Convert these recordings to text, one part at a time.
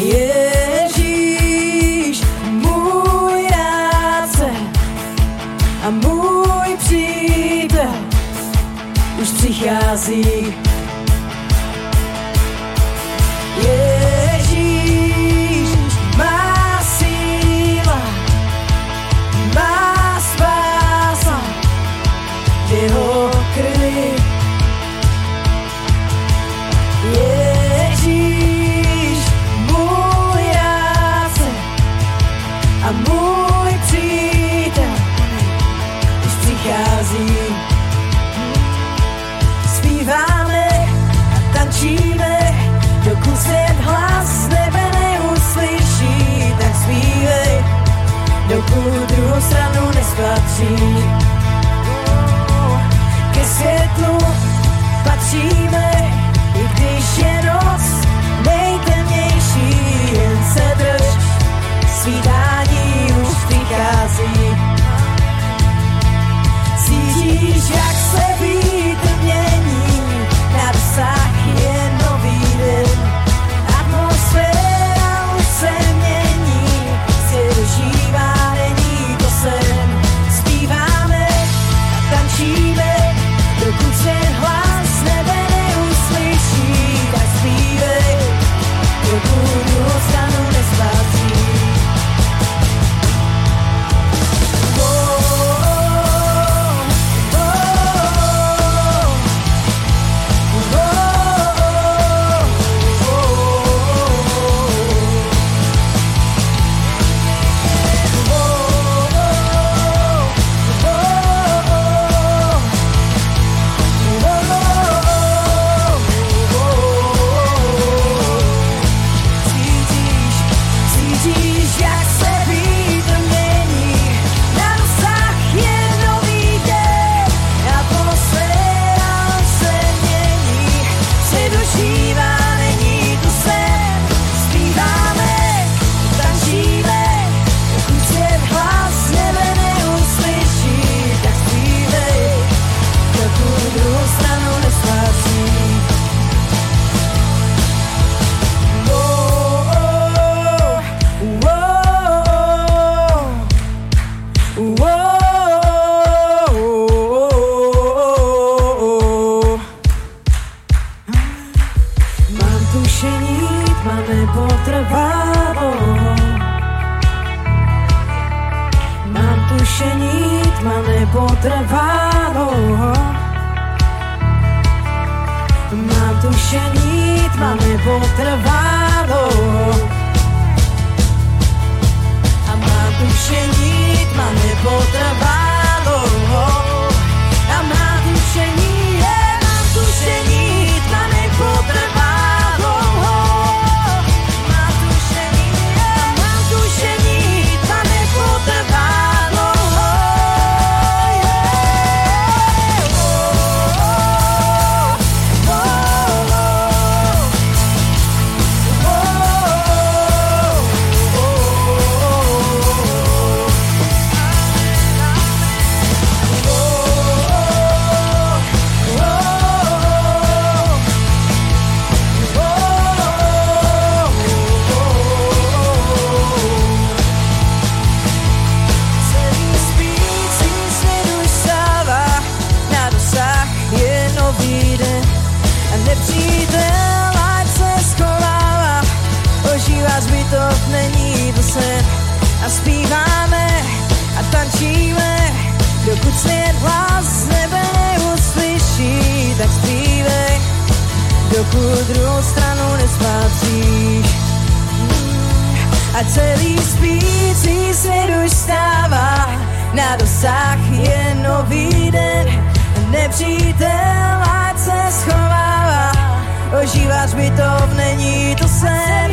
Ježíš, můj rádce a můj přítel, už přichází. You. prožíváš mi to, není to sen.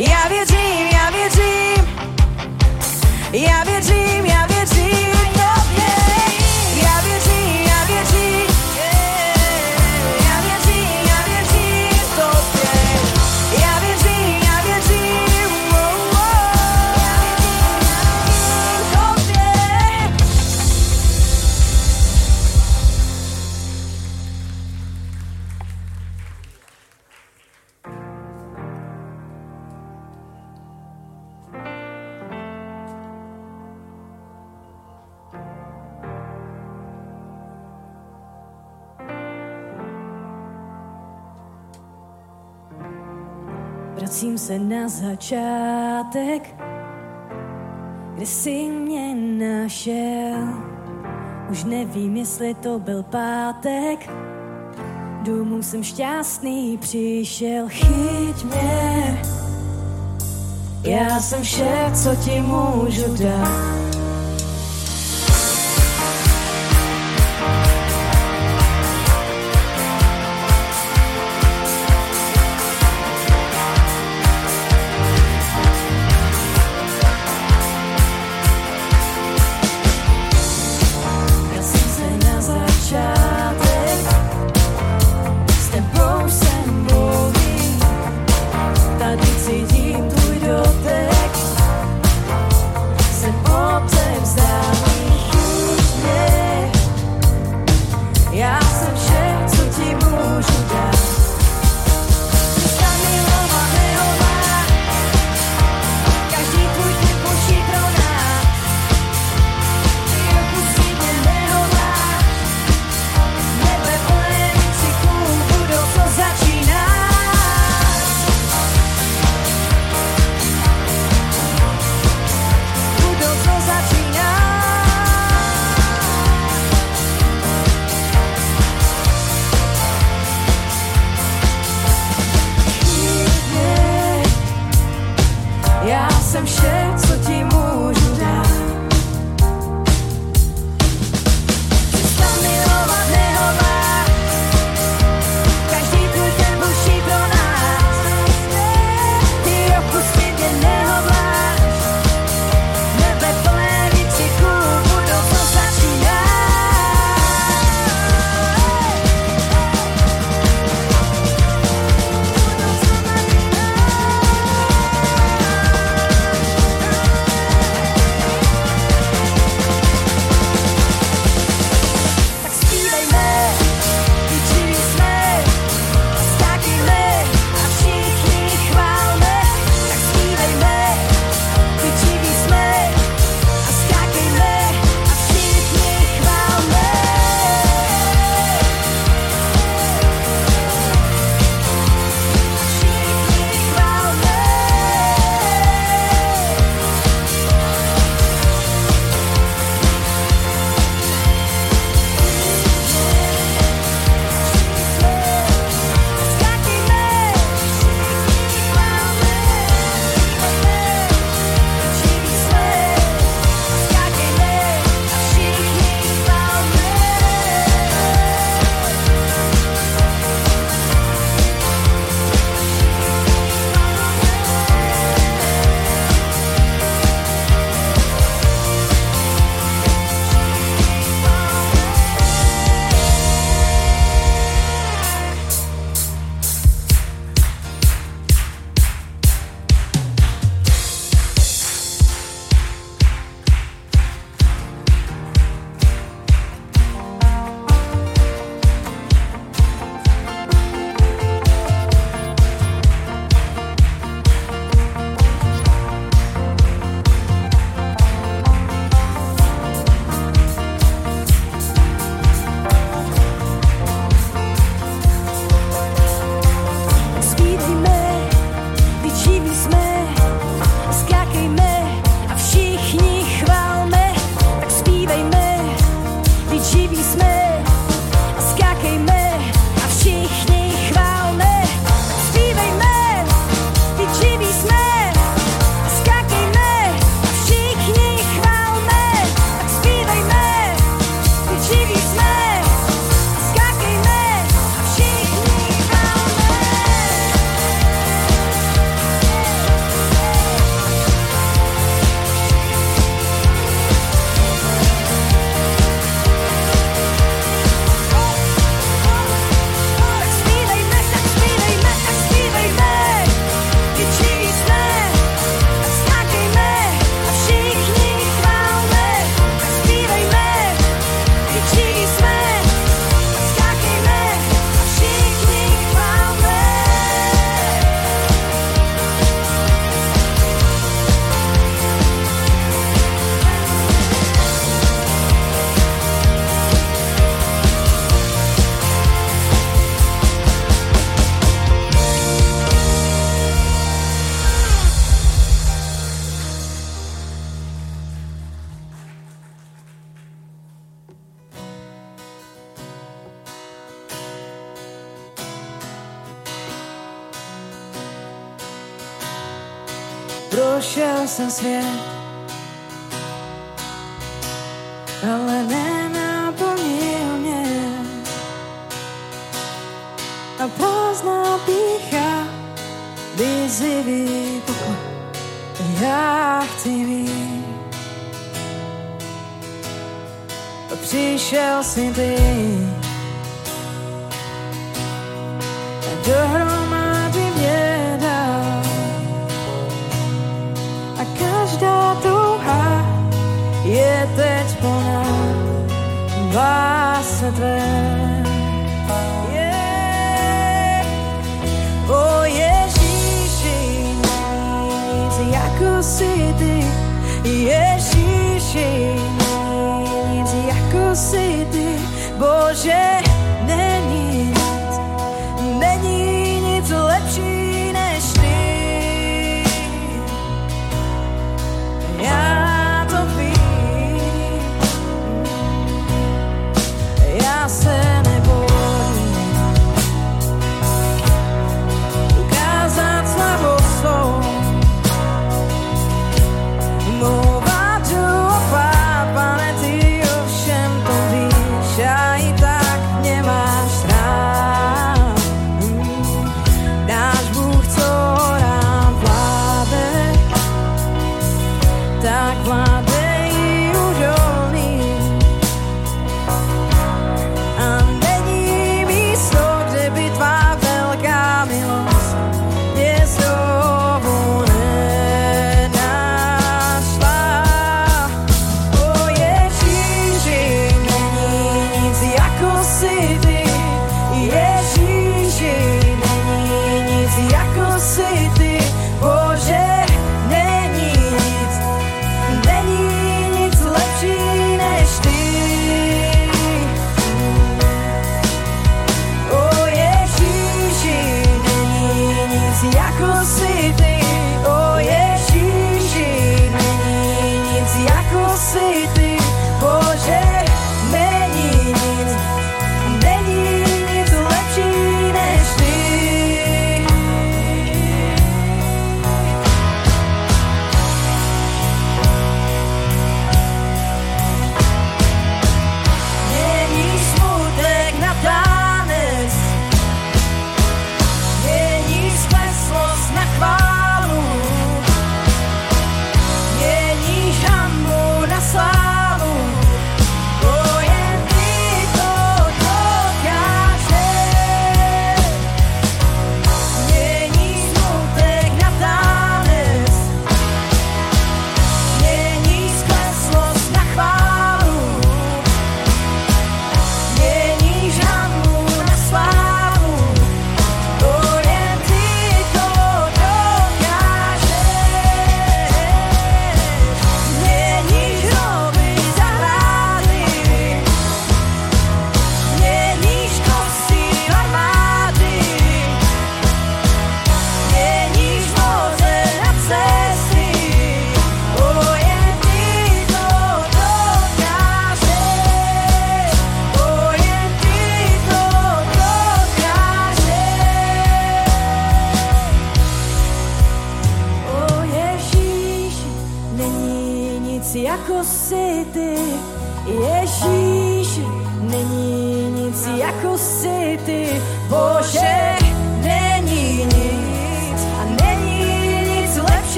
E avidi, ja E a vidim. na začátek, kde jsi mě našel. Už nevím, jestli to byl pátek, domů jsem šťastný přišel. Chyť mě, já jsem vše, co ti můžu dát.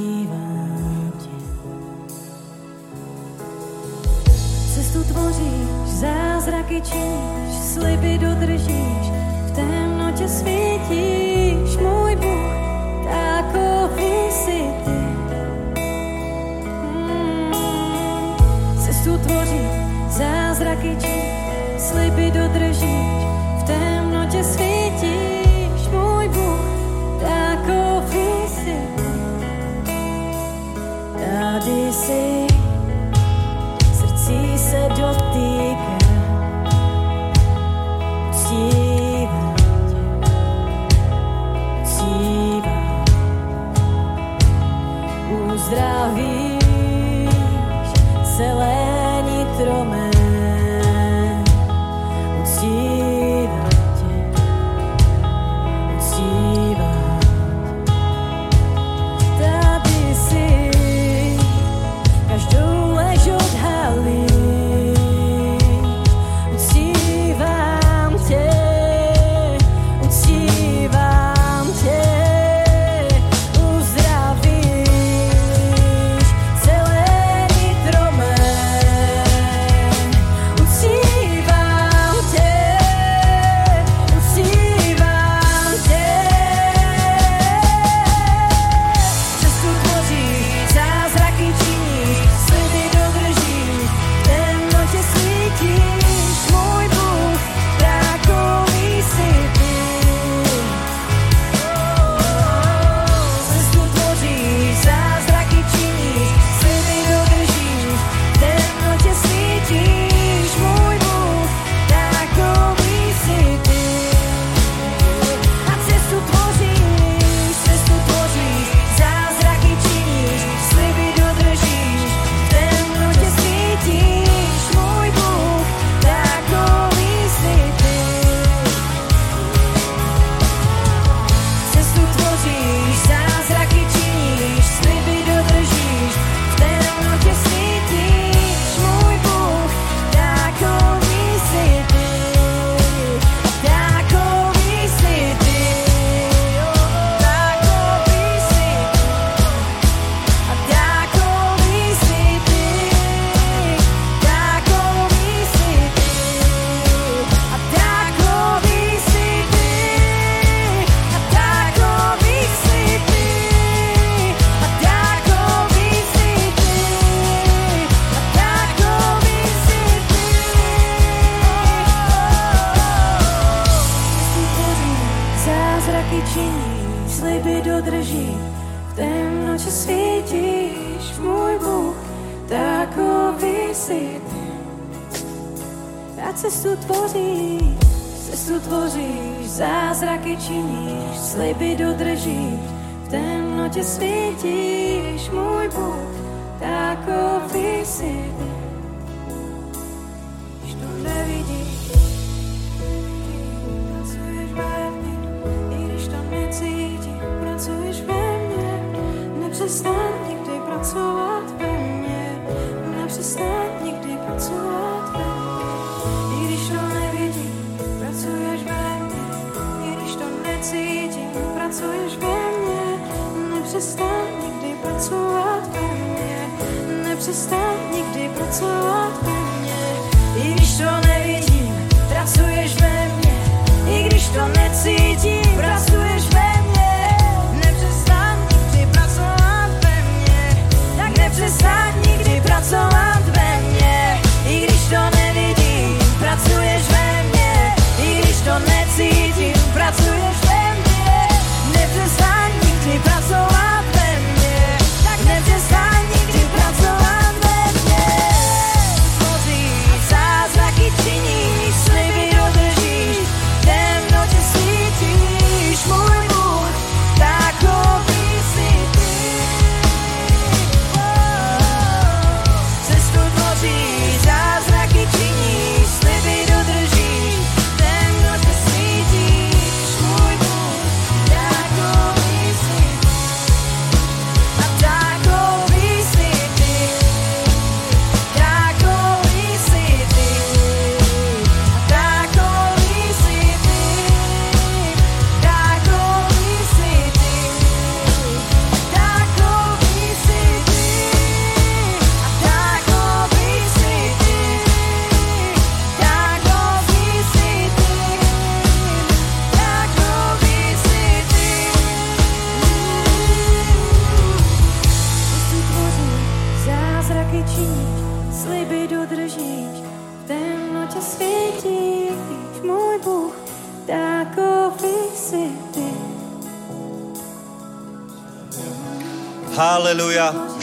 nazývám tě. Cestu tvoříš, zázraky činíš, sliby dodržíš, v temnotě svítíš, můj Bůh, takový jsi ty. Mm. Cestu tvoříš, zázraky činíš, sliby dodržíš,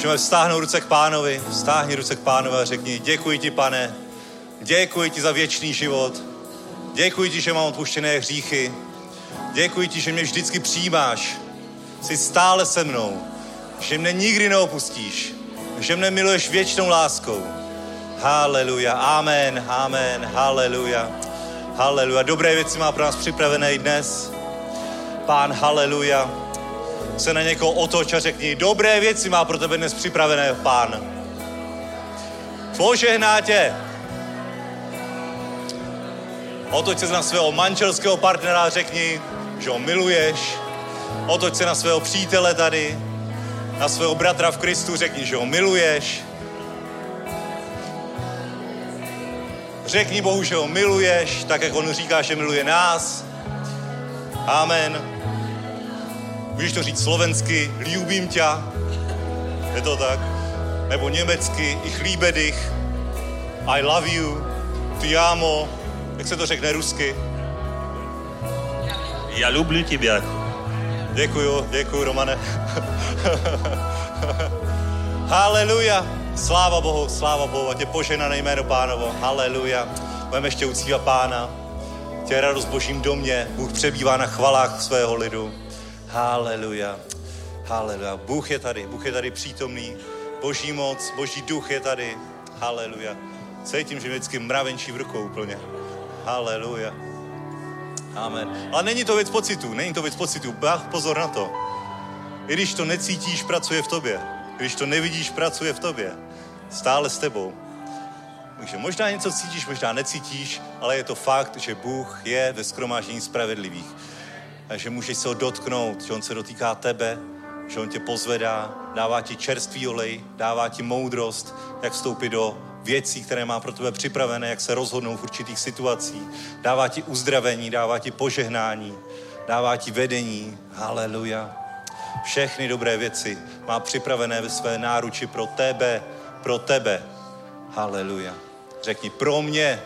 Můžeme vstáhnout ruce k pánovi. Vstáhni ruce k pánovi a řekni, děkuji ti, pane. Děkuji ti za věčný život. Děkuji ti, že mám odpuštěné hříchy. Děkuji ti, že mě vždycky přijímáš. Jsi stále se mnou. Že mě nikdy neopustíš. Že mě miluješ věčnou láskou. Haleluja. Amen. Amen. Haleluja. Haleluja. Dobré věci má pro nás připravené i dnes. Pán, haleluja. Se na někoho otoč a řekni, dobré věci má pro tebe dnes připravené pán. Požehná tě. Otoč se na svého manželského partnera a řekni, že ho miluješ. Otoč se na svého přítele tady, na svého bratra v Kristu, řekni, že ho miluješ. Řekni Bohu, že ho miluješ, tak jak on říká, že miluje nás. Amen. Můžeš to říct slovensky, ljubím tě. Je to tak? Nebo německy, ich liebe dich. I love you. Ty amo. Jak se to řekne rusky? Já lublю тебя. Děkuju, děkuju, Romane. Haleluja. Sláva Bohu, sláva Bohu, a tě poženané jméno pánovo. Haleluja. Budeme ještě uctívat pána. Tě radost v božím domě. Bůh přebývá na chvalách svého lidu. Haleluja. Haleluja. Bůh je tady, Bůh je tady přítomný. Boží moc, boží duch je tady. Haleluja. Cítím, že vždycky mravenčí v rukou úplně. Haleluja. Amen. Ale není to věc pocitu, není to věc pocitu. Bách pozor na to. I když to necítíš, pracuje v tobě. Když to nevidíš, pracuje v tobě. Stále s tebou. Takže možná něco cítíš, možná necítíš, ale je to fakt, že Bůh je ve skromáždění spravedlivých. Že můžeš se ho dotknout, že on se dotýká tebe, že on tě pozvedá, dává ti čerstvý olej, dává ti moudrost, jak vstoupit do věcí, které má pro tebe připravené, jak se rozhodnout v určitých situacích. Dává ti uzdravení, dává ti požehnání, dává ti vedení. Haleluja. Všechny dobré věci má připravené ve své náruči pro tebe, pro tebe. Haleluja. Řekni, pro mě,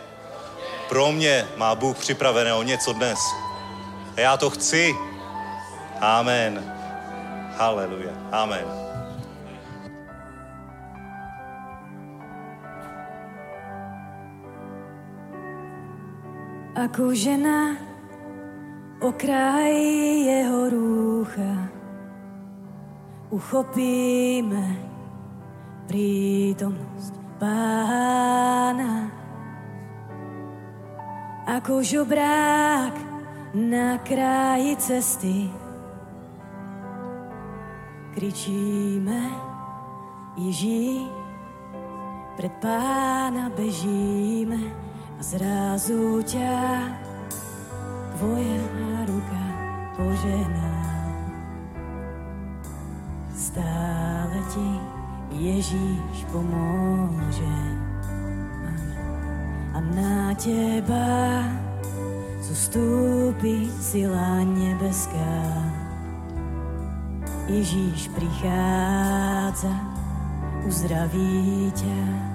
pro mě má Bůh připraveného něco dnes. A já to chci. Amen. Haleluja. Amen. Ako žena okraj jeho rúcha uchopíme prítomnosť pána. Ako žobrák na kraji cesty kričíme Ježíš, pred pána bežíme a zrazu ťa tvoja ruka požená. Stále ti Ježíš pomôže. Amen. A na zostúpi sila nebeská. Ježíš prichádza, uzdraví ťa.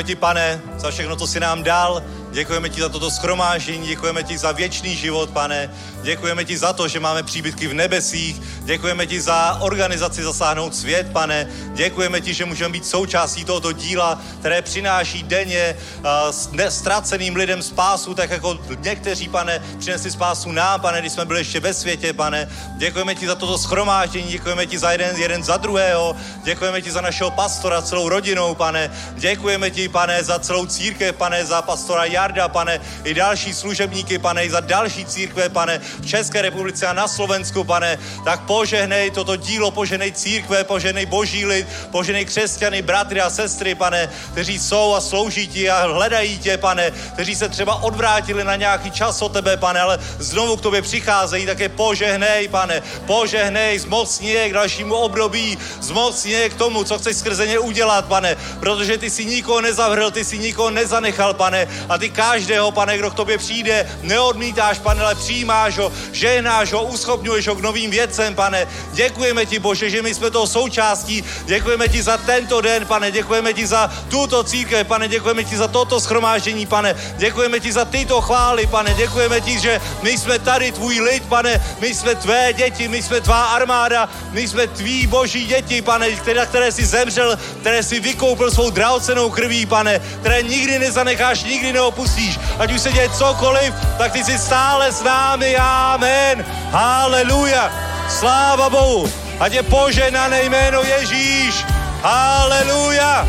Děkujeme ti, pane, za všechno, co jsi nám dal. Děkujeme ti za toto schromáždění, děkujeme ti za věčný život, pane. Děkujeme ti za to, že máme příbytky v nebesích. Děkujeme ti za organizaci Zasáhnout svět, pane. Děkujeme ti, že můžeme být součástí tohoto díla, které přináší denně uh, ztraceným lidem spásu, tak jako někteří, pane, přinesli spásu nám, pane, když jsme byli ještě ve světě, pane. Děkujeme ti za toto schromáždění, děkujeme ti za jeden, jeden za druhého. Děkujeme ti za našeho pastora, celou rodinou, pane. Děkujeme ti, pane, za celou církev, pane, za pastora Jarda, pane, i další služebníky, pane, i za další církve, pane, v České republice a na Slovensku, pane, tak požehnej toto dílo, požehnej církve, požehnej boží lid, požehnej křesťany, bratry a sestry, pane, kteří jsou a slouží ti a hledají tě, pane, kteří se třeba odvrátili na nějaký čas od tebe, pane, ale znovu k tobě přicházejí, tak je požehnej, pane, požehnej, zmocni je k dalšímu období, zmocni je k tomu, co chceš skrze ně udělat, pane, protože ty si nikoho nezavrhl, ty si nikoho nezanechal, pane, a ty každého, pane, kdo k tobě přijde, neodmítáš, pane, ale přijímáš ho, ženáš ho, uschopňuješ ho k novým věcem, pane. Děkujeme ti, Bože, že my jsme toho součástí. Děkujeme ti za tento den, pane. Děkujeme ti za tuto církev, pane. Děkujeme ti za toto schromáždění, pane. Děkujeme ti za tyto chvály, pane. Děkujeme ti, že my jsme tady tvůj lid, pane. My jsme tvé děti, my jsme tvá armáda, my jsme tví boží děti, pane, které, které si zemřel, které si vykoupil svou drahocenou krví, pane, které nikdy nezanecháš, nikdy neopustíš. Ať už se děje cokoliv, tak ty jsi stále s námi. Amen. Haleluja. Sláva Bohu. Ať je poženané jméno Ježíš. Haleluja.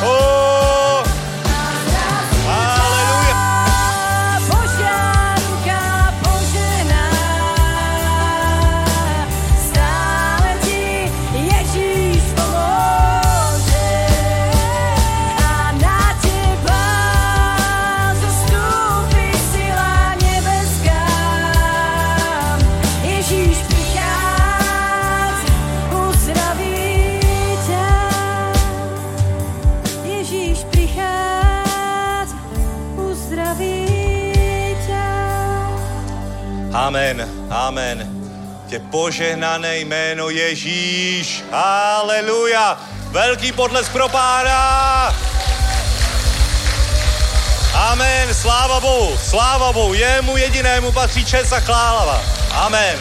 Oh. Amen, amen. Tě požehnané jméno Ježíš. Haleluja. Velký podlesk pro pána. Amen, sláva Bohu, sláva Bohu, jemu jedinému patří čest a chláva. Amen,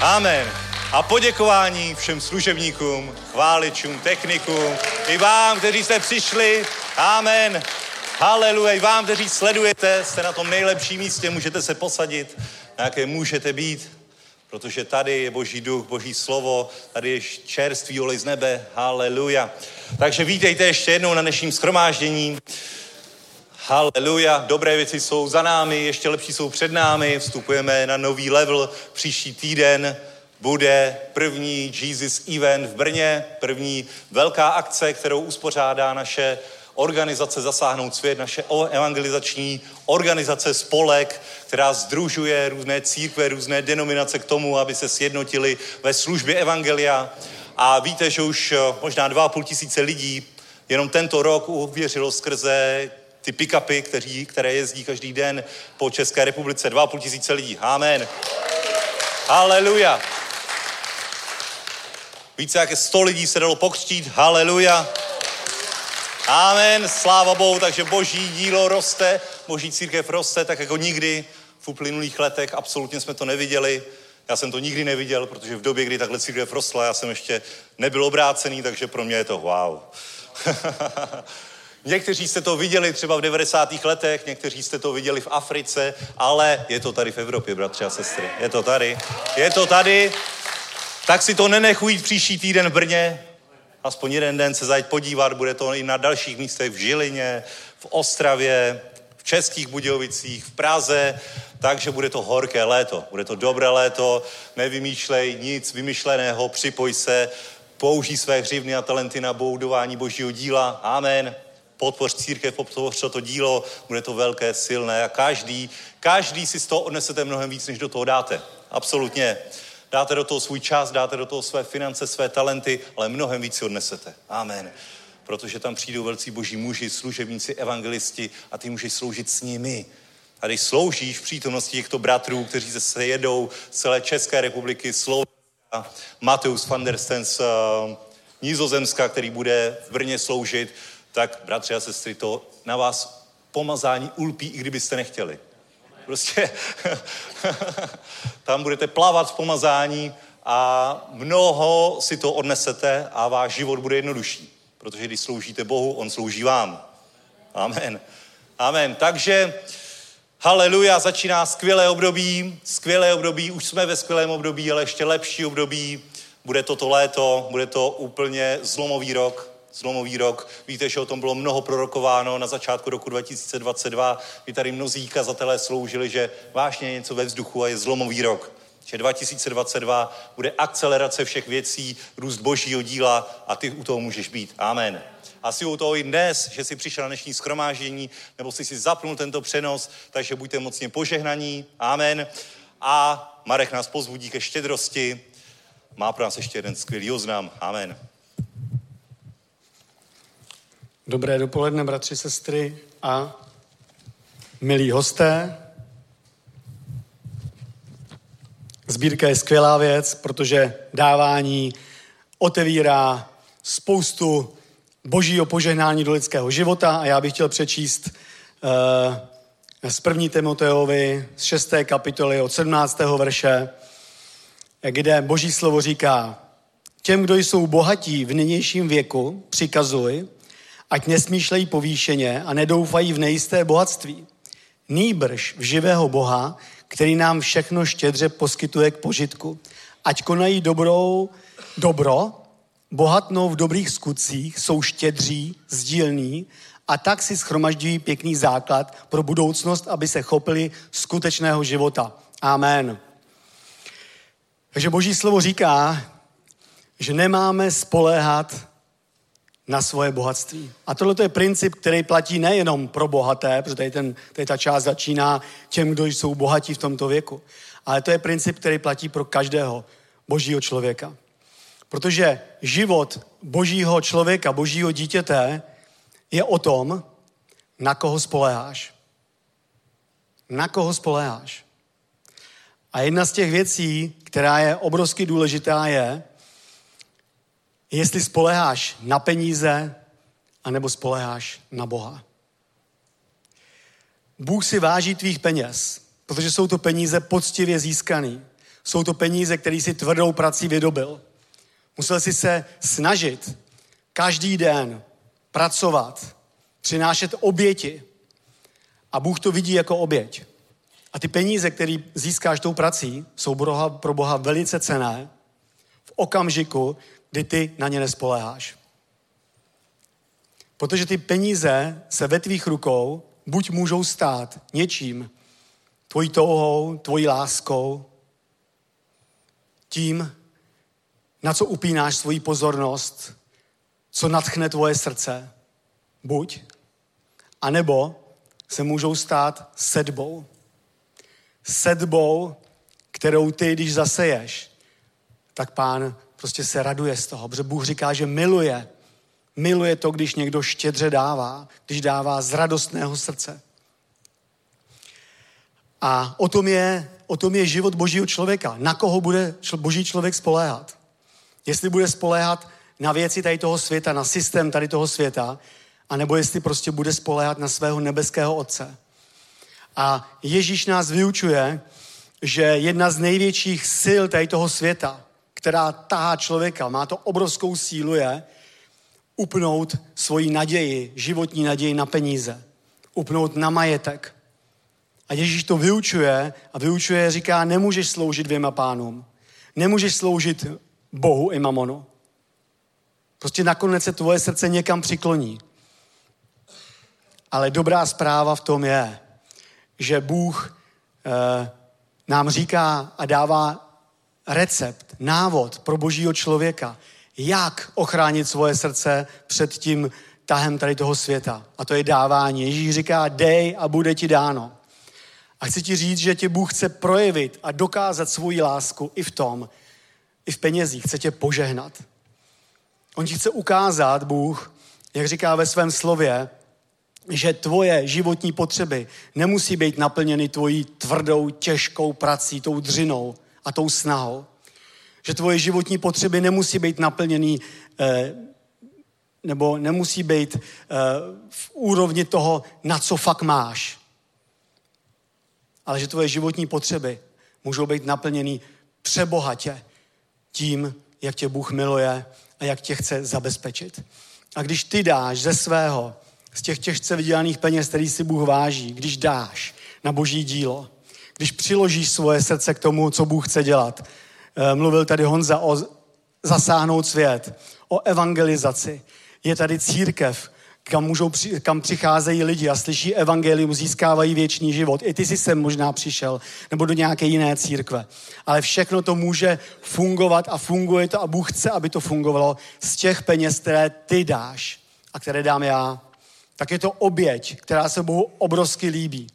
amen. A poděkování všem služebníkům, chváličům, technikům, i vám, kteří jste přišli. Amen. Haleluja. I vám, kteří sledujete, jste na tom nejlepším místě, můžete se posadit na jaké můžete být, protože tady je Boží duch, Boží slovo, tady je čerstvý olej z nebe, haleluja. Takže vítejte ještě jednou na dnešním schromáždění. Haleluja, dobré věci jsou za námi, ještě lepší jsou před námi, vstupujeme na nový level příští týden, bude první Jesus Event v Brně, první velká akce, kterou uspořádá naše organizace Zasáhnout svět, naše evangelizační organizace Spolek, která združuje různé církve, různé denominace k tomu, aby se sjednotili ve službě evangelia. A víte, že už eh, možná dva a půl tisíce lidí jenom tento rok uvěřilo skrze ty pick-upy, kteří, které jezdí každý den po České republice. Dva a půl tisíce lidí. Amen. Haleluja. Více jak sto lidí se dalo pokřtít. Haleluja. Amen, sláva Bohu, takže boží dílo roste, boží církev roste, tak jako nikdy v uplynulých letech, absolutně jsme to neviděli. Já jsem to nikdy neviděl, protože v době, kdy takhle církev rostla, já jsem ještě nebyl obrácený, takže pro mě je to wow. Někteří jste to viděli třeba v 90. letech, někteří jste to viděli v Africe, ale je to tady v Evropě, bratři a sestry. Je to tady. Je to tady. Tak si to nenechují příští týden v Brně, aspoň jeden den se zajít podívat, bude to i na dalších místech v Žilině, v Ostravě, v Českých Budějovicích, v Praze, takže bude to horké léto, bude to dobré léto, nevymýšlej nic vymyšleného, připoj se, použij své hřivny a talenty na budování božího díla, amen. Podpoř církev, podpoř to dílo, bude to velké, silné a každý, každý si z toho odnesete mnohem víc, než do toho dáte. Absolutně dáte do toho svůj čas, dáte do toho své finance, své talenty, ale mnohem víc si odnesete. Amen. Protože tam přijdou velcí boží muži, služebníci, evangelisti a ty můžeš sloužit s nimi. A když sloužíš v přítomnosti těchto bratrů, kteří se sejedou z celé České republiky, Slovenska, Mateus van der Stens, uh, Nízozemska, který bude v Brně sloužit, tak bratři a sestry, to na vás pomazání ulpí, i kdybyste nechtěli. Prostě tam budete plavat v pomazání a mnoho si to odnesete a váš život bude jednodušší. Protože když sloužíte Bohu, On slouží vám. Amen. Amen. Takže haleluja, začíná skvělé období, skvělé období, už jsme ve skvělém období, ale ještě lepší období. Bude toto léto, bude to úplně zlomový rok, zlomový rok. Víte, že o tom bylo mnoho prorokováno na začátku roku 2022, kdy tady mnozí kazatelé sloužili, že vážně je něco ve vzduchu a je zlomový rok. Že 2022 bude akcelerace všech věcí, růst božího díla a ty u toho můžeš být. Amen. A si u toho i dnes, že jsi přišel na dnešní schromáždění, nebo jsi si zapnul tento přenos, takže buďte mocně požehnaní. Amen. A Marek nás pozvudí ke štědrosti. Má pro nás ještě jeden skvělý oznam. Amen. Dobré dopoledne, bratři, sestry a milí hosté. Sbírka je skvělá věc, protože dávání otevírá spoustu božího požehnání do lidského života a já bych chtěl přečíst uh, z první Timoteovi z 6. kapitoly od 17. verše, kde boží slovo říká, těm, kdo jsou bohatí v nynějším věku, přikazuj, ať nesmýšlejí povýšeně a nedoufají v nejisté bohatství. Nýbrž v živého Boha, který nám všechno štědře poskytuje k požitku. Ať konají dobrou, dobro, bohatnou v dobrých skutcích, jsou štědří, sdílní a tak si schromažďují pěkný základ pro budoucnost, aby se chopili skutečného života. Amen. Takže Boží slovo říká, že nemáme spoléhat na svoje bohatství. A tohle je princip, který platí nejenom pro bohaté, protože tady, ten, tady ta část začíná těm, kdo jsou bohatí v tomto věku, ale to je princip, který platí pro každého božího člověka. Protože život božího člověka, božího dítěte je o tom, na koho spoléháš. Na koho spoléháš. A jedna z těch věcí, která je obrovsky důležitá, je, jestli spoleháš na peníze, anebo spoleháš na Boha. Bůh si váží tvých peněz, protože jsou to peníze poctivě získaný. Jsou to peníze, které si tvrdou prací vydobil. Musel si se snažit každý den pracovat, přinášet oběti. A Bůh to vidí jako oběť. A ty peníze, které získáš tou prací, jsou pro Boha velice cené v okamžiku, kdy ty na ně nespoléháš. Protože ty peníze se ve tvých rukou buď můžou stát něčím, tvojí touhou, tvojí láskou, tím, na co upínáš svoji pozornost, co natchne tvoje srdce, buď, anebo se můžou stát sedbou. Sedbou, kterou ty, když zaseješ, tak pán prostě se raduje z toho, protože Bůh říká, že miluje. Miluje to, když někdo štědře dává, když dává z radostného srdce. A o tom je, o tom je život božího člověka. Na koho bude boží člověk spoléhat? Jestli bude spoléhat na věci tady toho světa, na systém tady toho světa, anebo jestli prostě bude spoléhat na svého nebeského Otce. A Ježíš nás vyučuje, že jedna z největších sil tady toho světa, která tahá člověka, má to obrovskou sílu, je upnout svoji naději, životní naději na peníze. Upnout na majetek. A Ježíš to vyučuje a vyučuje, říká, nemůžeš sloužit dvěma pánům. Nemůžeš sloužit Bohu i mamonu. Prostě nakonec se tvoje srdce někam přikloní. Ale dobrá zpráva v tom je, že Bůh eh, nám říká a dává recept, návod pro božího člověka, jak ochránit svoje srdce před tím tahem tady toho světa. A to je dávání. Ježíš říká, dej a bude ti dáno. A chci ti říct, že tě Bůh chce projevit a dokázat svoji lásku i v tom, i v penězích. Chce tě požehnat. On ti chce ukázat, Bůh, jak říká ve svém slově, že tvoje životní potřeby nemusí být naplněny tvojí tvrdou, těžkou prací, tou dřinou, a tou snahou. Že tvoje životní potřeby nemusí být naplněný eh, nebo nemusí být eh, v úrovni toho, na co fakt máš. Ale že tvoje životní potřeby můžou být naplněny přebohatě tím, jak tě Bůh miluje a jak tě chce zabezpečit. A když ty dáš ze svého, z těch těžce vydělaných peněz, který si Bůh váží, když dáš na boží dílo, když přiložíš svoje srdce k tomu, co Bůh chce dělat. Eh, mluvil tady Honza o zasáhnout svět, o evangelizaci. Je tady církev, kam, můžou, kam přicházejí lidi a slyší evangelium, získávají věčný život. I ty jsi sem možná přišel, nebo do nějaké jiné církve. Ale všechno to může fungovat a funguje to a Bůh chce, aby to fungovalo z těch peněz, které ty dáš a které dám já. Tak je to oběť, která se Bohu obrovsky líbí.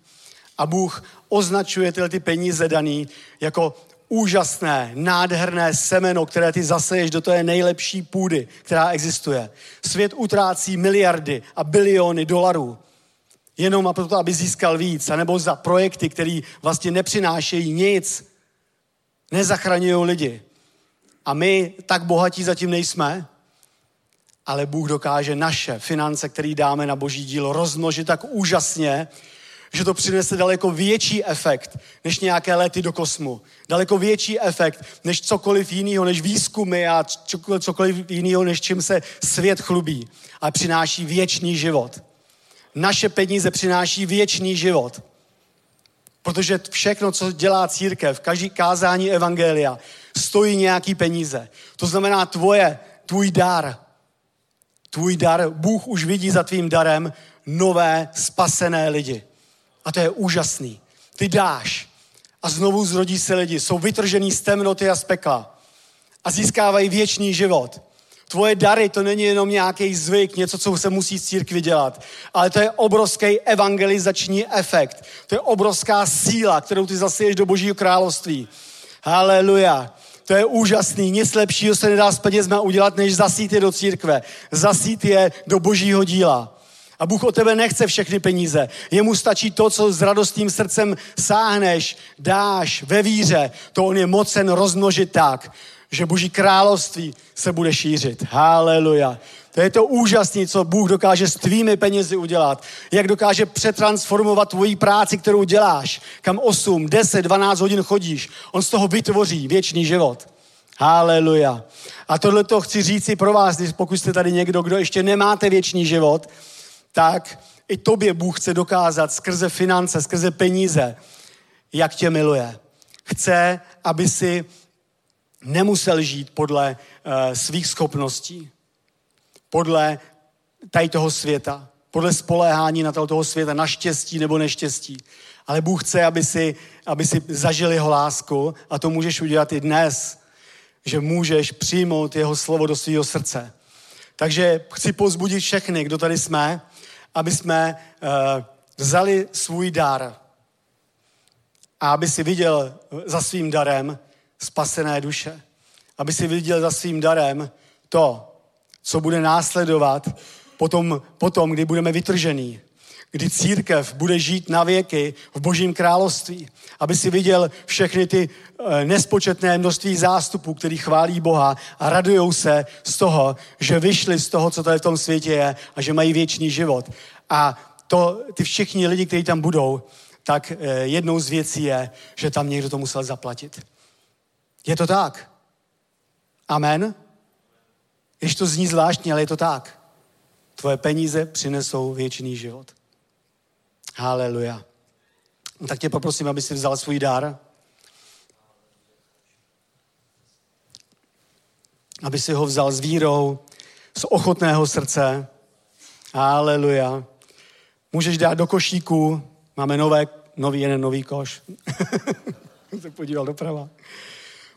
A Bůh označuje tyhle ty peníze daný jako úžasné, nádherné semeno, které ty zaseješ do té nejlepší půdy, která existuje. Svět utrácí miliardy a biliony dolarů jenom a proto, aby získal víc, anebo za projekty, které vlastně nepřinášejí nic, nezachraňují lidi. A my tak bohatí zatím nejsme, ale Bůh dokáže naše finance, které dáme na boží dílo, rozmnožit tak úžasně, že to přinese daleko větší efekt než nějaké lety do kosmu. Daleko větší efekt než cokoliv jiného, než výzkumy a cokoliv jiného, než čím se svět chlubí. A přináší věčný život. Naše peníze přináší věčný život. Protože všechno, co dělá církev, každý kázání evangelia, stojí nějaký peníze. To znamená tvoje, tvůj dar. Tvůj dar, Bůh už vidí za tvým darem nové spasené lidi. A to je úžasný. Ty dáš a znovu zrodí se lidi. Jsou vytržený z temnoty a z pekla a získávají věčný život. Tvoje dary to není jenom nějaký zvyk, něco, co se musí z církvy dělat, ale to je obrovský evangelizační efekt. To je obrovská síla, kterou ty zasiješ do Božího království. Haleluja. To je úžasný. Nic lepšího se nedá s penězma udělat, než zasít je do církve. Zasít je do Božího díla. A Bůh o tebe nechce všechny peníze. Jemu stačí to, co s radostným srdcem sáhneš, dáš ve víře. To on je mocen rozmnožit tak, že Boží království se bude šířit. Haleluja. To je to úžasné, co Bůh dokáže s tvými penězi udělat. Jak dokáže přetransformovat tvoji práci, kterou děláš. Kam 8, 10, 12 hodin chodíš. On z toho vytvoří věčný život. Haleluja. A tohle to chci říct i pro vás, pokud jste tady někdo, kdo ještě nemáte věčný život, tak i tobě Bůh chce dokázat skrze finance, skrze peníze, jak tě miluje. Chce, aby si nemusel žít podle uh, svých schopností, podle tady toho světa, podle spoléhání na toho světa, na štěstí nebo neštěstí. Ale Bůh chce, aby si, aby si zažil jeho lásku a to můžeš udělat i dnes, že můžeš přijmout jeho slovo do svého srdce. Takže chci pozbudit všechny, kdo tady jsme, aby jsme uh, vzali svůj dar a aby si viděl za svým darem spasené duše. Aby si viděl za svým darem to, co bude následovat potom, potom kdy budeme vytržení, kdy církev bude žít na věky v božím království. Aby si viděl všechny ty eh, nespočetné množství zástupů, který chválí Boha a radujou se z toho, že vyšli z toho, co tady v tom světě je a že mají věčný život. A to, ty všichni lidi, kteří tam budou, tak eh, jednou z věcí je, že tam někdo to musel zaplatit. Je to tak. Amen. Ještě to zní zvláštně, ale je to tak. Tvoje peníze přinesou věčný život. Haleluja. Tak tě poprosím, aby si vzal svůj dar. Aby si ho vzal s vírou, z ochotného srdce. Haleluja. Můžeš dát do košíku, máme nové, nový, jeden nový koš. Se podíval doprava.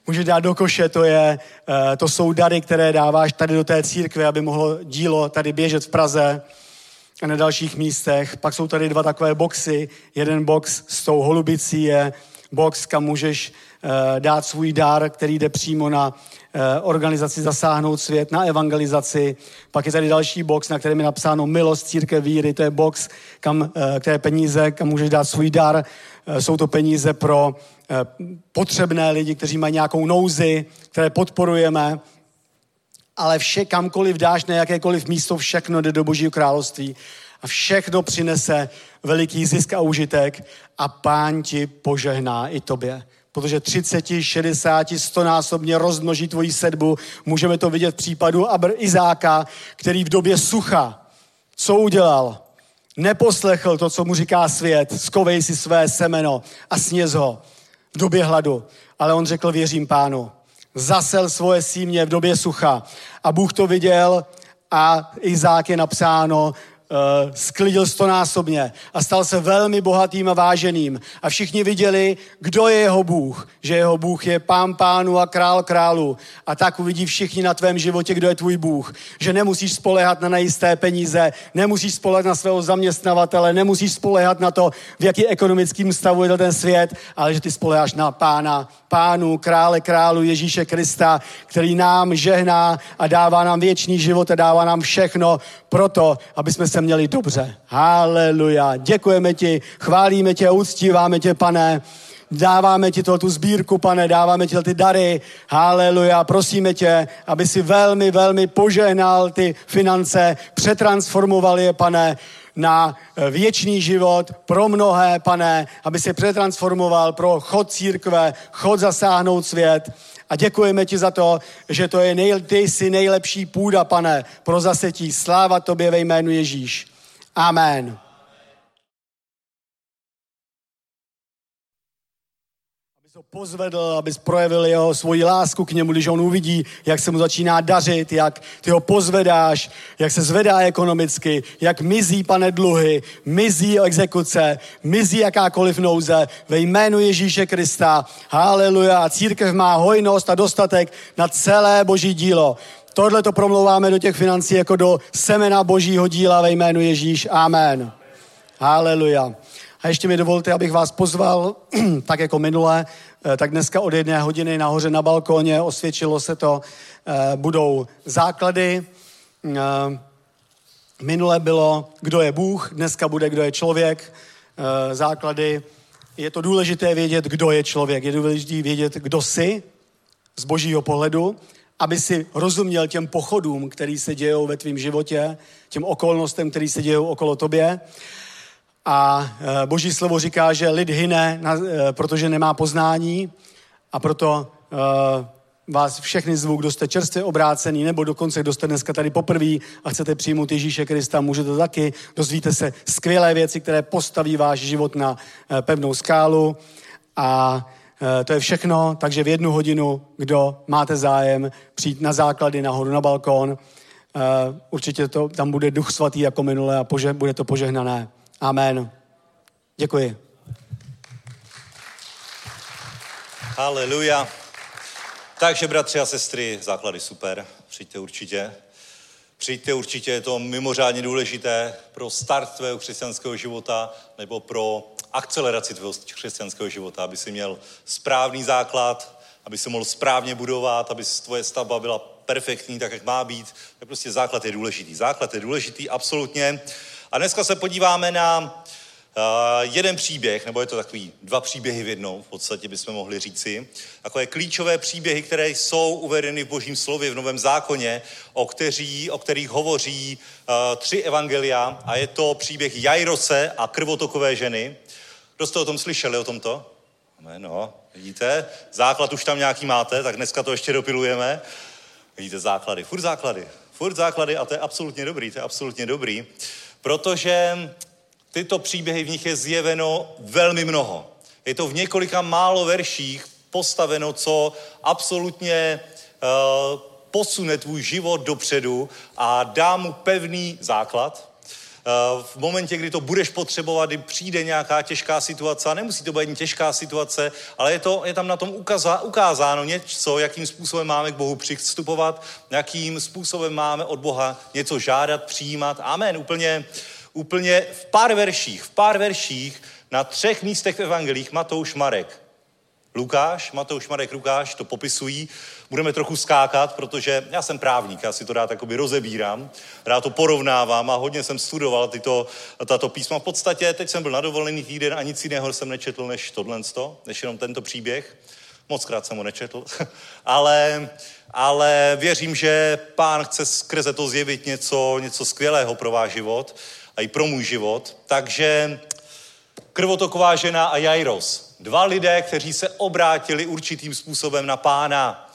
Můžeš dát do koše, to, je, eh, to jsou dary, které dáváš tady do té církve, aby mohlo dílo tady běžet v Praze na dalších místech. Pak jsou tady dva takové boxy. Jeden box s tou holubicí je box, kam můžeš eh, dát svůj dar, který jde přímo na eh, organizaci Zasáhnout svět, na evangelizaci. Pak je tady další box, na kterém je napsáno Milost církev víry. To je box, kam, které peníze, kam můžeš dát svůj dar. Jsou to peníze pro potřebné lidi, kteří mají nějakou nouzi, které podporujeme. Ale vše, kamkoliv dáš na jakékoliv místo, všechno jde do Božího království a všechno přinese veliký zisk a užitek a pán ti požehná i tobě. Protože 30, 60, 100 násobně rozmnoží tvoji sedbu. Můžeme to vidět v případu Abr Izáka, který v době sucha, co udělal? Neposlechl to, co mu říká svět, skovej si své semeno a sněz ho v době hladu. Ale on řekl, věřím pánu. Zasel svoje símě v době sucha. A Bůh to viděl a Izák je napsáno, uh, sklidil stonásobně a stal se velmi bohatým a váženým. A všichni viděli, kdo je jeho Bůh. Že jeho Bůh je pán pánu a král králu. A tak uvidí všichni na tvém životě, kdo je tvůj Bůh. Že nemusíš spolehat na nejisté peníze, nemusíš spolehat na svého zaměstnavatele, nemusíš spolehat na to, v jaký ekonomickým stavu je ten svět, ale že ty spoleháš na pána, pánu, krále králu Ježíše Krista, který nám žehná a dává nám věčný život a dává nám všechno proto, aby jsme se měli dobře. Haleluja. Děkujeme ti, chválíme tě, uctíváme tě, pane. Dáváme ti to, tu sbírku, pane, dáváme ti ty dary. Haleluja. Prosíme tě, aby si velmi, velmi požehnal ty finance, přetransformoval je, pane, na věčný život pro mnohé, pane, aby se přetransformoval pro chod církve, chod zasáhnout svět. A děkujeme ti za to, že to je nej, ty jsi nejlepší půda, pane, pro zasetí. Sláva tobě ve jménu Ježíš. Amen. Pozvedl, abys projevil jeho svoji lásku k němu, když on uvidí, jak se mu začíná dařit, jak ty ho pozvedáš, jak se zvedá ekonomicky, jak mizí, pane, dluhy, mizí exekuce, mizí jakákoliv nouze ve jménu Ježíše Krista. Haleluja. Církev má hojnost a dostatek na celé boží dílo. Tohle to promlouváme do těch financí jako do semena božího díla ve jménu Ježíš. Amen. Haleluja. A ještě mi dovolte, abych vás pozval, tak jako minule, tak dneska od jedné hodiny nahoře na balkóně, osvědčilo se to, eh, budou základy. Eh, Minule bylo, kdo je Bůh, dneska bude, kdo je člověk, základy. Je to důležité vědět, kdo je člověk. Je důležité vědět, kdo jsi z božího pohledu, aby si rozuměl těm pochodům, který se dějou ve tvém životě, těm okolnostem, který se dějou okolo tobě. A e, boží slovo říká, že lid hyne, e, protože nemá poznání a proto e, vás všechny zvu, kdo jste čerstvě obrácený, nebo dokonce, kdo jste dneska tady poprvé a chcete přijmout Ježíše Krista, můžete taky. Dozvíte se skvělé věci, které postaví váš život na pevnou skálu. A to je všechno, takže v jednu hodinu, kdo máte zájem, přijít na základy nahoru na balkón. Určitě to, tam bude duch svatý jako minule a pože, bude to požehnané. Amen. Děkuji. Haleluja. Takže, bratři a sestry, základy super, přijďte určitě. Přijďte určitě, je to mimořádně důležité pro start tvého křesťanského života nebo pro akceleraci tvého křesťanského života, aby si měl správný základ, aby se mohl správně budovat, aby tvoje stavba byla perfektní, tak jak má být. Tak prostě základ je důležitý. Základ je důležitý, absolutně. A dneska se podíváme na uh, jeden příběh, nebo je to takový dva příběhy v jednou, v podstatě bychom mohli říci. Takové klíčové příběhy, které jsou uvedeny v Božím slově, v Novém zákoně, o, kteří, o kterých hovoří uh, tři evangelia. A je to příběh Jairose a krvotokové ženy. Kdo jste o tom slyšeli, o tomto? No, vidíte, základ už tam nějaký máte, tak dneska to ještě dopilujeme. Vidíte, základy, furt základy, furt základy a to je absolutně dobrý, to je absolutně dobrý protože tyto příběhy v nich je zjeveno velmi mnoho. Je to v několika málo verších postaveno, co absolutně uh, posune tvůj život dopředu a dá mu pevný základ. Uh, v momentě, kdy to budeš potřebovat, kdy přijde nějaká těžká situace, a nemusí to být ani těžká situace, ale je, to, je tam na tom ukaza, ukázáno něco, jakým způsobem máme k Bohu přistupovat, jakým způsobem máme od Boha něco žádat, přijímat. Amen. Úplně, úplně v pár verších, v pár verších na třech místech v evangelích Matouš, Marek, Lukáš, Matouš, Marek, Lukáš to popisují. Budeme trochu skákat, protože já jsem právník, já si to rád jakoby rozebírám, rád to porovnávám a hodně jsem studoval tyto, tato písma. V podstatě teď jsem byl na dovolený týden a nic jiného jsem nečetl než tohle, než jenom tento příběh. Moc krát jsem ho nečetl, ale, ale věřím, že pán chce skrze to zjevit něco, něco skvělého pro váš život a i pro můj život. Takže krvotoková žena a Jairos. Dva lidé, kteří se obrátili určitým způsobem na pána.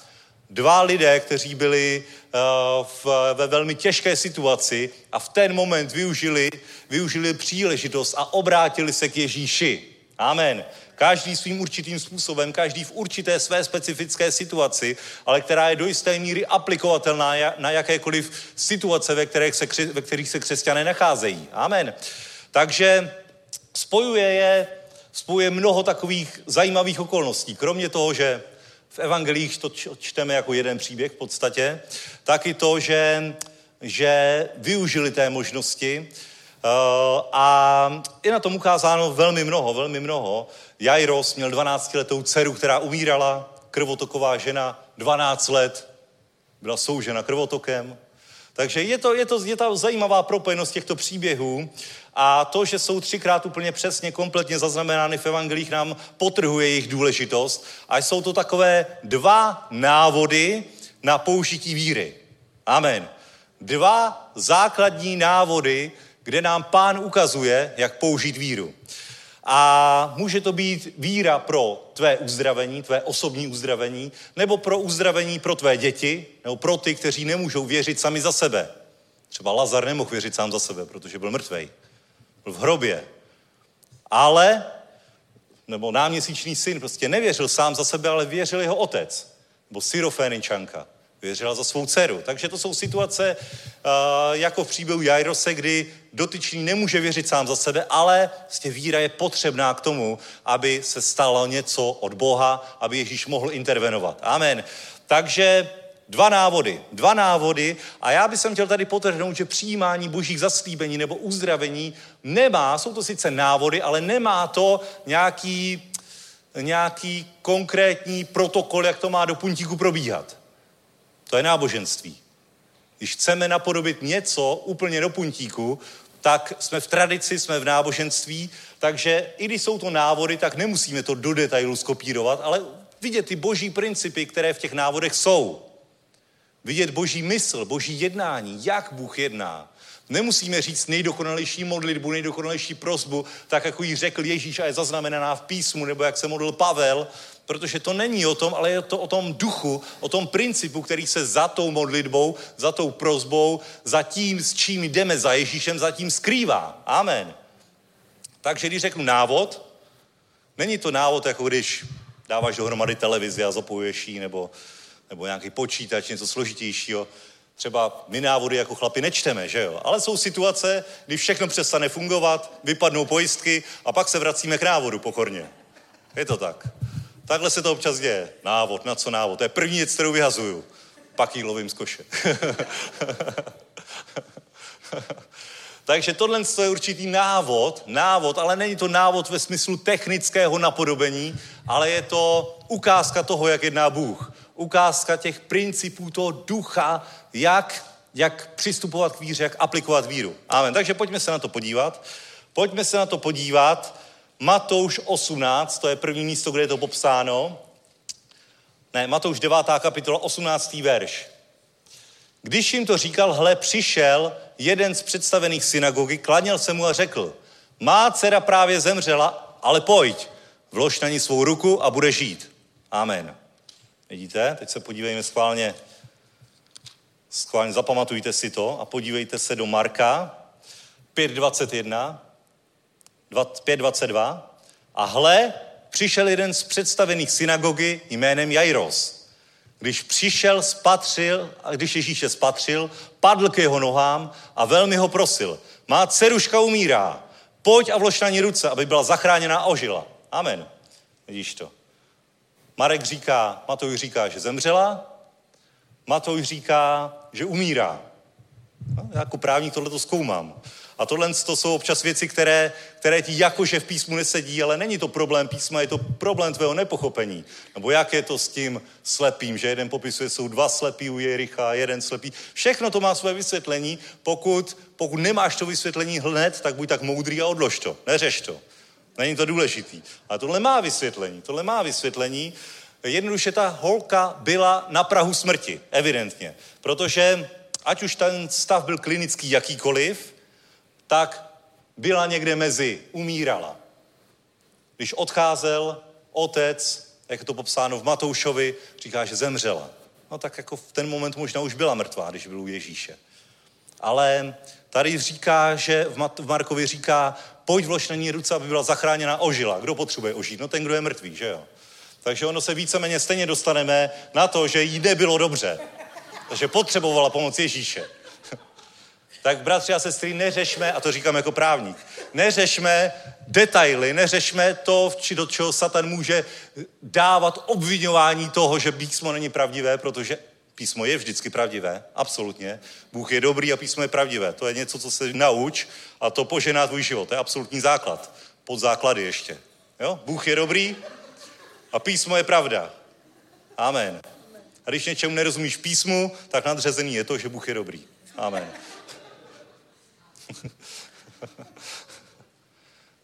Dva lidé, kteří byli uh, v, ve velmi těžké situaci a v ten moment využili, využili příležitost a obrátili se k Ježíši. Amen. Každý svým určitým způsobem, každý v určité své specifické situaci, ale která je do jisté míry aplikovatelná na jakékoliv situace, ve kterých se, ve kterých se křesťané nacházejí. Amen. Takže spojuje je, spojuje mnoho takových zajímavých okolností. Kromě toho, že v evangelích to čteme jako jeden příběh v podstatě, tak i to, že, že využili té možnosti uh, a je na tom ukázáno velmi mnoho, velmi mnoho. Jairos měl 12-letou dceru, která umírala, krvotoková žena, 12 let, byla soužena krvotokem. Takže je to, je to, je to zajímavá propojenost těchto příběhů a to, že jsou třikrát úplně přesně, kompletně zaznamenány v evangelích, nám potrhuje jejich důležitost. A jsou to takové dva návody na použití víry. Amen. Dva základní návody, kde nám pán ukazuje, jak použít víru. A může to být víra pro tvé uzdravení, tvé osobní uzdravení, nebo pro uzdravení pro tvé děti, nebo pro ty, kteří nemůžou věřit sami za sebe. Třeba Lazar nemohl věřit sám za sebe, protože byl mrtvej v hrobě. Ale, nebo náměsíčný syn prostě nevěřil sám za sebe, ale věřil jeho otec. Nebo Syroféničanka. Věřila za svou dceru. Takže to jsou situace uh, jako v příběhu Jairose, kdy dotyčný nemůže věřit sám za sebe, ale vlastně víra je potřebná k tomu, aby se stalo něco od Boha, aby Ježíš mohl intervenovat. Amen. Takže Dva návody, dva návody a já bych chtěl tady potrhnout, že přijímání božích zaslíbení nebo uzdravení nemá, jsou to sice návody, ale nemá to nějaký, nějaký konkrétní protokol, jak to má do puntíku probíhat. To je náboženství. Když chceme napodobit něco úplně do puntíku, tak jsme v tradici, jsme v náboženství, takže i když jsou to návody, tak nemusíme to do detailu skopírovat, ale vidět ty boží principy, které v těch návodech jsou vidět boží mysl, boží jednání, jak Bůh jedná. Nemusíme říct nejdokonalejší modlitbu, nejdokonalejší prosbu, tak jako ji řekl Ježíš a je zaznamenaná v písmu, nebo jak se modlil Pavel, protože to není o tom, ale je to o tom duchu, o tom principu, který se za tou modlitbou, za tou prosbou, za tím, s čím jdeme za Ježíšem, za tím skrývá. Amen. Takže když řeknu návod, není to návod, jako když dáváš dohromady televizi a zapojuješ ji, nebo nebo nějaký počítač, něco složitějšího. Třeba my návody jako chlapi nečteme, že jo? Ale jsou situace, kdy všechno přestane fungovat, vypadnou pojistky a pak se vracíme k návodu pokorně. Je to tak. Takhle se to občas děje. Návod, na co návod? To je první věc, kterou vyhazuju. Pak ji lovím z koše. Takže tohle je určitý návod, návod, ale není to návod ve smyslu technického napodobení, ale je to ukázka toho, jak jedná Bůh ukázka těch principů toho ducha, jak, jak přistupovat k víře, jak aplikovat víru. Amen. Takže pojďme se na to podívat. Pojďme se na to podívat. Matouš 18, to je první místo, kde je to popsáno. Ne, Matouš 9. kapitola, 18. verš. Když jim to říkal, hle, přišel jeden z představených synagogy, klaněl se mu a řekl, má dcera právě zemřela, ale pojď, vlož na ní svou ruku a bude žít. Amen. Vidíte? Teď se podívejme schválně, schválně zapamatujte si to a podívejte se do Marka 5.21, 5.22 a hle, přišel jeden z představených synagogy jménem Jairos. Když přišel, spatřil, a když Ježíše spatřil, padl k jeho nohám a velmi ho prosil. Má dceruška umírá, pojď a vlož na ní ruce, aby byla zachráněna a ožila. Amen. Vidíš to. Marek říká, Matouš říká, že zemřela, Matouš říká, že umírá. No, já jako právník tohle to zkoumám. A tohle to jsou občas věci, které, které ti jakože v písmu nesedí, ale není to problém písma, je to problém tvého nepochopení. Nebo jak je to s tím slepým, že jeden popisuje, jsou dva slepí u Jericha, jeden slepý. Všechno to má své vysvětlení. Pokud, pokud nemáš to vysvětlení hned, tak buď tak moudrý a odlož to. Neřeš to. Není to důležitý. A tohle má vysvětlení. Tohle má vysvětlení. Jednoduše ta holka byla na Prahu smrti, evidentně. Protože ať už ten stav byl klinický jakýkoliv, tak byla někde mezi, umírala. Když odcházel otec, jak je to popsáno v Matoušovi, říká, že zemřela. No tak jako v ten moment možná už byla mrtvá, když byl u Ježíše. Ale tady říká, že v Markovi říká, pojď vlož na ní ruce, aby byla zachráněna ožila. Kdo potřebuje ožít? No ten, kdo je mrtvý, že jo? Takže ono se víceméně stejně dostaneme na to, že jí nebylo dobře. Takže potřebovala pomoc Ježíše. tak bratři a sestry, neřešme, a to říkám jako právník, neřešme detaily, neřešme to, či do čeho Satan může dávat obvinování toho, že písmo není pravdivé, protože písmo je vždycky pravdivé, absolutně. Bůh je dobrý a písmo je pravdivé. To je něco, co se nauč a to požená tvůj život. To je absolutní základ. Pod základy ještě. Jo? Bůh je dobrý a písmo je pravda. Amen. A když něčemu nerozumíš písmu, tak nadřazený je to, že Bůh je dobrý. Amen.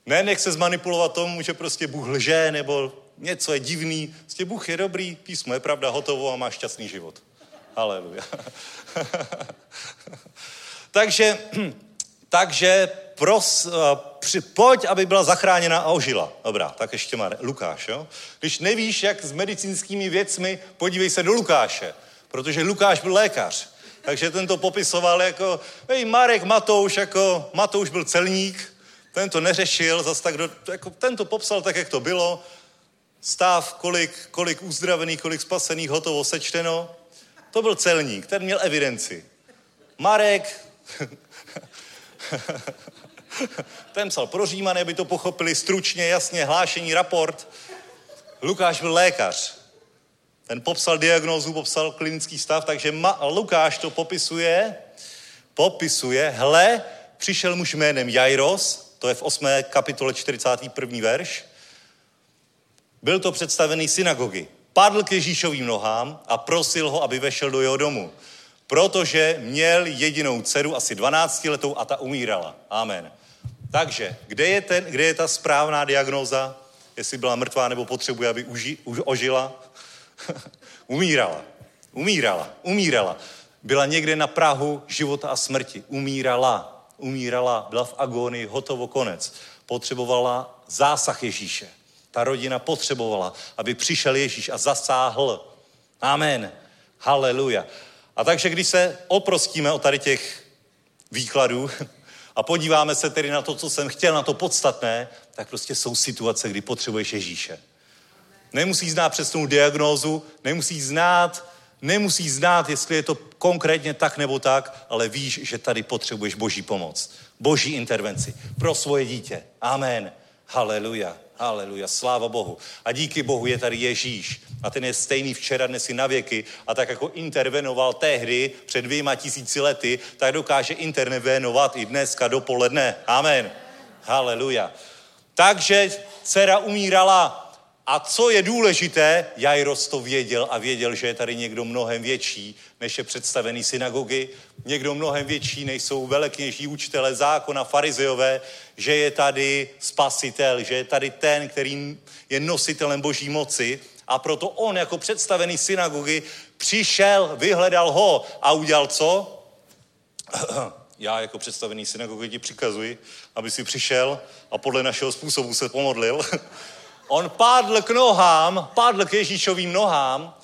ne, nech se zmanipulovat tomu, že prostě Bůh lže, nebo něco je divný. Prostě Bůh je dobrý, písmo je pravda, hotovo a máš šťastný život. Haleluja. takže, takže pros, uh, při, pojď, aby byla zachráněna a ožila. Dobrá, tak ještě má Lukáš. Jo? Když nevíš, jak s medicínskými věcmi, podívej se do Lukáše, protože Lukáš byl lékař. Takže ten to popisoval jako, hej, Marek Matouš, jako Matouš byl celník, ten to neřešil, zas tak do, jako, ten to popsal tak, jak to bylo, stav, kolik, kolik uzdravených, kolik spasených, hotovo, sečteno. To byl celník, ten měl evidenci. Marek, ten psal pro Římany, aby to pochopili stručně, jasně, hlášení, raport. Lukáš byl lékař. Ten popsal diagnózu, popsal klinický stav, takže Ma- Lukáš to popisuje, popisuje, hle, přišel muž jménem Jairos, to je v 8. kapitole 41. verš, byl to představený synagogy. Padl k Ježíšovým nohám a prosil ho, aby vešel do jeho domu. Protože měl jedinou dceru, asi 12 letou, a ta umírala. Amen. Takže, kde je, ten, kde je ta správná diagnóza? Jestli byla mrtvá nebo potřebuje, aby uži, už ožila? umírala. Umírala. Umírala. Byla někde na Prahu života a smrti. Umírala. Umírala. Byla v agónii. Hotovo konec. Potřebovala zásah Ježíše. Ta rodina potřebovala, aby přišel Ježíš a zasáhl. Amen. Haleluja. A takže když se oprostíme o tady těch výkladů a podíváme se tedy na to, co jsem chtěl, na to podstatné, tak prostě jsou situace, kdy potřebuješ Ježíše. Nemusí znát přesnou diagnózu, nemusí znát, nemusí znát, jestli je to konkrétně tak nebo tak, ale víš, že tady potřebuješ Boží pomoc, Boží intervenci pro svoje dítě. Amen. Haleluja. Haleluja, sláva Bohu. A díky Bohu je tady Ježíš. A ten je stejný včera, dnes i na věky. A tak jako intervenoval tehdy, před dvěma tisíci lety, tak dokáže intervenovat i dneska dopoledne. Amen. Haleluja. Takže dcera umírala a co je důležité, Jairos to věděl a věděl, že je tady někdo mnohem větší, než je představený synagogy, někdo mnohem větší, než jsou velekněží učitele zákona, farizeové, že je tady spasitel, že je tady ten, který je nositelem boží moci a proto on jako představený synagogy přišel, vyhledal ho a udělal co? Já jako představený synagogy ti přikazuji, aby si přišel a podle našeho způsobu se pomodlil. On pádl k nohám, pádl k Ježíšovým nohám.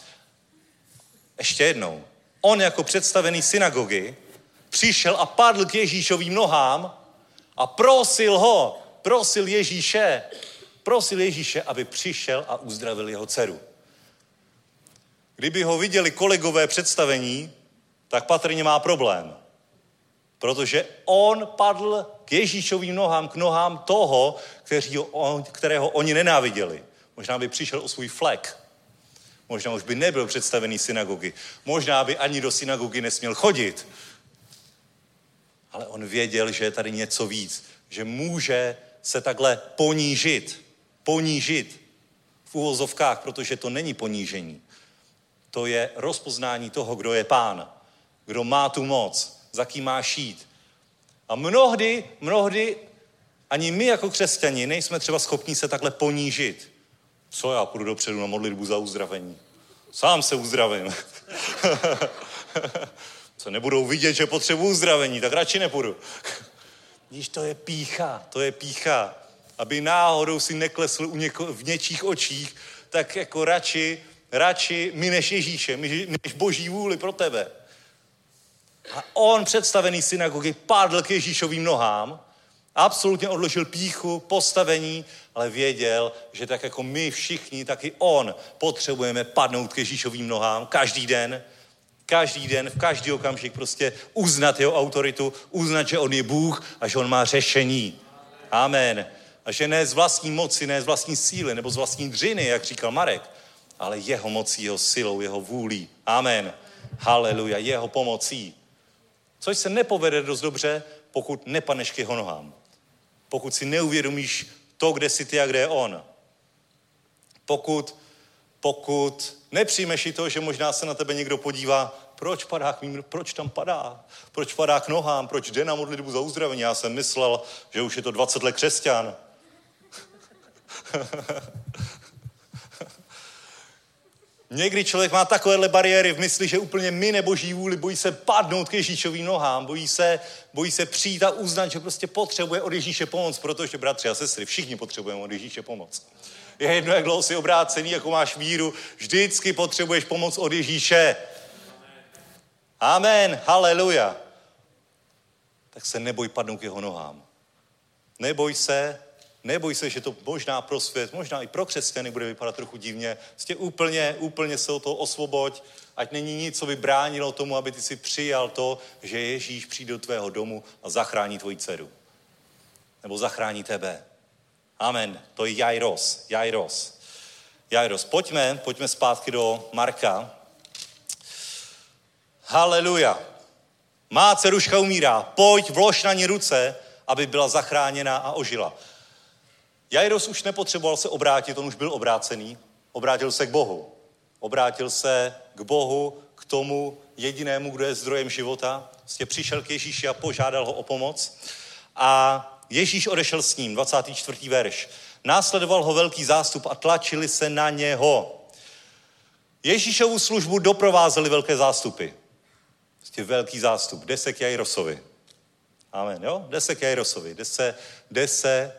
Ještě jednou. On jako představený synagogy přišel a padl k Ježíšovým nohám a prosil ho, prosil Ježíše, prosil Ježíše, aby přišel a uzdravil jeho dceru. Kdyby ho viděli kolegové představení, tak patrně má problém. Protože on padl k Ježíšovým nohám, k nohám toho, ho, kterého oni nenáviděli. Možná by přišel o svůj flek. Možná už by nebyl představený synagogy. Možná by ani do synagogy nesměl chodit. Ale on věděl, že je tady něco víc. Že může se takhle ponížit. Ponížit v uvozovkách, protože to není ponížení. To je rozpoznání toho, kdo je pán. Kdo má tu moc, za kým má šít. A mnohdy, mnohdy ani my jako křesťani nejsme třeba schopni se takhle ponížit. Co já půjdu dopředu na modlitbu za uzdravení? Sám se uzdravím. Co nebudou vidět, že potřebuji uzdravení, tak radši nepůjdu. Víš, to je pícha, to je pícha. Aby náhodou si neklesl u něko, v něčích očích, tak jako radši, radši my než Ježíše, my než boží vůli pro tebe. A on, představený synagogy, padl k Ježíšovým nohám, absolutně odložil píchu, postavení, ale věděl, že tak jako my všichni, tak i on potřebujeme padnout k Ježíšovým nohám každý den, každý den, v každý okamžik prostě uznat jeho autoritu, uznat, že on je Bůh a že on má řešení. Amen. A že ne z vlastní moci, ne z vlastní síly nebo z vlastní dřiny, jak říkal Marek, ale jeho mocí, jeho silou, jeho vůlí. Amen. Haleluja, jeho pomocí. Což se nepovede dost dobře, pokud nepaneš k jeho nohám. Pokud si neuvědomíš to, kde jsi ty a kde je on. Pokud, pokud nepřijmeš i to, že možná se na tebe někdo podívá, proč padá k mým, proč tam padá, proč padá k nohám, proč jde na modlitbu za uzdravení. Já jsem myslel, že už je to 20 let křesťan. Někdy člověk má takovéhle bariéry v mysli, že úplně my neboží vůli, bojí se padnout k Ježíšovým nohám, bojí se, bojí se přijít a uznat, že prostě potřebuje od Ježíše pomoc, protože bratři a sestry, všichni potřebujeme od Ježíše pomoc. Je jedno, jak dlouho jsi obrácený, jako máš víru, vždycky potřebuješ pomoc od Ježíše. Amen, haleluja. Tak se neboj padnout k jeho nohám. Neboj se, Neboj se, že to možná pro svět, možná i pro křesťany bude vypadat trochu divně. Prostě úplně, úplně se o to osvoboď, ať není nic, co by bránilo tomu, aby ty si přijal to, že Ježíš přijde do tvého domu a zachrání tvoji dceru. Nebo zachrání tebe. Amen. To je Jairos. Jairos. Jairos. Pojďme, pojďme zpátky do Marka. Haleluja. Má dceruška umírá. Pojď, vlož na ní ruce, aby byla zachráněna a ožila. Jairos už nepotřeboval se obrátit, on už byl obrácený. Obrátil se k Bohu. Obrátil se k Bohu, k tomu jedinému, kdo je zdrojem života. Vlastně přišel k Ježíši a požádal ho o pomoc. A Ježíš odešel s ním, 24. verš. Následoval ho velký zástup a tlačili se na něho. Ježíšovu službu doprovázely velké zástupy. Vlastně velký zástup. Jde se k Jairosovi. Amen, jo? Jde se k Jairosovi. Jde se, jde se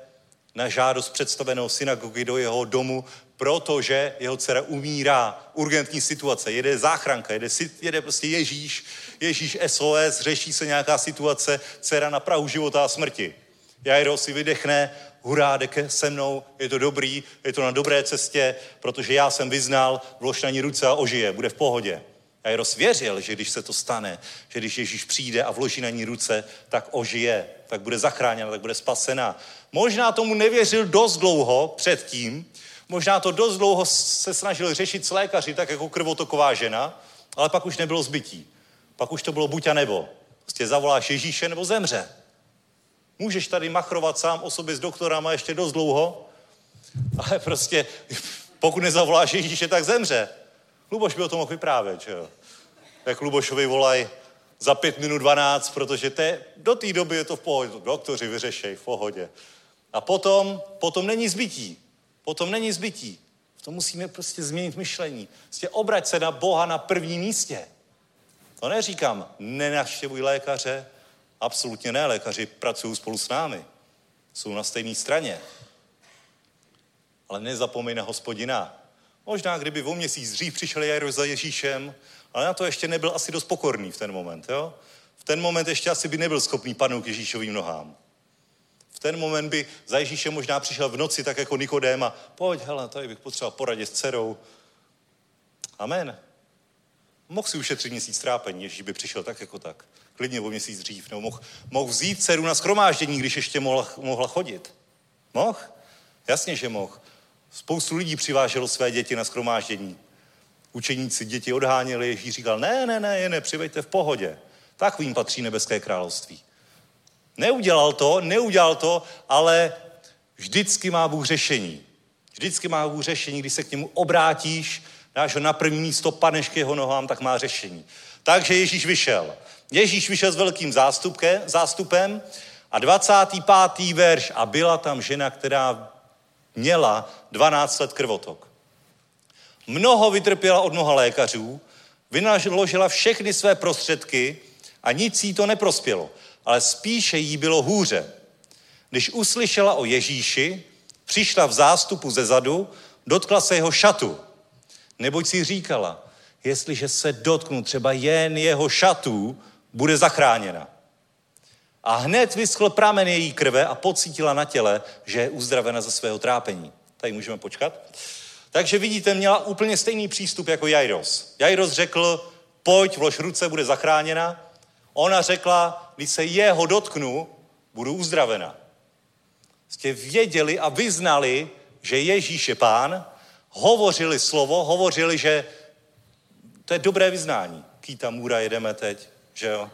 na žádost představeného synagogy do jeho domu, protože jeho dcera umírá. Urgentní situace, jede záchranka, jede, jede prostě Ježíš, Ježíš SOS, řeší se nějaká situace, dcera na prahu života a smrti. Jairo si vydechne, hurá, jde se mnou, je to dobrý, je to na dobré cestě, protože já jsem vyznal, vlož na ní ruce a ožije, bude v pohodě. Jairos věřil, že když se to stane, že když Ježíš přijde a vloží na ní ruce, tak ožije, tak bude zachráněna, tak bude spasena. Možná tomu nevěřil dost dlouho předtím, možná to dost dlouho se snažil řešit s lékaři, tak jako krvotoková žena, ale pak už nebylo zbytí. Pak už to bylo buď a nebo. Prostě zavoláš Ježíše nebo zemře. Můžeš tady machrovat sám o sobě s doktorama ještě dost dlouho, ale prostě pokud nezavoláš Ježíše, tak zemře. Luboš by o tom mohl vyprávět, že jo. Jak Lubošovi volají za pět minut dvanáct, protože te, do té doby je to v pohodě. Doktoři vyřešej v pohodě. A potom, potom není zbytí. Potom není zbytí. To musíme prostě změnit myšlení. Prostě obrať se na Boha na prvním místě. To neříkám, nenavštěvuj lékaře, absolutně ne, lékaři pracují spolu s námi. Jsou na stejné straně. Ale nezapomeň na hospodina. Možná, kdyby o měsíc dřív přišel Jairo za Ježíšem, ale na to ještě nebyl asi dost pokorný v ten moment. Jo? V ten moment ještě asi by nebyl schopný padnout k Ježíšovým nohám. V ten moment by za Ježíšem možná přišel v noci, tak jako Nikodém a pojď, hele, tady bych potřeboval poradit s dcerou. Amen. Mohl si ušetřit měsíc trápení, Ježíš by přišel tak jako tak. Klidně o měsíc dřív. Nebo mohl, mohl vzít dceru na schromáždění, když ještě mohla, mohla chodit. Mohl? Jasně, že mohl. Spoustu lidí přiváželo své děti na schromáždění. Učeníci děti odháněli, Ježíš říkal, ne, ne, ne, je nepřivejte v pohodě. Takovým patří nebeské království. Neudělal to, neudělal to, ale vždycky má Bůh řešení. Vždycky má Bůh řešení, když se k němu obrátíš, dáš ho na první místo, padneš k jeho nohám, tak má řešení. Takže Ježíš vyšel. Ježíš vyšel s velkým zástupke, zástupem a 25. verš a byla tam žena, která měla 12 let krvotok. Mnoho vytrpěla od mnoha lékařů, vynaložila všechny své prostředky a nic jí to neprospělo, ale spíše jí bylo hůře. Když uslyšela o Ježíši, přišla v zástupu ze zadu, dotkla se jeho šatu. Neboť si říkala, jestliže se dotknu třeba jen jeho šatů, bude zachráněna. A hned vyschl pramen její krve a pocítila na těle, že je uzdravena ze svého trápení. Tady můžeme počkat. Takže vidíte, měla úplně stejný přístup jako Jairos. Jairos řekl, pojď, vlož ruce, bude zachráněna. Ona řekla, když se jeho dotknu, budu uzdravena. Jste věděli a vyznali, že Ježíš je pán, hovořili slovo, hovořili, že to je dobré vyznání. Kýta Můra jedeme teď, že jo?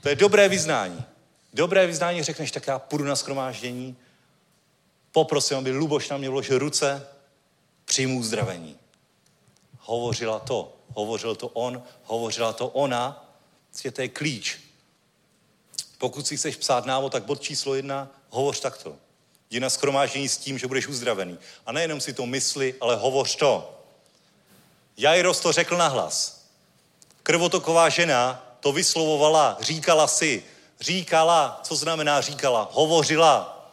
To je dobré vyznání. Dobré vyznání řekneš, tak já půjdu na schromáždění, poprosím, aby Luboš na mě vložil ruce, přijmu uzdravení. Hovořila to, hovořil to on, hovořila to ona, prostě to je klíč. Pokud si chceš psát návod, tak bod číslo jedna, hovoř takto. Jdi na schromáždění s tím, že budeš uzdravený. A nejenom si to mysli, ale hovoř to. Jairos to řekl nahlas. Krvotoková žena to vyslovovala, říkala si, říkala, co znamená říkala, hovořila,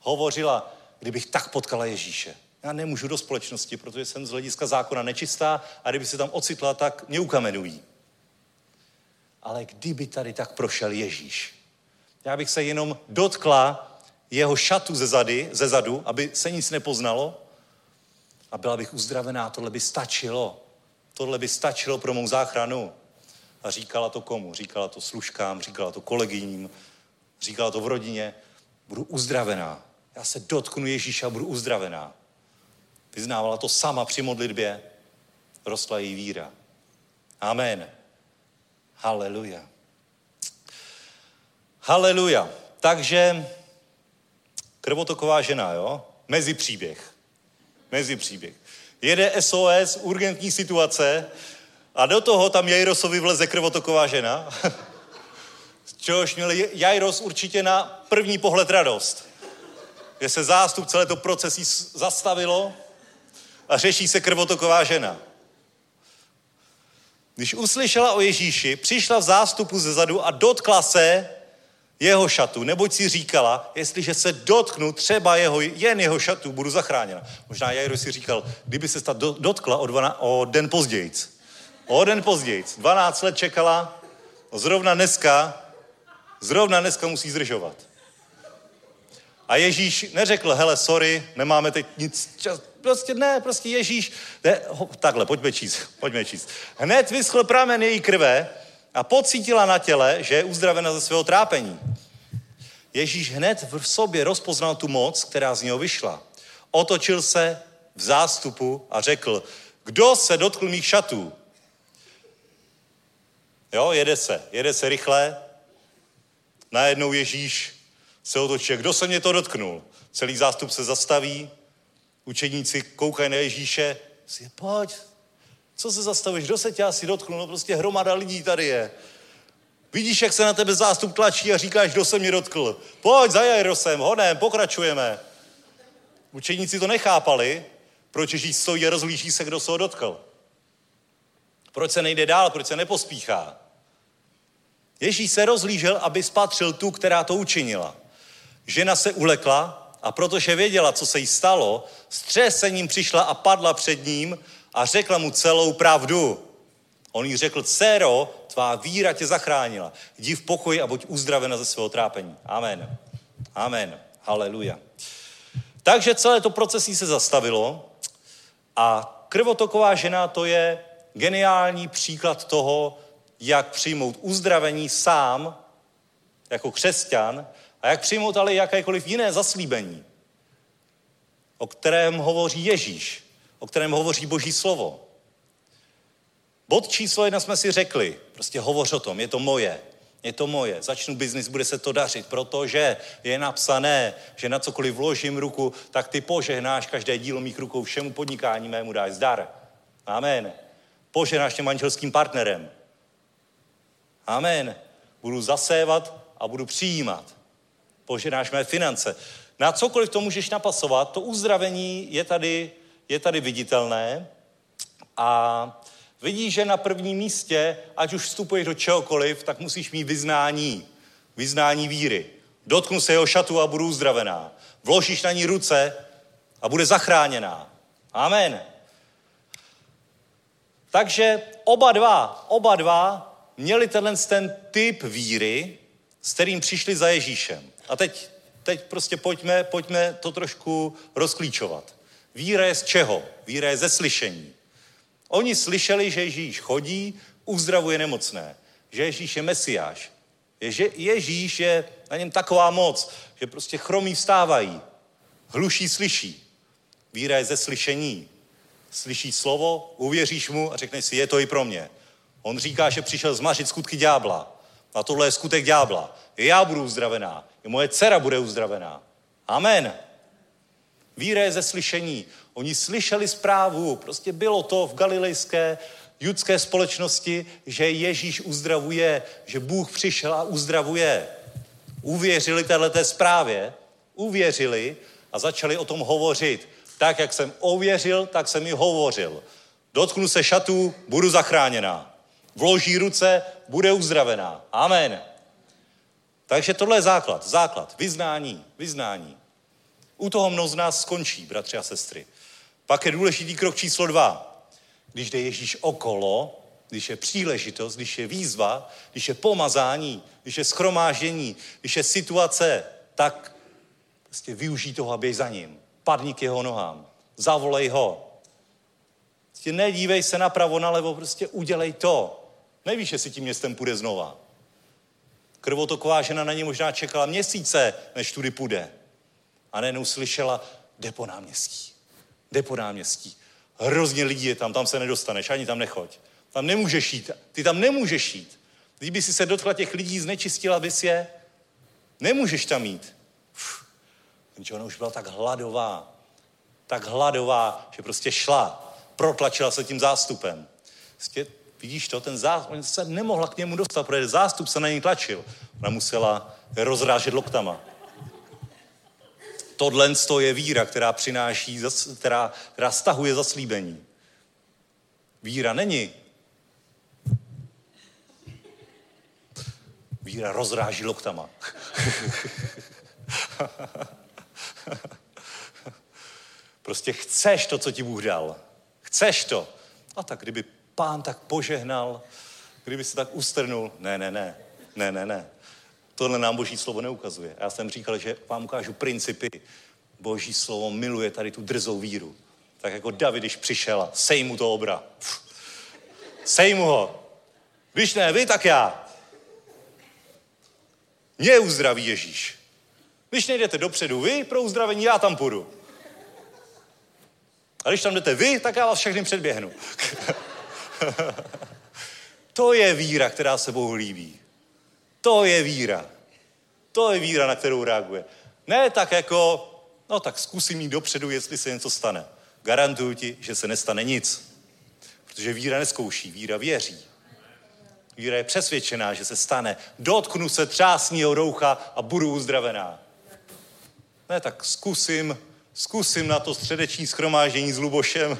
hovořila, kdybych tak potkala Ježíše. Já nemůžu do společnosti, protože jsem z hlediska zákona nečistá a kdyby se tam ocitla, tak mě ukamenují. Ale kdyby tady tak prošel Ježíš, já bych se jenom dotkla jeho šatu ze, zady, ze zadu, aby se nic nepoznalo a byla bych uzdravená, tohle by stačilo. Tohle by stačilo pro mou záchranu. A říkala to komu? Říkala to služkám, říkala to kolegyním, říkala to v rodině. Budu uzdravená. Já se dotknu Ježíša a budu uzdravená. Vyznávala to sama při modlitbě. Rostla její víra. Amen. Haleluja. Haleluja. Takže krvotoková žena, jo? Mezi příběh. Mezi příběh. Jede SOS, urgentní situace a do toho tam Jairosovi vleze krvotoková žena. Z čehož měl Jairos určitě na první pohled radost. Že se zástup celé to procesí zastavilo a řeší se krvotoková žena. Když uslyšela o Ježíši, přišla v zástupu ze zadu a dotkla se jeho šatu, neboť si říkala, jestliže se dotknu třeba jeho, jen jeho šatu, budu zachráněna. Možná Jairo si říkal, kdyby se ta dotkla o, dvana, o den později. O den později. 12 let čekala, zrovna dneska, zrovna dneska musí zdržovat. A Ježíš neřekl, hele, sorry, nemáme teď nic čas. Prostě ne, prostě Ježíš, ne, ho, takhle, pojďme číst, pojďme číst. Hned vyschl pramen její krve a pocítila na těle, že je uzdravena ze svého trápení. Ježíš hned v sobě rozpoznal tu moc, která z něho vyšla. Otočil se v zástupu a řekl, kdo se dotkl mých šatů? Jo, jede se, jede se rychle. Najednou Ježíš se otočí, kdo se mě to dotknul? Celý zástup se zastaví, učeníci koukají na Ježíše, si, pojď, co se zastavíš, kdo se tě asi dotknul? No prostě hromada lidí tady je. Vidíš, jak se na tebe zástup tlačí a říkáš, kdo se mě dotkl. Pojď za Jairosem, honem, pokračujeme. Učeníci to nechápali, proč Ježíš stojí a rozlíží se, kdo se ho dotkl. Proč se nejde dál, proč se nepospíchá. Ježíš se rozlížel, aby spatřil tu, která to učinila. Žena se ulekla a protože věděla, co se jí stalo, s třesením přišla a padla před ním a řekla mu celou pravdu. On jí řekl, dcero, tvá víra tě zachránila. Jdi v pokoji a buď uzdravena ze svého trápení. Amen. Amen. Haleluja. Takže celé to procesí se zastavilo a krvotoková žena to je geniální příklad toho, jak přijmout uzdravení sám jako křesťan a jak přijmout ale jakékoliv jiné zaslíbení, o kterém hovoří Ježíš, o kterém hovoří Boží slovo. Bod číslo jedna jsme si řekli, prostě hovoř o tom, je to moje, je to moje, začnu biznis, bude se to dařit, protože je napsané, že na cokoliv vložím ruku, tak ty požehnáš každé dílo mých rukou, všemu podnikání mému dáš zdar. Amen. Požehnáš tě manželským partnerem. Amen. Budu zasévat a budu přijímat. Požehnáš mé finance. Na cokoliv to můžeš napasovat, to uzdravení je tady, je tady viditelné A vidíš, že na prvním místě, ať už vstupuješ do čehokoliv, tak musíš mít vyznání. Vyznání víry. Dotknu se jeho šatu a budu uzdravená. Vložíš na ní ruce a bude zachráněná. Amen. Takže oba dva, oba dva měli tenhle ten typ víry, s kterým přišli za Ježíšem. A teď, teď prostě pojďme, pojďme to trošku rozklíčovat. Víra je z čeho? Víra je ze slyšení. Oni slyšeli, že Ježíš chodí, uzdravuje nemocné, že Ježíš je mesiáš, že Ježíš je na něm taková moc, že prostě chromí vstávají, hluší slyší. Víra je ze slyšení. Slyší slovo, uvěříš mu a řekneš si, je to i pro mě. On říká, že přišel zmařit skutky ďábla. A tohle je skutek ďábla. Já budu uzdravená. I moje dcera bude uzdravená. Amen. Víra je ze slyšení. Oni slyšeli zprávu, prostě bylo to v galilejské judské společnosti, že Ježíš uzdravuje, že Bůh přišel a uzdravuje. Uvěřili této zprávě, uvěřili a začali o tom hovořit. Tak, jak jsem ověřil, tak jsem i hovořil. Dotknu se šatů, budu zachráněná. Vloží ruce, bude uzdravená. Amen. Takže tohle je základ, základ, vyznání, vyznání. U toho mnoho z nás skončí, bratři a sestry. Pak je důležitý krok číslo dva. Když jde Ježíš okolo, když je příležitost, když je výzva, když je pomazání, když je schromáždění, když je situace, tak prostě využij toho a běž za ním. Padni k jeho nohám. Zavolej ho. Prostě nedívej se napravo, nalevo, prostě udělej to. Nevíš, jestli tím městem půjde znova. Krvotoková žena na ně možná čekala měsíce, než tudy půjde. A nejenom slyšela, jde po náměstí. Jde po náměstí. Hrozně lidí je tam, tam se nedostaneš, ani tam nechoď. Tam nemůžeš jít. Ty tam nemůžeš jít. Kdyby si se dotkla těch lidí, znečistila bys je, nemůžeš tam jít. Jenže ona už byla tak hladová, tak hladová, že prostě šla, protlačila se tím zástupem. Prostě, vidíš to, ten zástup, se nemohla k němu dostat, protože zástup se na ní tlačil. Ona musela rozrážet loktama. Tohle je víra, která přináší, která, která stahuje zaslíbení. Víra není. Víra rozráží loktama. prostě chceš to, co ti Bůh dal. Chceš to. A tak kdyby pán tak požehnal, kdyby se tak ustrnul, ne, ne, ne, ne, ne, ne. Tohle nám Boží slovo neukazuje. Já jsem říkal, že vám ukážu principy. Boží slovo miluje tady tu drzou víru. Tak jako David, když přišel a sej mu to obra. Sej mu ho. Když ne vy, tak já. Mě uzdraví Ježíš. Když nejdete dopředu vy pro uzdravení, já tam půjdu. A když tam jdete vy, tak já vás všechny předběhnu. to je víra, která se Bohu líbí. To je víra. To je víra, na kterou reaguje. Ne tak jako, no tak zkusím jít dopředu, jestli se něco stane. Garantuju ti, že se nestane nic. Protože víra neskouší, víra věří. Víra je přesvědčená, že se stane. Dotknu se třásního roucha a budu uzdravená. Ne, tak zkusím, zkusím na to středeční schromáždění s Lubošem.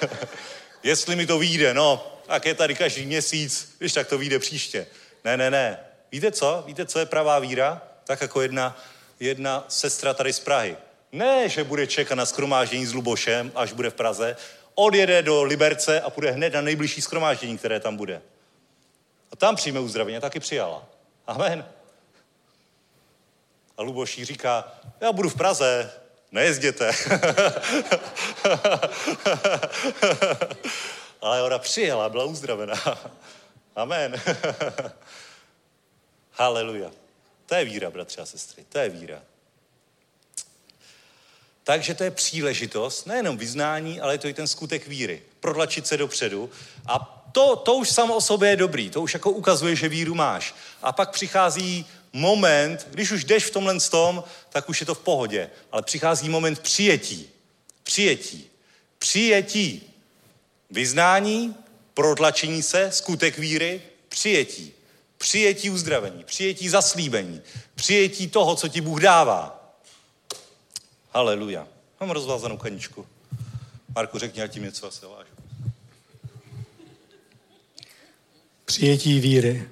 Jestli mi to vyjde, no, tak je tady každý měsíc, když tak to vyjde příště. Ne, ne, ne. Víte co? Víte, co je pravá víra? Tak jako jedna, jedna sestra tady z Prahy. Ne, že bude čekat na schromáždění s Lubošem, až bude v Praze, odjede do Liberce a půjde hned na nejbližší schromáždění, které tam bude. A tam přijme uzdravení a taky přijala. Amen. A Luboší říká, já budu v Praze, nejezděte. Ale ona přijela, byla uzdravená. Amen. Haleluja. To je víra, bratři a sestry, to je víra. Takže to je příležitost, nejenom vyznání, ale je to i ten skutek víry. Prodlačit se dopředu a to, to už samo o sobě je dobrý, to už jako ukazuje, že víru máš. A pak přichází moment, když už jdeš v tomhle tom, tak už je to v pohodě. Ale přichází moment přijetí. Přijetí. Přijetí. Vyznání, protlačení se, skutek víry, přijetí. Přijetí uzdravení, přijetí zaslíbení, přijetí toho, co ti Bůh dává. Haleluja. Mám rozvázanou kaničku. Marku, řekni, ať ti něco asi vážu. přijetí víry.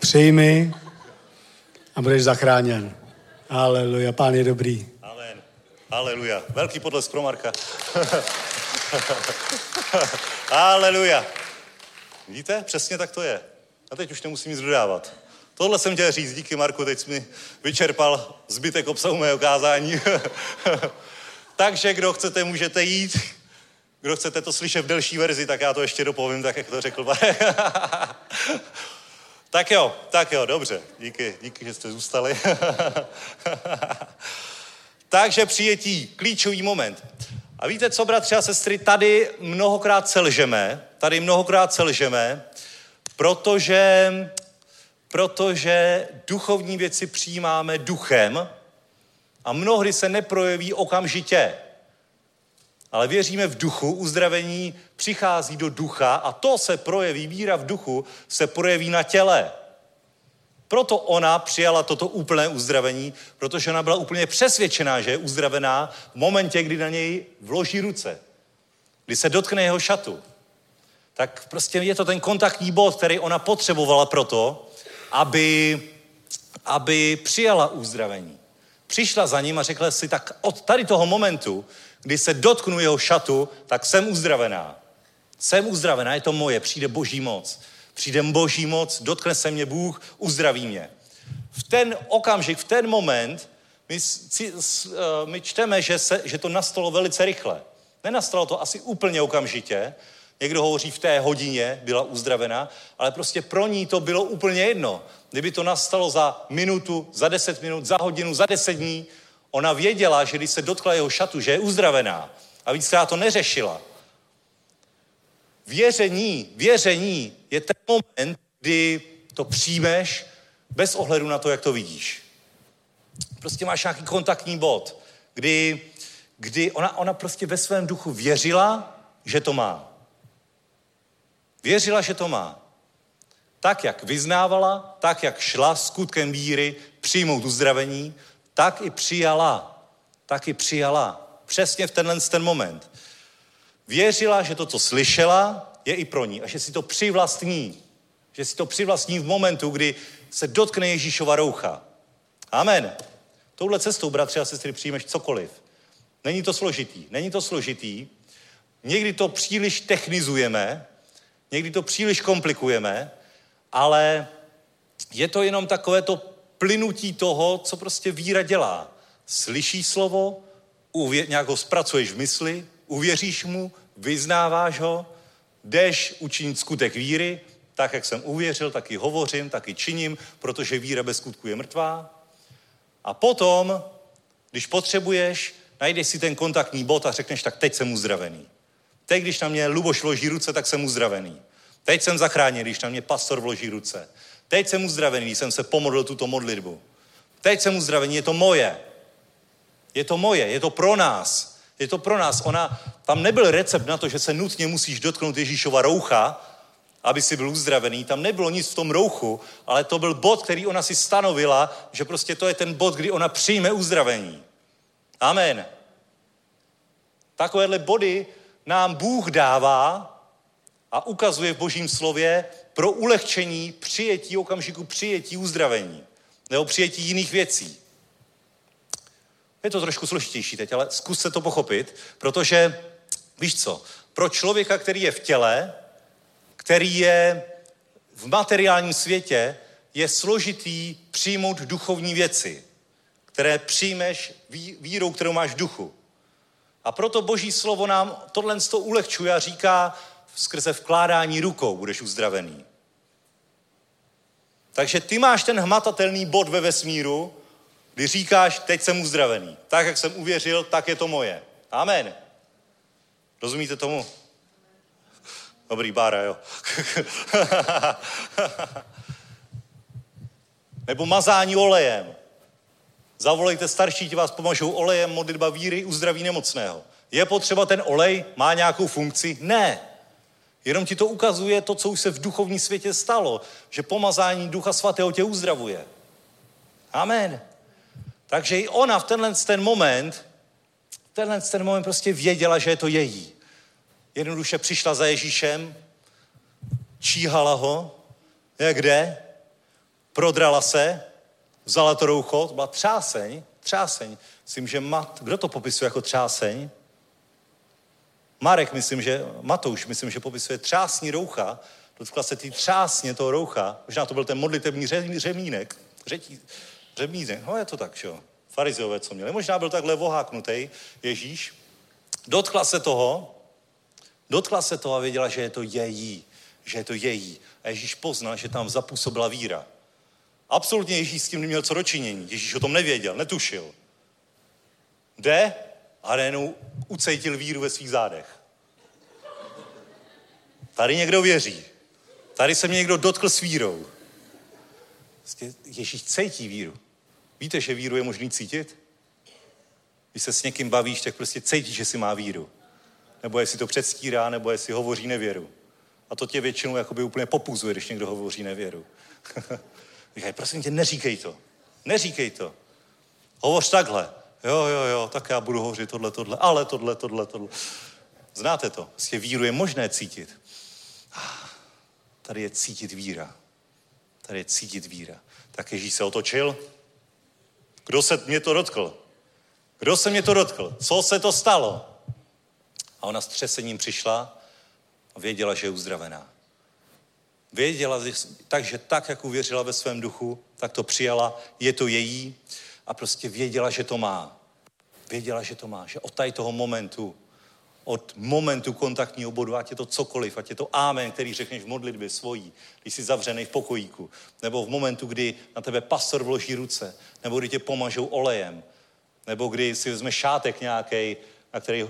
Přijmi a budeš zachráněn. Aleluja, pán je dobrý. Amen. Aleluja. Velký potlesk pro Marka. Aleluja. Vidíte? Přesně tak to je. A teď už nemusím nic dodávat. Tohle jsem chtěl říct. Díky, Marku, teď jsi mi vyčerpal zbytek obsahu mého kázání. Takže kdo chcete, můžete jít. Kdo chcete to slyšet v delší verzi, tak já to ještě dopovím, tak jak to řekl Tak jo, tak jo, dobře. Díky, díky, že jste zůstali. Takže přijetí, klíčový moment. A víte co, bratři a sestry, tady mnohokrát selžeme, tady mnohokrát selžeme, protože, protože duchovní věci přijímáme duchem a mnohdy se neprojeví okamžitě. Ale věříme v duchu, uzdravení přichází do ducha a to se projeví, víra v duchu se projeví na těle. Proto ona přijala toto úplné uzdravení, protože ona byla úplně přesvědčená, že je uzdravená v momentě, kdy na něj vloží ruce. Kdy se dotkne jeho šatu. Tak prostě je to ten kontaktní bod, který ona potřebovala proto, aby, aby přijala uzdravení. Přišla za ním a řekla si, tak od tady toho momentu, kdy se dotknu jeho šatu, tak jsem uzdravená. Jsem uzdravená, je to moje, přijde boží moc. Přijde boží moc, dotkne se mě Bůh, uzdraví mě. V ten okamžik, v ten moment, my, eh, my čteme, že, se, že to nastalo velice rychle. Nenastalo to asi úplně okamžitě, někdo hovoří v té hodině, byla uzdravena, ale prostě pro ní to bylo úplně jedno. Kdyby to nastalo za minutu, za deset minut, za hodinu, za deset dní, ona věděla, že když se dotkla jeho šatu, že je uzdravená. A víckrát to neřešila. Věření, věření je ten moment, kdy to přijmeš bez ohledu na to, jak to vidíš. Prostě máš nějaký kontaktní bod, kdy, kdy ona, ona prostě ve svém duchu věřila, že to má. Věřila, že to má. Tak, jak vyznávala, tak, jak šla skutkem víry přijmout uzdravení, tak i přijala. Tak i přijala. Přesně v tenhle ten moment. Věřila, že to, co slyšela, je i pro ní a že si to přivlastní. Že si to přivlastní v momentu, kdy se dotkne Ježíšova roucha. Amen. Touhle cestou, bratři a sestry, přijmeš cokoliv. Není to složitý. Není to složitý. Někdy to příliš technizujeme, někdy to příliš komplikujeme, ale je to jenom takové to plynutí toho, co prostě víra dělá. Slyšíš slovo, uvě- nějak ho zpracuješ v mysli, uvěříš mu, vyznáváš ho, jdeš učinit skutek víry, tak, jak jsem uvěřil, tak i hovořím, tak i činím, protože víra bez skutku je mrtvá. A potom, když potřebuješ, najdeš si ten kontaktní bod a řekneš, tak teď jsem uzdravený. Teď, když na mě Luboš vloží ruce, tak jsem uzdravený. Teď jsem zachráněn, když na mě pastor vloží ruce. Teď jsem uzdravený, jsem se pomodlil tuto modlitbu. Teď jsem uzdravený, je to moje. Je to moje, je to pro nás. Je to pro nás. Ona, tam nebyl recept na to, že se nutně musíš dotknout Ježíšova roucha, aby si byl uzdravený. Tam nebylo nic v tom rouchu, ale to byl bod, který ona si stanovila, že prostě to je ten bod, kdy ona přijme uzdravení. Amen. Takovéhle body nám Bůh dává a ukazuje v božím slově pro ulehčení přijetí, okamžiku přijetí uzdravení nebo přijetí jiných věcí. Je to trošku složitější teď, ale zkuste to pochopit, protože víš co, pro člověka, který je v těle, který je v materiálním světě, je složitý přijmout duchovní věci, které přijmeš vírou, kterou máš v duchu. A proto Boží slovo nám tohle to ulehčuje a říká, skrze vkládání rukou budeš uzdravený. Takže ty máš ten hmatatelný bod ve vesmíru, kdy říkáš, teď jsem uzdravený. Tak, jak jsem uvěřil, tak je to moje. Amen. Rozumíte tomu? Dobrý, Bára, jo. Nebo mazání olejem. Zavolejte starší, ti vás pomažou olejem, modlitba víry, uzdraví nemocného. Je potřeba ten olej? Má nějakou funkci? Ne. Jenom ti to ukazuje to, co už se v duchovní světě stalo, že pomazání Ducha Svatého tě uzdravuje. Amen. Takže i ona v tenhle ten moment, v tenhle ten moment prostě věděla, že je to její. Jednoduše přišla za Ježíšem, číhala ho, jak jde, prodrala se, vzala to roucho, to byla třáseň, třáseň. Myslím, že Mat, kdo to popisuje jako třáseň? Marek, myslím, že, Matouš, myslím, že popisuje třásní roucha, dotkla se ty třásně toho roucha, možná to byl ten modlitební řemínek, řetí, řemínek, no je to tak, jo, farizeové, co měli, možná byl takhle voháknutý Ježíš, dotkla se toho, dotkla se toho a věděla, že je to její, že je to její. A Ježíš poznal, že tam zapůsobila víra. Absolutně Ježíš s tím neměl co dočinění. Ježíš o tom nevěděl, netušil. Jde a najednou ucejtil víru ve svých zádech. Tady někdo věří. Tady se mě někdo dotkl s vírou. Prostě Ježíš cítí víru. Víte, že víru je možný cítit? Když se s někým bavíš, tak prostě cítíš, že si má víru. Nebo jestli to předstírá, nebo jestli hovoří nevěru. A to tě většinou jakoby úplně popuzuje, když někdo hovoří nevěru. Říkají, prosím tě, neříkej to. Neříkej to. Hovoř takhle. Jo, jo, jo, tak já budu hovořit tohle, tohle, ale tohle, tohle, tohle. Znáte to? Prostě víru je možné cítit. Tady je cítit víra. Tady je cítit víra. Tak Ježíš se otočil. Kdo se mě to dotkl? Kdo se mě to dotkl? Co se to stalo? A ona s třesením přišla a věděla, že je uzdravená. Věděla, takže tak, jak uvěřila ve svém duchu, tak to přijala, je to její a prostě věděla, že to má. Věděla, že to má, že od tady toho momentu, od momentu kontaktního bodu, ať je to cokoliv, ať je to ámen, který řekneš v modlitbě svojí, když jsi zavřený v pokojíku, nebo v momentu, kdy na tebe pastor vloží ruce, nebo kdy tě pomažou olejem, nebo kdy si vezme šátek nějaký, na který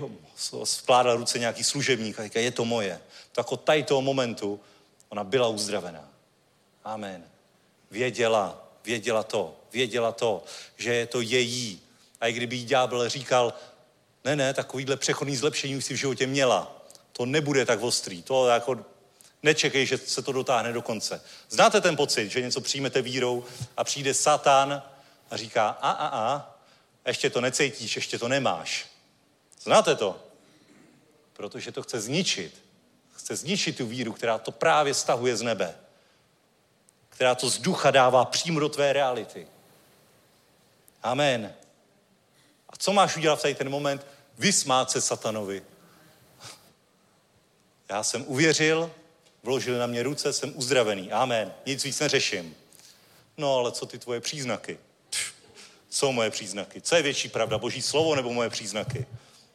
skládá ruce nějaký služebník a říká, je to moje. Tak od tady toho momentu ona byla uzdravená. Amen. Věděla, věděla to, věděla to, že je to její. A i kdyby jí ďábel říkal, ne, ne, takovýhle přechodný zlepšení už si v životě měla. To nebude tak ostrý. To jako nečekej, že se to dotáhne do konce. Znáte ten pocit, že něco přijmete vírou a přijde Satan a říká, a, a, a, ještě to necítíš, ještě to nemáš. Znáte to? Protože to chce zničit. Chce zničit tu víru, která to právě stahuje z nebe. Která to z ducha dává přímo do tvé reality. Amen. A co máš udělat v tady ten moment? Vysmát se satanovi. Já jsem uvěřil, vložil na mě ruce, jsem uzdravený. Amen. Nic víc neřeším. No ale co ty tvoje příznaky? Co moje příznaky? Co je větší pravda? Boží slovo nebo moje příznaky?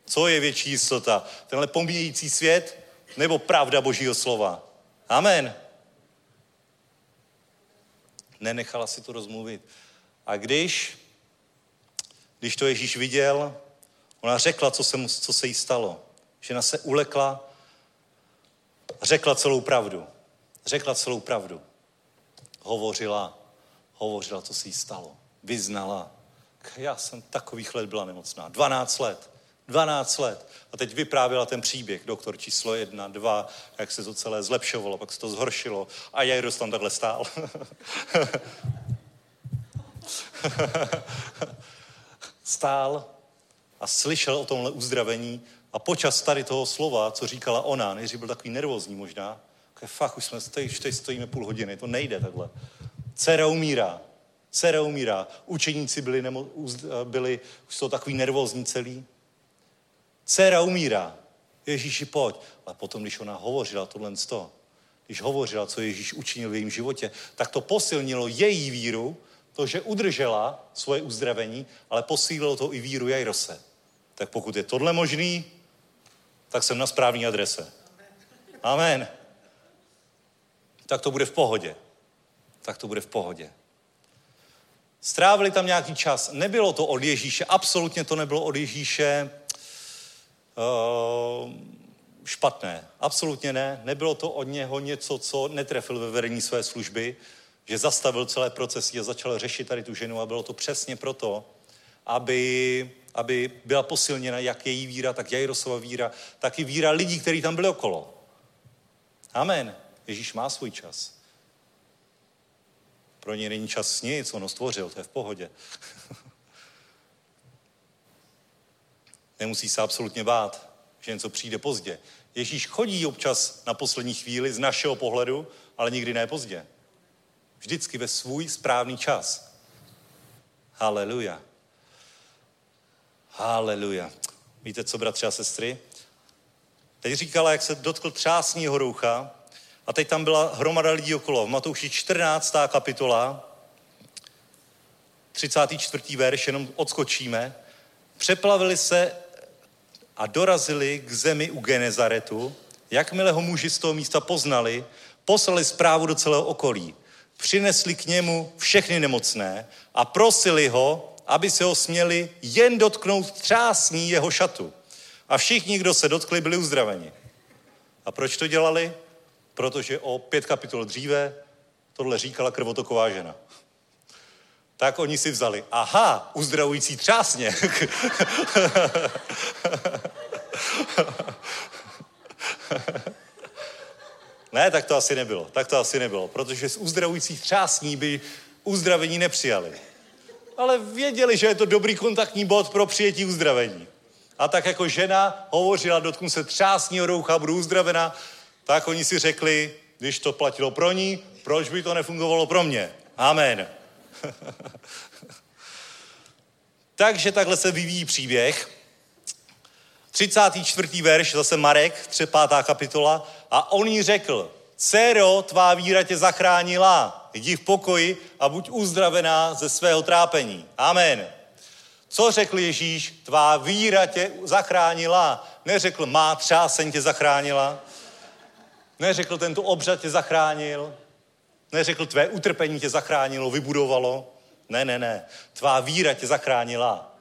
Co je větší jistota? Tenhle pomíjející svět nebo pravda Božího slova? Amen. Nenechala si to rozmluvit. A když, když to Ježíš viděl, ona řekla, co se, mu, co se jí stalo. Žena se ulekla řekla celou pravdu. Řekla celou pravdu. Hovořila, hovořila, co se jí stalo. Vyznala. Já jsem takových let byla nemocná. 12 let. 12 let. A teď vyprávěla ten příběh, doktor číslo jedna, dva, jak se to celé zlepšovalo, pak se to zhoršilo a Jairus tam takhle stál. stál a slyšel o tomhle uzdravení a počas tady toho slova, co říkala ona, nejdřív byl takový nervózní možná, okay, fakt, už jsme tady, už stojíme půl hodiny, to nejde takhle. Dcera umírá, dcera umírá, učeníci byli, nemo, byli už jsou takový nervózní celý, Dcera umírá. Ježíši, pojď. Ale potom, když ona hovořila tohle z toho, když hovořila, co Ježíš učinil v jejím životě, tak to posilnilo její víru, to, že udržela svoje uzdravení, ale posílilo to i víru Jajrose. Tak pokud je tohle možný, tak jsem na správné adrese. Amen. Tak to bude v pohodě. Tak to bude v pohodě. Strávili tam nějaký čas. Nebylo to od Ježíše, absolutně to nebylo od Ježíše špatné. Absolutně ne. Nebylo to od něho něco, co netrefil ve vedení své služby, že zastavil celé procesy a začal řešit tady tu ženu a bylo to přesně proto, aby, aby byla posilněna jak její víra, tak Jairosova víra, tak i víra lidí, kteří tam byli okolo. Amen. Ježíš má svůj čas. Pro něj není čas nic, on ho stvořil, to je v pohodě. Nemusí se absolutně bát, že něco přijde pozdě. Ježíš chodí občas na poslední chvíli z našeho pohledu, ale nikdy ne pozdě. Vždycky ve svůj správný čas. Haleluja. Haleluja. Víte co, bratři a sestry? Teď říkala, jak se dotkl třásního roucha a teď tam byla hromada lidí okolo. V Matouši 14. kapitola, 34. verš, jenom odskočíme. Přeplavili se a dorazili k zemi u Genezaretu. Jakmile ho muži z toho místa poznali, poslali zprávu do celého okolí. Přinesli k němu všechny nemocné a prosili ho, aby se ho směli jen dotknout třásní jeho šatu. A všichni, kdo se dotkli, byli uzdraveni. A proč to dělali? Protože o pět kapitol dříve tohle říkala krvotoková žena. Tak oni si vzali, aha, uzdravující třásně. ne, tak to asi nebylo. Tak to asi nebylo, protože z uzdravujících třásní by uzdravení nepřijali. Ale věděli, že je to dobrý kontaktní bod pro přijetí uzdravení. A tak jako žena hovořila, dotknu se třásního roucha, budu uzdravena, tak oni si řekli, když to platilo pro ní, proč by to nefungovalo pro mě? Amen. Takže takhle se vyvíjí příběh. 34. verš, zase Marek, 3. kapitola. A on jí řekl, dcero, tvá víra tě zachránila. Jdi v pokoji a buď uzdravená ze svého trápení. Amen. Co řekl Ježíš? Tvá víra tě zachránila. Neřekl, má třáseň tě zachránila. Neřekl, tento obřad tě zachránil. Neřekl, tvé utrpení tě zachránilo, vybudovalo. Ne, ne, ne. Tvá víra tě zachránila.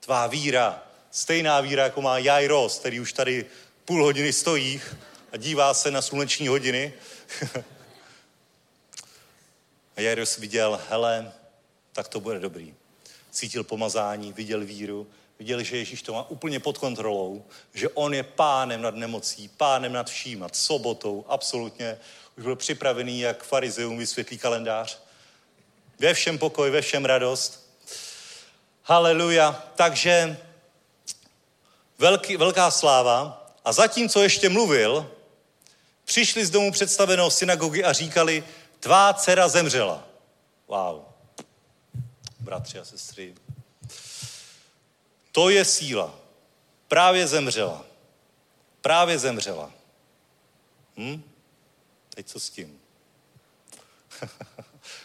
Tvá víra. Stejná víra, jako má Jairos, který už tady půl hodiny stojí a dívá se na sluneční hodiny. a Jairos viděl, hele, tak to bude dobrý cítil pomazání, viděl víru, viděl, že Ježíš to má úplně pod kontrolou, že on je pánem nad nemocí, pánem nad vším, nad sobotou, absolutně. Už byl připravený, jak farizeum vysvětlí kalendář. Ve všem pokoj, ve všem radost. Haleluja. Takže velký, velká sláva. A zatímco ještě mluvil, přišli z domu představeného synagogy a říkali, tvá dcera zemřela. Wow bratři a sestry. To je síla. Právě zemřela. Právě zemřela. Hm? Teď co s tím?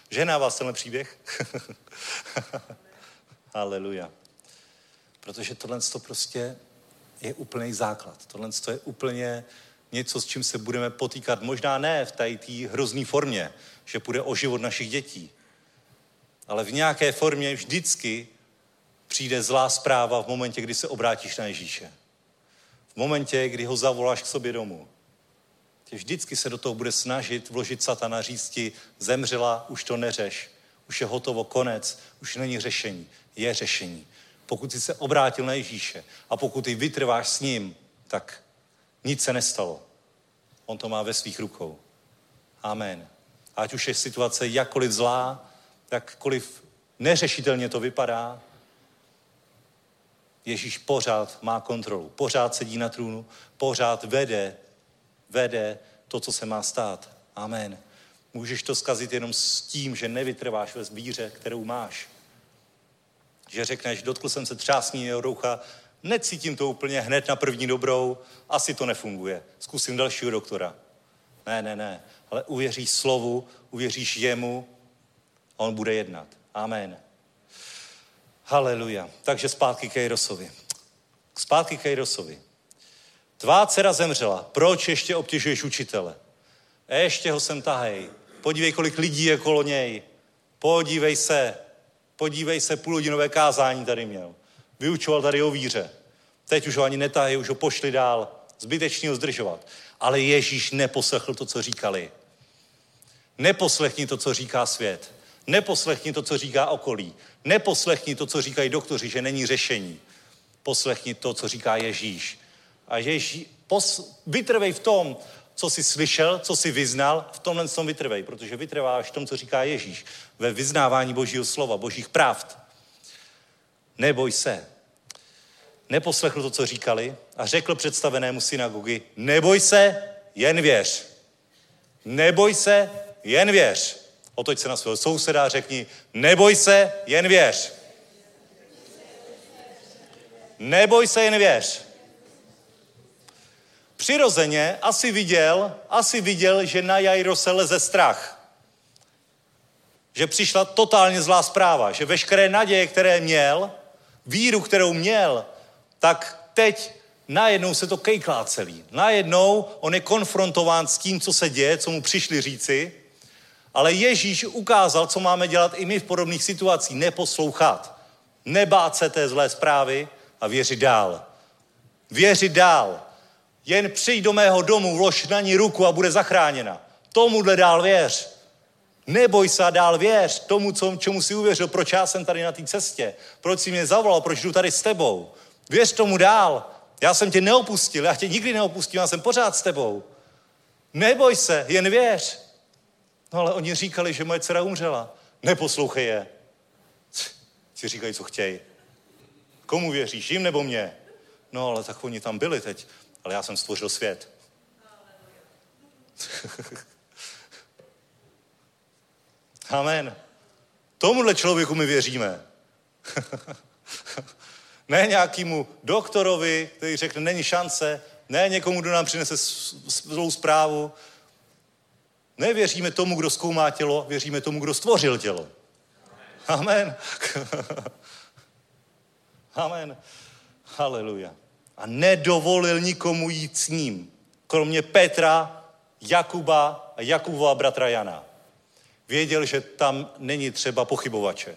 Žena vás tenhle příběh? Haleluja. Protože tohle to prostě je úplný základ. Tohle to je úplně něco, s čím se budeme potýkat. Možná ne v té hrozný formě, že půjde o život našich dětí, ale v nějaké formě vždycky přijde zlá zpráva v momentě, kdy se obrátíš na Ježíše. V momentě, kdy ho zavoláš k sobě domů. Tě vždycky se do toho bude snažit vložit satana, říct ti, zemřela, už to neřeš, už je hotovo, konec, už není řešení. Je řešení. Pokud jsi se obrátil na Ježíše a pokud ty vytrváš s ním, tak nic se nestalo. On to má ve svých rukou. Amen. Ať už je situace jakkoliv zlá, jakkoliv neřešitelně to vypadá, Ježíš pořád má kontrolu, pořád sedí na trůnu, pořád vede, vede to, co se má stát. Amen. Můžeš to zkazit jenom s tím, že nevytrváš ve zbíře, kterou máš. Že řekneš, dotkl jsem se třásního roucha, necítím to úplně hned na první dobrou, asi to nefunguje. Zkusím dalšího doktora. Ne, ne, ne. Ale uvěříš slovu, uvěříš jemu a on bude jednat. Amen. Haleluja. Takže zpátky k Jairosovi. Zpátky k Jairosovi. Tvá dcera zemřela. Proč ještě obtěžuješ učitele? Ještě ho sem tahej. Podívej, kolik lidí je kolo něj. Podívej se. Podívej se, půlhodinové kázání tady měl. Vyučoval tady o víře. Teď už ho ani netahají, už ho pošli dál. Zbytečně ho zdržovat. Ale Ježíš neposlechl to, co říkali. Neposlechni to, co říká svět. Neposlechni to, co říká okolí. Neposlechni to, co říkají doktoři, že není řešení. Poslechni to, co říká Ježíš. A Ježíš, pos, vytrvej v tom, co jsi slyšel, co jsi vyznal, v tomhle tom vytrvej, protože vytrváš v tom, co říká Ježíš, ve vyznávání Božího slova, Božích pravd. Neboj se. neposlechl to, co říkali a řekl představenému synagogy, neboj se, jen věř. Neboj se, jen věř. Otoď se na svého souseda a řekni, neboj se, jen věř. Neboj se, jen věř. Přirozeně asi viděl, asi viděl, že na Jairo se leze strach. Že přišla totálně zlá zpráva, že veškeré naděje, které měl, víru, kterou měl, tak teď najednou se to kejklá celý. Najednou on je konfrontován s tím, co se děje, co mu přišli říci, ale Ježíš ukázal, co máme dělat i my v podobných situacích. Neposlouchat, nebát se té zlé zprávy a věřit dál. Věřit dál. Jen přijď do mého domu, vlož na ní ruku a bude zachráněna. Tomuhle dál věř. Neboj se a dál věř tomu, co, čemu si uvěřil, proč já jsem tady na té cestě, proč jsi mě zavolal, proč jdu tady s tebou. Věř tomu dál. Já jsem tě neopustil, já tě nikdy neopustím, já jsem pořád s tebou. Neboj se, jen věř. No ale oni říkali, že moje dcera umřela. Neposlouchej je. Si říkají, co chtějí. Komu věříš, jim nebo mě? No ale tak oni tam byli teď. Ale já jsem stvořil svět. Amen. Tomuhle člověku my věříme. ne nějakému doktorovi, který řekne, není šance, ne někomu, kdo nám přinese zlou zprávu. Nevěříme tomu, kdo zkoumá tělo, věříme tomu, kdo stvořil tělo. Amen. Amen. Haleluja. A nedovolil nikomu jít s ním, kromě Petra, Jakuba a Jakubova bratra Jana. Věděl, že tam není třeba pochybovače.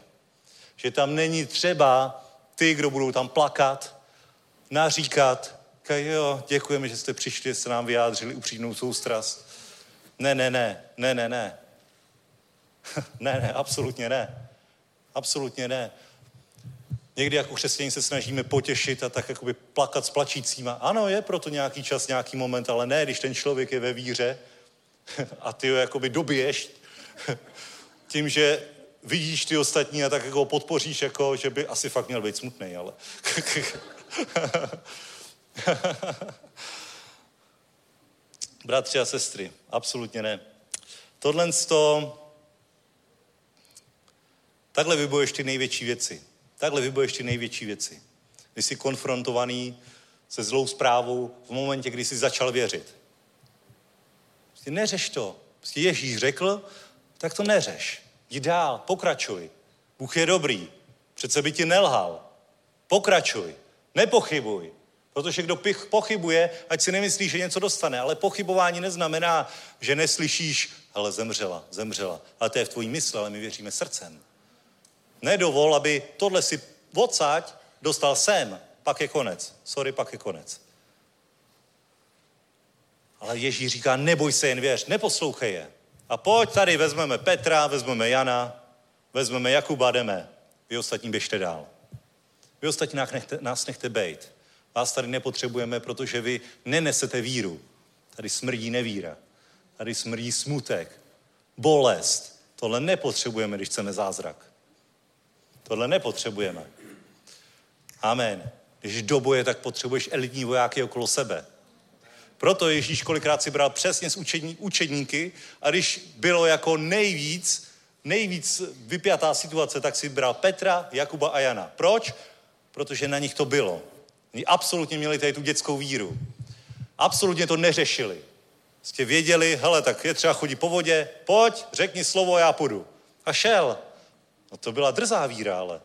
Že tam není třeba ty, kdo budou tam plakat, naříkat, jo, děkujeme, že jste přišli, jste nám vyjádřili upřímnou soustrast. Ne, ne, ne, ne, ne, ne. ne, ne, absolutně ne. Absolutně ne. Někdy jako křesťaní se snažíme potěšit a tak jakoby plakat s plačícíma. Ano, je proto nějaký čas, nějaký moment, ale ne, když ten člověk je ve víře a ty ho jakoby dobiješ tím, že vidíš ty ostatní a tak jako podpoříš, jako, že by asi fakt měl být smutný, ale... Bratři a sestry, absolutně ne. Tohle to... Takhle vyboješ ty největší věci. Takhle vyboješ ty největší věci. Když jsi konfrontovaný se zlou zprávou v momentě, kdy jsi začal věřit. Prostě neřeš to. Prostě Ježíš řekl, tak to neřeš. Jdi dál, pokračuj. Bůh je dobrý. Přece by ti nelhal. Pokračuj. Nepochybuj. Protože kdo pochybuje, ať si nemyslí, že něco dostane. Ale pochybování neznamená, že neslyšíš, ale zemřela, zemřela. Ale to je v tvojí mysli, ale my věříme srdcem. Nedovol, aby tohle si odsaď dostal sem, pak je konec. Sorry, pak je konec. Ale Ježíš říká, neboj se, jen věř, neposlouchej je. A pojď tady, vezmeme Petra, vezmeme Jana, vezmeme Jakuba, jdeme. Vy ostatní běžte dál. Vy ostatní nás nechte, nás nechte bejt. Vás tady nepotřebujeme, protože vy nenesete víru. Tady smrdí nevíra. Tady smrdí smutek, bolest. Tohle nepotřebujeme, když chceme zázrak. Tohle nepotřebujeme. Amen. Když do boje, tak potřebuješ elitní vojáky okolo sebe. Proto Ježíš kolikrát si bral přesně z učení, učedníky a když bylo jako nejvíc, nejvíc vypjatá situace, tak si bral Petra, Jakuba a Jana. Proč? Protože na nich to bylo. Oni absolutně měli tady tu dětskou víru. Absolutně to neřešili. Jste věděli, hele, tak je třeba chodit po vodě, pojď, řekni slovo, já půjdu. A šel. No to byla drzá víra, ale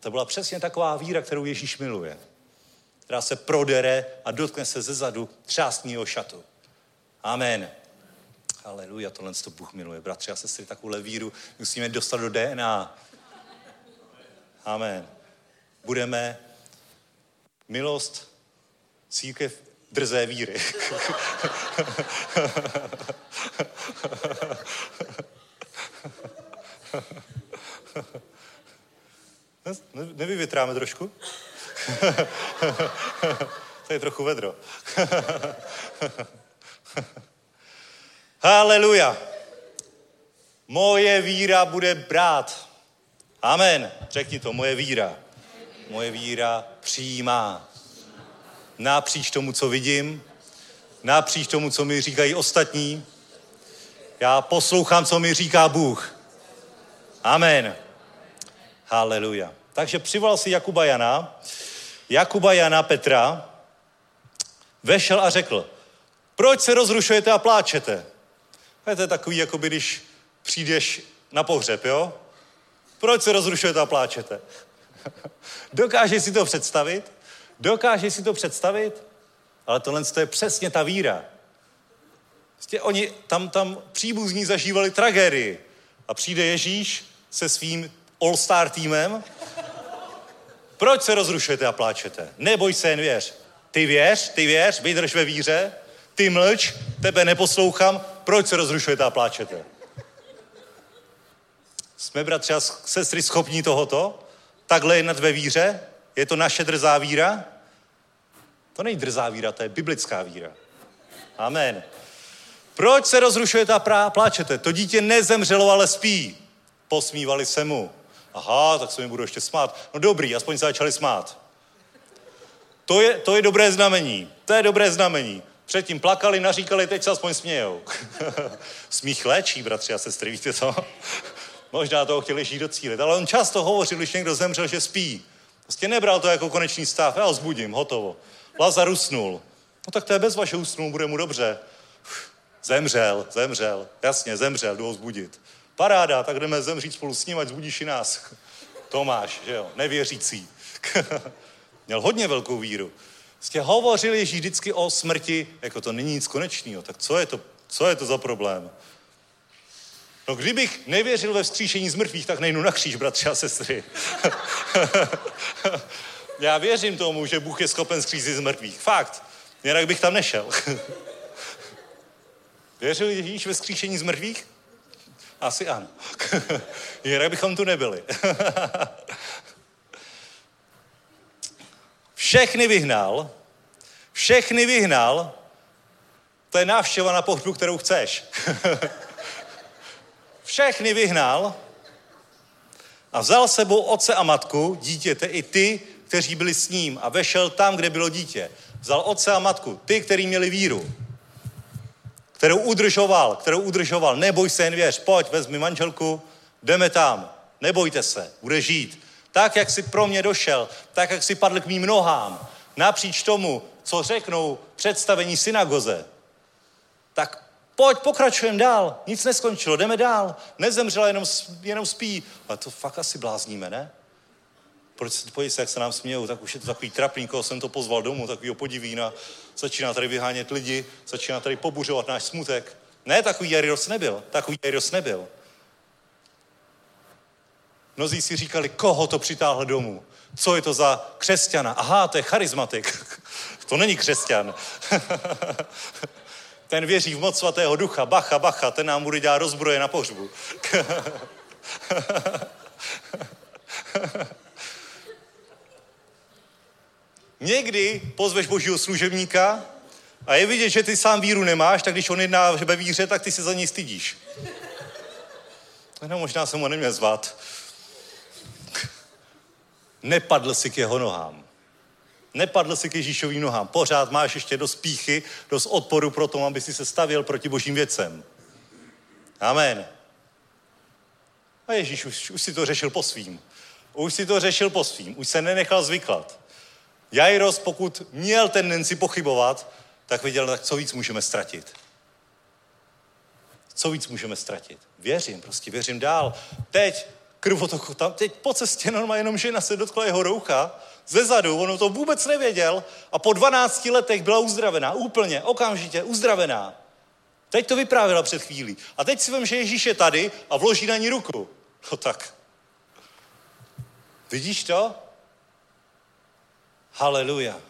to byla přesně taková víra, kterou Ježíš miluje která se prodere a dotkne se ze zadu třástního šatu. Amen. Aleluja, tohle to Bůh miluje. Bratři a sestry, takovou víru musíme dostat do DNA. Amen. Budeme milost, církev drzé víry. Nevyvětráme trošku? to je trochu vedro. Haleluja. Moje víra bude brát. Amen. Řekni to, moje víra Moje víra přijímá. Napříč tomu, co vidím, napříč tomu, co mi říkají ostatní, já poslouchám, co mi říká Bůh. Amen. Haleluja. Takže přivolal si Jakuba Jana, Jakuba Jana Petra, vešel a řekl, proč se rozrušujete a pláčete? To je takový, jako když přijdeš na pohřeb, jo? Proč se rozrušujete a pláčete? Dokáže si to představit? Dokáže si to představit? Ale tohle je přesně ta víra. Vlastně oni tam, tam příbuzní zažívali tragédii. A přijde Ježíš se svým all-star týmem. Proč se rozrušujete a pláčete? Neboj se, jen věř. Ty věř, ty věř, vydrž ve víře, ty mlč, tebe neposlouchám, proč se rozrušujete a pláčete? Jsme, bratři a sestry, schopní tohoto? Takhle jednat ve víře? Je to naše drzá víra? To není drzá víra, to je biblická víra. Amen. Proč se rozrušujete a pláčete? To dítě nezemřelo, ale spí. Posmívali se mu. Aha, tak se mi budu ještě smát. No dobrý, aspoň se začali smát. To je, to je dobré znamení. To je dobré znamení. Předtím plakali, naříkali, teď se aspoň smějou. Smích léčí, bratři a sestry, víte co? Možná toho chtěli žít docílit. Ale on často hovořil, když někdo zemřel, že spí. Prostě nebral to jako konečný stav. Já ho zbudím, hotovo. Lazar usnul. No tak to je bez vašeho usnul, bude mu dobře. Zemřel, zemřel, jasně, zemřel, jdu ho zbudit. Paráda, tak jdeme zemřít spolu s ním, ať zbudíš i nás. Tomáš, že jo, nevěřící. Měl hodně velkou víru. Prostě hovořil Ježíš vždycky o smrti, jako to není nic konečného. Tak co je to, co je to za problém? No kdybych nevěřil ve vzkříšení z mrtvých, tak nejdu na kříž, bratři a sestry. Já věřím tomu, že Bůh je schopen zkřísit z mrtvých. Fakt. Jinak bych tam nešel. Věřil Ježíš ve skříšení z mrtvých? Asi ano. Jinak bychom tu nebyli. všechny vyhnal, všechny vyhnal, to je návštěva na pohřbu, kterou chceš. všechny vyhnal a vzal sebou otce a matku, dítěte i ty, kteří byli s ním a vešel tam, kde bylo dítě. Vzal otce a matku, ty, kteří měli víru kterou udržoval, kterou udržoval. Neboj se, jen věř, pojď, vezmi manželku, jdeme tam. Nebojte se, bude žít. Tak, jak si pro mě došel, tak, jak si padl k mým nohám, napříč tomu, co řeknou představení synagoze, tak pojď, pokračujeme dál. Nic neskončilo, jdeme dál. Nezemřela, jenom, jenom spí. Ale to fakt asi blázníme, ne? Proč se, pojď se, jak se nám smějou, tak už je to takový trapný, koho jsem to pozval domů, takovýho podivína. Začíná tady vyhánět lidi, začíná tady pobuřovat náš smutek. Ne, takový Jairos nebyl, takový Jairos nebyl. Mnozí si říkali, koho to přitáhl domů? Co je to za křesťana? Aha, to je charizmatik. to není křesťan. ten věří v moc svatého ducha. Bacha, bacha, ten nám bude dělat rozbroje na pohřbu. Někdy pozveš božího služebníka a je vidět, že ty sám víru nemáš, tak když on jedná ve víře, tak ty se za něj stydíš. No, možná jsem ho neměl zvat. Nepadl si k jeho nohám. Nepadl si k Ježíšovým nohám. Pořád máš ještě dost píchy, dost odporu pro to, aby si se stavěl proti božím věcem. Amen. A Ježíš už, už si to řešil po svým. Už si to řešil po svým. Už se nenechal zvyklat. Jairos, pokud měl tendenci pochybovat, tak viděl, tak co víc můžeme ztratit. Co víc můžeme ztratit? Věřím, prostě věřím dál. Teď krvotoku tam, teď po cestě normálně jenom žena se dotkla jeho roucha, ze zadu, on to vůbec nevěděl a po 12 letech byla uzdravená, úplně, okamžitě uzdravená. Teď to vyprávěla před chvílí. A teď si vím, že Ježíš je tady a vloží na ní ruku. No tak. Vidíš to? Haleluja.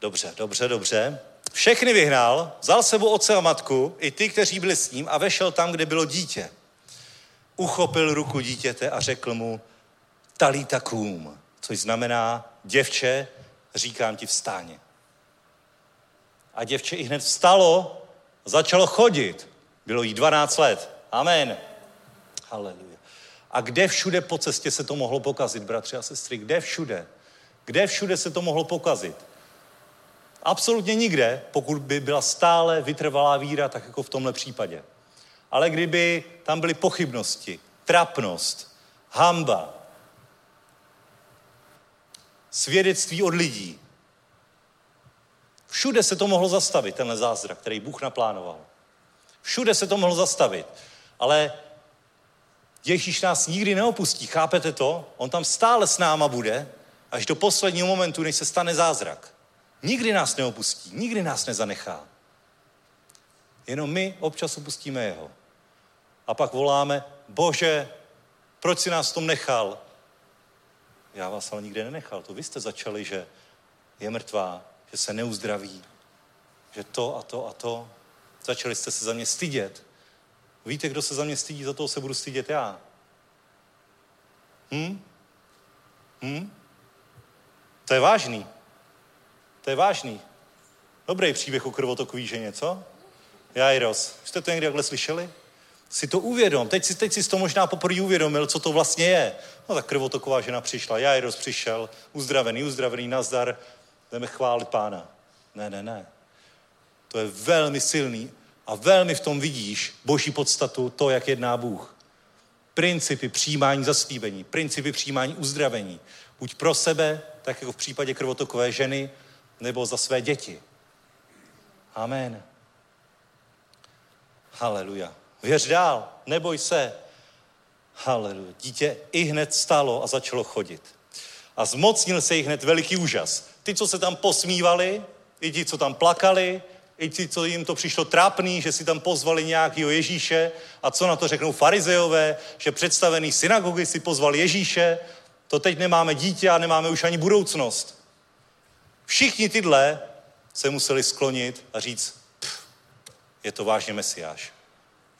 Dobře, dobře, dobře. Všechny vyhnal, vzal sebou otce a matku, i ty, kteří byli s ním, a vešel tam, kde bylo dítě. Uchopil ruku dítěte a řekl mu, talita kum, což znamená, děvče, říkám ti vstáně. A děvče i hned vstalo, začalo chodit. Bylo jí 12 let. Amen. Haleluja. A kde všude po cestě se to mohlo pokazit, bratři a sestry? Kde všude? Kde všude se to mohlo pokazit? Absolutně nikde, pokud by byla stále vytrvalá víra, tak jako v tomhle případě. Ale kdyby tam byly pochybnosti, trapnost, hamba, svědectví od lidí, všude se to mohlo zastavit, tenhle zázrak, který Bůh naplánoval. Všude se to mohlo zastavit. Ale Ježíš nás nikdy neopustí, chápete to? On tam stále s náma bude, až do posledního momentu, než se stane zázrak. Nikdy nás neopustí, nikdy nás nezanechá. Jenom my občas opustíme jeho. A pak voláme, bože, proč si nás v tom nechal? Já vás ale nikde nenechal. To vy jste začali, že je mrtvá, že se neuzdraví, že to a to a to. Začali jste se za mě stydět. Víte, kdo se za mě stydí, za toho se budu stydět já. Hm? Hm? To je vážný. To je vážný. Dobrý příběh o krvotokový ženě, co? Jairos. Jste to někdy takhle slyšeli? Si to uvědom. Teď si, teď si to možná poprvé uvědomil, co to vlastně je. No tak krvotoková žena přišla, Jairos přišel, uzdravený, uzdravený, nazdar, jdeme chválit pána. Ne, ne, ne. To je velmi silný a velmi v tom vidíš boží podstatu, to, jak jedná Bůh. Principy přijímání zaslíbení, principy přijímání uzdravení. Buď pro sebe, tak jako v případě krvotokové ženy, nebo za své děti. Amen. Haleluja. Věř dál, neboj se. Haleluja. Dítě i hned stalo a začalo chodit. A zmocnil se jich hned veliký úžas. Ty, co se tam posmívali, i ti, co tam plakali, i ti, co jim to přišlo trápný, že si tam pozvali nějakého Ježíše a co na to řeknou farizeové, že představený synagogy si pozval Ježíše, to teď nemáme dítě a nemáme už ani budoucnost. Všichni tyhle se museli sklonit a říct, je to vážně Mesiáš.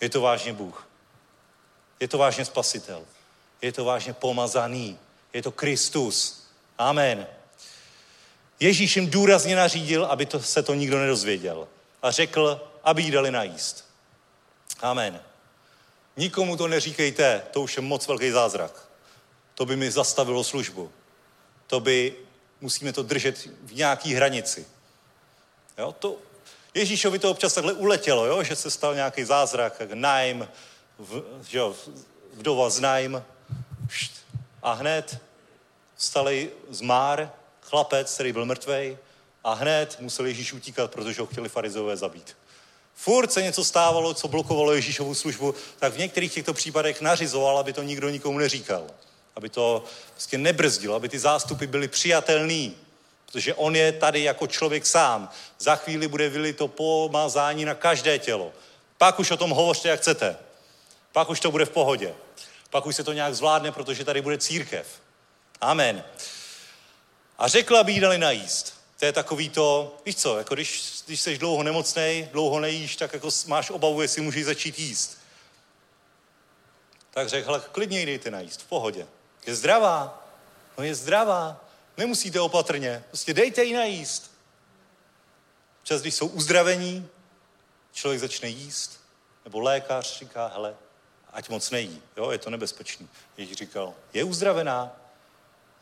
Je to vážně Bůh. Je to vážně Spasitel. Je to vážně pomazaný. Je to Kristus. Amen. Ježíš jim důrazně nařídil, aby to, se to nikdo nedozvěděl. A řekl, aby jí dali najíst. Amen. Nikomu to neříkejte, to už je moc velký zázrak. To by mi zastavilo službu. To by, musíme to držet v nějaký hranici. Jo, to, Ježíšovi to občas takhle uletělo, jo? že se stal nějaký zázrak, jak Naim, v, že jo, vdova z Naim, a hned vstali z Már, chlapec, který byl mrtvej, a hned musel Ježíš utíkat, protože ho chtěli farizové zabít. Furt se něco stávalo, co blokovalo Ježíšovu službu, tak v některých těchto případech nařizoval, aby to nikdo nikomu neříkal. Aby to prostě nebrzdilo, aby ty zástupy byly přijatelný. Protože on je tady jako člověk sám. Za chvíli bude vylito pomazání na každé tělo. Pak už o tom hovořte, jak chcete. Pak už to bude v pohodě. Pak už se to nějak zvládne, protože tady bude církev. Amen. A řekla, aby jí dali najíst. To je takový to, víš co, jako když, když jsi dlouho nemocný, dlouho nejíš, tak jako máš obavu, jestli můžeš začít jíst. Tak řekl, klidně jí dejte najíst, v pohodě. Je zdravá. No je zdravá. Nemusíte opatrně, prostě dejte jí najíst. Čas, když jsou uzdravení, člověk začne jíst, nebo lékař říká, hele, ať moc nejí, jo, je to nebezpečný. Ježíš říkal, je uzdravená,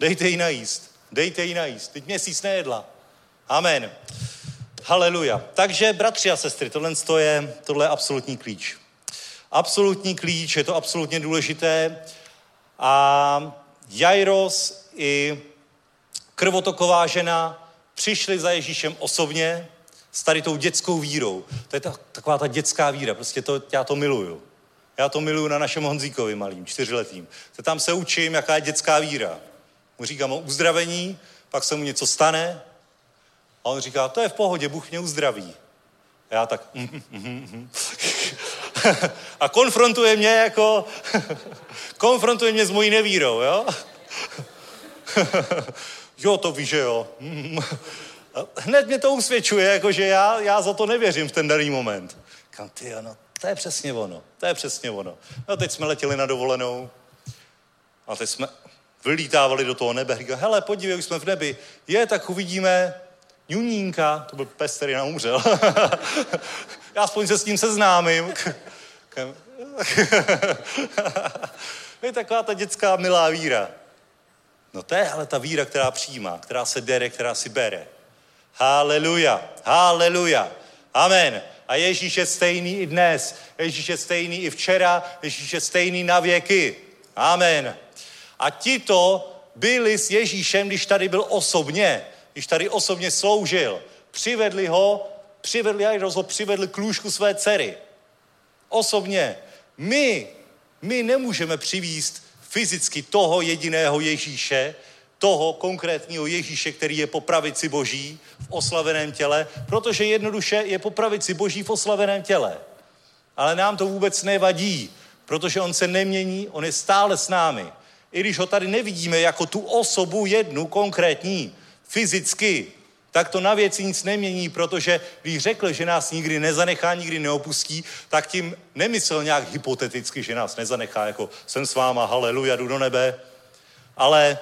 dejte jí najíst, dejte jí najíst, teď měsíc nejedla. Amen. Haleluja. Takže, bratři a sestry, tohle je, tohle je absolutní klíč. Absolutní klíč, je to absolutně důležité. A Jairos i krvotoková žena přišli za Ježíšem osobně s tady tou dětskou vírou. To je ta, taková ta dětská víra, prostě to, já to miluju. Já to miluju na našem Honzíkovi malým, čtyřletým. To tam se učím, jaká je dětská víra. Mu říkám o uzdravení, pak se mu něco stane a on říká, to je v pohodě, Bůh mě uzdraví. A já tak, mm, mm, mm, a konfrontuje mě jako, konfrontuje mě s mojí nevírou, jo? jo, to víš, že jo. Hned mě to usvědčuje, jako že já, já za to nevěřím v ten daný moment. Kam ty, ano, to je přesně ono, to je přesně ono. No teď jsme letěli na dovolenou a teď jsme vylítávali do toho nebe. Říkal, hele, podívej, už jsme v nebi. Je, tak uvidíme ňunínka, to byl pes, který nám umřel. já aspoň se s ním seznámím. je taková ta dětská milá víra. No to je ale ta víra, která přijímá, která se dere, která si bere. Haleluja, haleluja, amen. A Ježíš je stejný i dnes. Ježíš je stejný i včera. Ježíš je stejný na věky. Amen. A tito byli s Ježíšem, když tady byl osobně, když tady osobně sloužil. Přivedli ho, přivedli Jairus ho, přivedli k lůžku své dcery. Osobně. My, my nemůžeme přivíst fyzicky toho jediného Ježíše, toho konkrétního Ježíše, který je po pravici Boží v oslaveném těle, protože jednoduše je po pravici Boží v oslaveném těle. Ale nám to vůbec nevadí, protože on se nemění, on je stále s námi. I když ho tady nevidíme jako tu osobu jednu konkrétní, fyzicky, tak to na věci nic nemění, protože když řekl, že nás nikdy nezanechá, nikdy neopustí, tak tím nemyslel nějak hypoteticky, že nás nezanechá, jako jsem s váma, haleluja, jdu do nebe, ale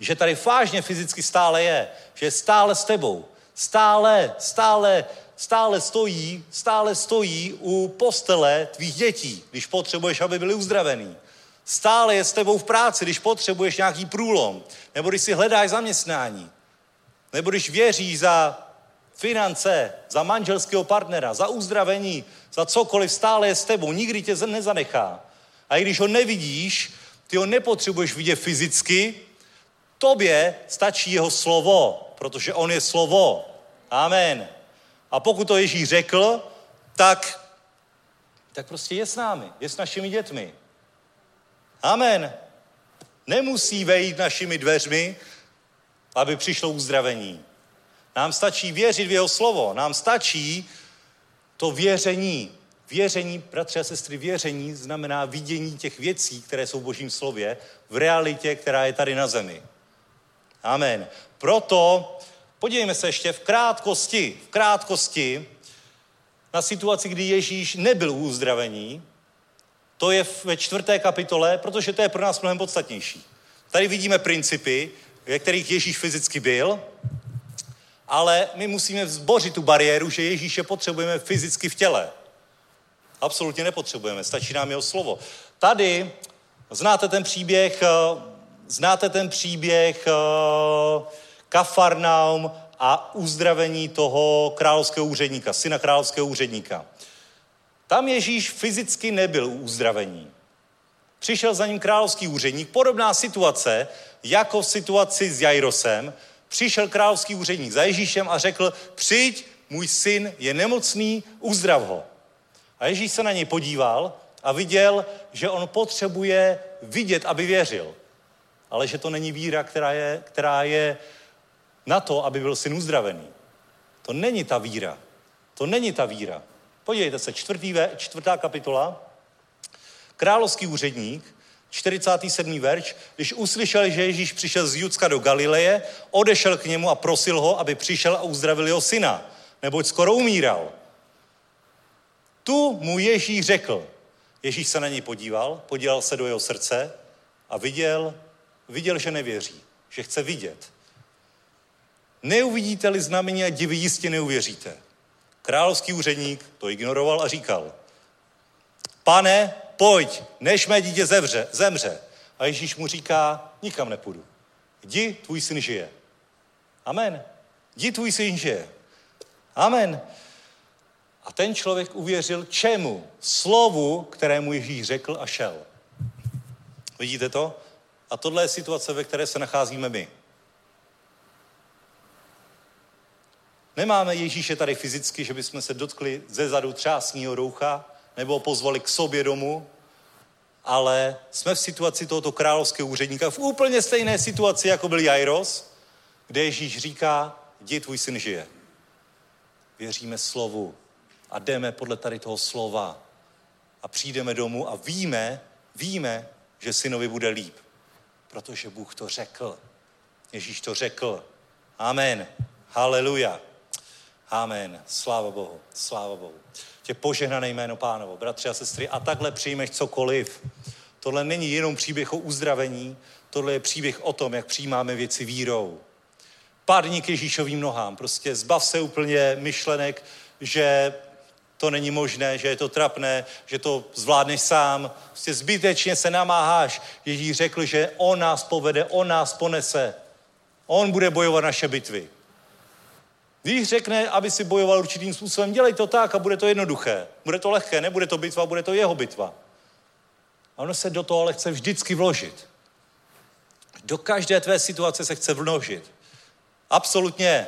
že tady vážně fyzicky stále je, že je stále s tebou, stále, stále, stále stojí, stále stojí u postele tvých dětí, když potřebuješ, aby byli uzdravený. Stále je s tebou v práci, když potřebuješ nějaký průlom, nebo když si hledáš zaměstnání, nebo když věříš za finance, za manželského partnera, za uzdravení, za cokoliv, stále je s tebou, nikdy tě nezanechá. A i když ho nevidíš, ty ho nepotřebuješ vidět fyzicky, tobě stačí jeho slovo, protože on je slovo. Amen. A pokud to Ježíš řekl, tak, tak prostě je s námi, je s našimi dětmi. Amen. Nemusí vejít našimi dveřmi, aby přišlo uzdravení. Nám stačí věřit v jeho slovo. Nám stačí to věření. Věření, bratři a sestry, věření znamená vidění těch věcí, které jsou v božím slově, v realitě, která je tady na zemi. Amen. Proto podívejme se ještě v krátkosti, v krátkosti na situaci, kdy Ježíš nebyl u uzdravení. To je ve čtvrté kapitole, protože to je pro nás mnohem podstatnější. Tady vidíme principy, ve kterých Ježíš fyzicky byl, ale my musíme zbořit tu bariéru, že Ježíše potřebujeme fyzicky v těle. Absolutně nepotřebujeme, stačí nám jeho slovo. Tady znáte ten příběh, eh, znáte ten příběh uh, Kafarnaum a uzdravení toho královského úředníka, syna královského úředníka. Tam Ježíš fyzicky nebyl u uzdravení. Přišel za ním královský úředník, podobná situace, jako v situaci s Jairosem, přišel královský úředník za Ježíšem a řekl, přijď, můj syn je nemocný, uzdrav ho. A Ježíš se na něj podíval a viděl, že on potřebuje vidět, aby věřil. Ale že to není víra, která je, která je na to, aby byl syn uzdravený. To není ta víra. To není ta víra. Podívejte se, čtvrtý, čtvrtá kapitola. Královský úředník 47. verš, když uslyšel, že Ježíš přišel z Judska do Galileje, odešel k němu a prosil ho, aby přišel a uzdravil jeho syna, neboť skoro umíral. Tu mu Ježíš řekl. Ježíš se na něj podíval, podíval se do jeho srdce a viděl, viděl, že nevěří, že chce vidět. Neuvidíte-li znamení a divy, jistě neuvěříte. Královský úředník to ignoroval a říkal, pane, pojď, než mé dítě zemře. zemře. A Ježíš mu říká, nikam nepůjdu. Jdi, tvůj syn žije. Amen. Jdi, tvůj syn žije. Amen. A ten člověk uvěřil čemu? Slovu, kterému Ježíš řekl a šel. Vidíte to? A tohle je situace, ve které se nacházíme my. Nemáme Ježíše tady fyzicky, že bychom se dotkli ze zadu třásního roucha, nebo pozvali k sobě domů, ale jsme v situaci tohoto královského úředníka v úplně stejné situaci, jako byl Jairos, kde Ježíš říká, jdi, tvůj syn žije. Věříme slovu a jdeme podle tady toho slova a přijdeme domů a víme, víme, že synovi bude líp, protože Bůh to řekl. Ježíš to řekl. Amen. Haleluja. Amen. Sláva Bohu. Sláva Bohu tě požehnané jméno pánovo, bratři a sestry, a takhle přijmeš cokoliv. Tohle není jenom příběh o uzdravení, tohle je příběh o tom, jak přijímáme věci vírou. Padni k Ježíšovým nohám, prostě zbav se úplně myšlenek, že to není možné, že je to trapné, že to zvládneš sám. Prostě zbytečně se namáháš. Ježíš řekl, že on nás povede, on nás ponese. On bude bojovat naše bitvy. Když řekne, aby si bojoval určitým způsobem, dělej to tak a bude to jednoduché. Bude to lehké, nebude to bitva, bude to jeho bitva. A ono se do toho ale chce vždycky vložit. Do každé tvé situace se chce vložit. Absolutně.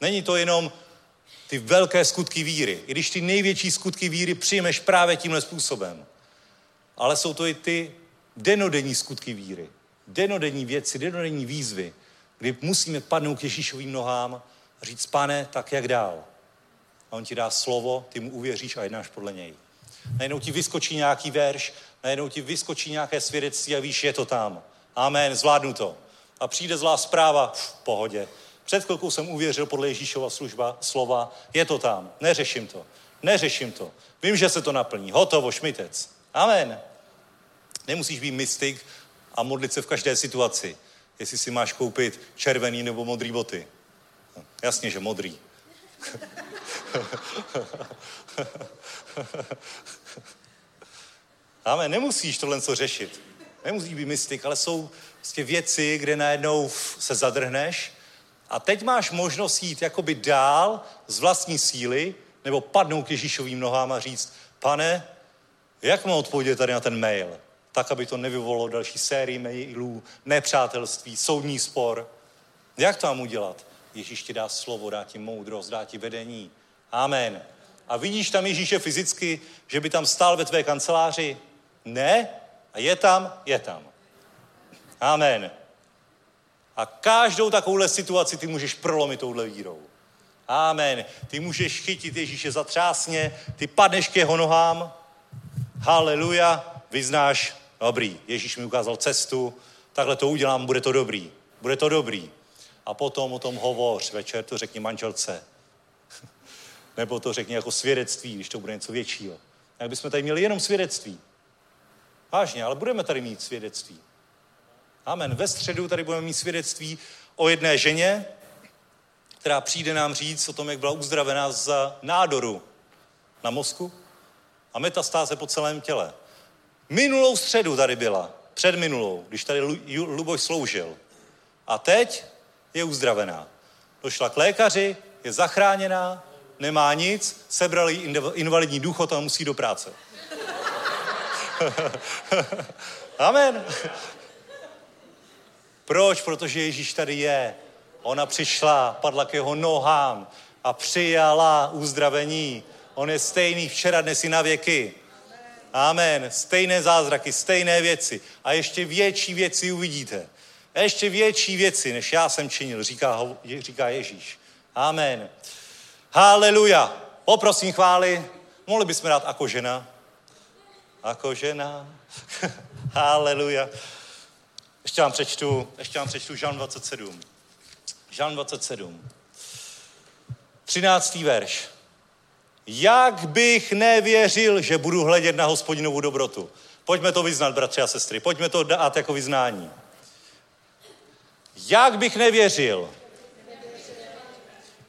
Není to jenom ty velké skutky víry. I když ty největší skutky víry přijmeš právě tímhle způsobem. Ale jsou to i ty denodenní skutky víry. Denodenní věci, denodenní výzvy, kdy musíme padnout k Ježíšovým nohám říct, pane, tak jak dál. A on ti dá slovo, ty mu uvěříš a jednáš podle něj. Najednou ti vyskočí nějaký verš, najednou ti vyskočí nějaké svědectví a víš, je to tam. Amen, zvládnu to. A přijde zlá zpráva, v pohodě. Před chvilkou jsem uvěřil podle Ježíšova služba, slova, je to tam, neřeším to, neřeším to. Vím, že se to naplní, hotovo, šmitec. Amen. Nemusíš být mystik a modlit se v každé situaci, jestli si máš koupit červený nebo modrý boty. Jasně, že modrý. Amen, nemusíš tohle co řešit. Nemusíš být mystik, ale jsou prostě věci, kde najednou se zadrhneš a teď máš možnost jít jakoby dál z vlastní síly nebo padnout k Ježíšovým nohám a říct, pane, jak mám odpovědět tady na ten mail? Tak, aby to nevyvolalo další sérii mailů, nepřátelství, soudní spor. Jak to mám udělat? Ježíš ti dá slovo, dá ti moudrost, dá ti vedení. Amen. A vidíš tam Ježíše fyzicky, že by tam stál ve tvé kanceláři? Ne. A je tam? Je tam. Amen. A každou takovouhle situaci ty můžeš prolomit touhle vírou. Amen. Ty můžeš chytit Ježíše za třásně, ty padneš k jeho nohám. Haleluja. Vyznáš, dobrý, Ježíš mi ukázal cestu, takhle to udělám, bude to dobrý. Bude to dobrý. A potom o tom hovoř, večer to řekni manželce. Nebo to řekni jako svědectví, když to bude něco většího. Jak bychom tady měli jenom svědectví. Vážně, ale budeme tady mít svědectví. Amen. Ve středu tady budeme mít svědectví o jedné ženě, která přijde nám říct o tom, jak byla uzdravená z nádoru na mozku a metastáze po celém těle. Minulou středu tady byla, před minulou, když tady Luboš sloužil. A teď je uzdravená. Došla k lékaři, je zachráněná, nemá nic, sebrali invalidní důchod a musí do práce. Amen. Proč? Protože Ježíš tady je. Ona přišla, padla k jeho nohám a přijala uzdravení. On je stejný včera, dnes i na věky. Amen. Stejné zázraky, stejné věci. A ještě větší věci uvidíte. A ještě větší věci, než já jsem činil, říká, říká Ježíš. Amen. Haleluja. Poprosím chvály. Mohli bychom dát jako žena. Jako žena. Haleluja. Ještě vám přečtu, ještě vám přečtu Žalm 27. Žalm 27. 13. verš. Jak bych nevěřil, že budu hledět na hospodinovu dobrotu. Pojďme to vyznat, bratři a sestry. Pojďme to dát jako vyznání. Jak bych nevěřil,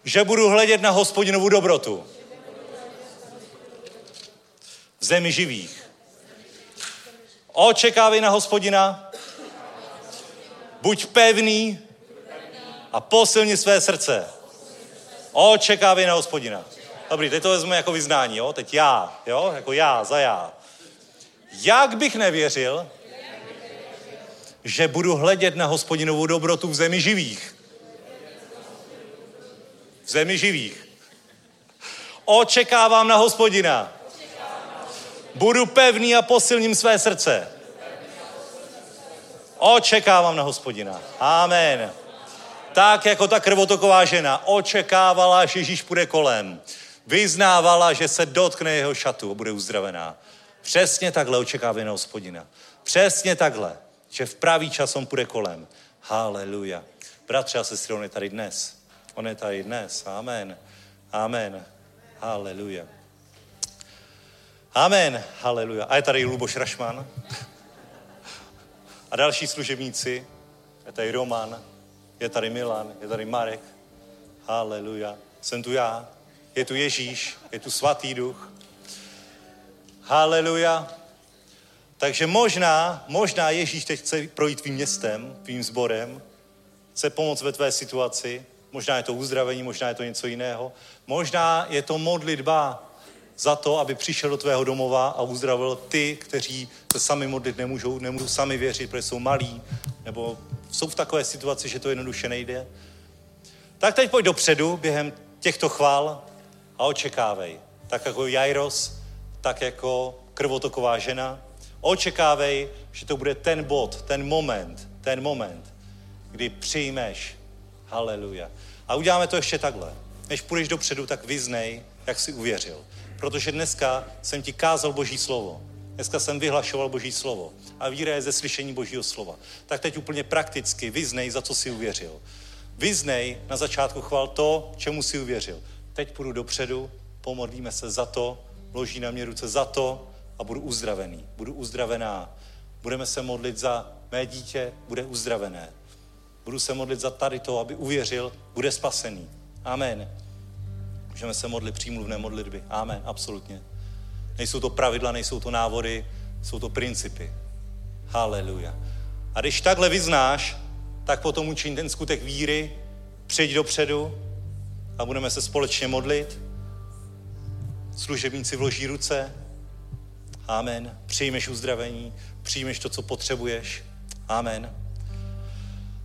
že budu hledět na hospodinovu dobrotu. V zemi živých. Očekávej na hospodina, buď pevný a posilni své srdce. Očekávej na hospodina. Dobrý, teď to vezmu jako vyznání, jo? Teď já, jo? Jako já, za já. Jak bych nevěřil, že budu hledět na hospodinovou dobrotu v zemi živých. V zemi živých. Očekávám na hospodina. Budu pevný a posilním své srdce. Očekávám na hospodina. Amen. Tak jako ta krvotoková žena očekávala, že Ježíš půjde kolem. Vyznávala, že se dotkne jeho šatu a bude uzdravená. Přesně takhle očekává na hospodina. Přesně takhle, že v pravý čas on půjde kolem. Haleluja. Bratře a sestry, on je tady dnes. On je tady dnes. Amen. Amen. Haleluja. Amen. Haleluja. A je tady Luboš Rašman. A další služebníci. Je tady Roman. Je tady Milan. Je tady Marek. Haleluja. Jsem tu já. je tu Ježíš, je tu svatý duch. Haleluja. Takže možná, možná Ježíš teď chce projít tvým městem, tvým sborem, chce pomoct ve tvé situaci, možná je to uzdravení, možná je to něco jiného, možná je to modlitba za to, aby přišel do tvého domova a uzdravil ty, kteří se sami modlit nemůžou, nemůžou sami věřit, protože jsou malí, nebo jsou v takové situaci, že to jednoduše nejde. Tak teď pojď dopředu během těchto chvál a očekávej. Tak jako Jairos, tak jako krvotoková žena. Očekávej, že to bude ten bod, ten moment, ten moment, kdy přijmeš. Haleluja. A uděláme to ještě takhle. Než půjdeš dopředu, tak vyznej, jak jsi uvěřil. Protože dneska jsem ti kázal Boží slovo. Dneska jsem vyhlašoval Boží slovo. A víra je ze slyšení Božího slova. Tak teď úplně prakticky vyznej, za co jsi uvěřil. Vyznej na začátku chval to, čemu jsi uvěřil. Teď půjdu dopředu, pomodlíme se za to, loží na mě ruce za to a budu uzdravený. Budu uzdravená. Budeme se modlit za mé dítě, bude uzdravené. Budu se modlit za tady to, aby uvěřil, bude spasený. Amen. Můžeme se modlit přímluvné modlitby. Amen, absolutně. Nejsou to pravidla, nejsou to návody, jsou to principy. Haleluja. A když takhle vyznáš, tak potom učiň ten skutek víry, přijď dopředu a budeme se společně modlit. Služebníci vloží ruce. Amen. Přijmeš uzdravení, přijmeš to, co potřebuješ. Amen.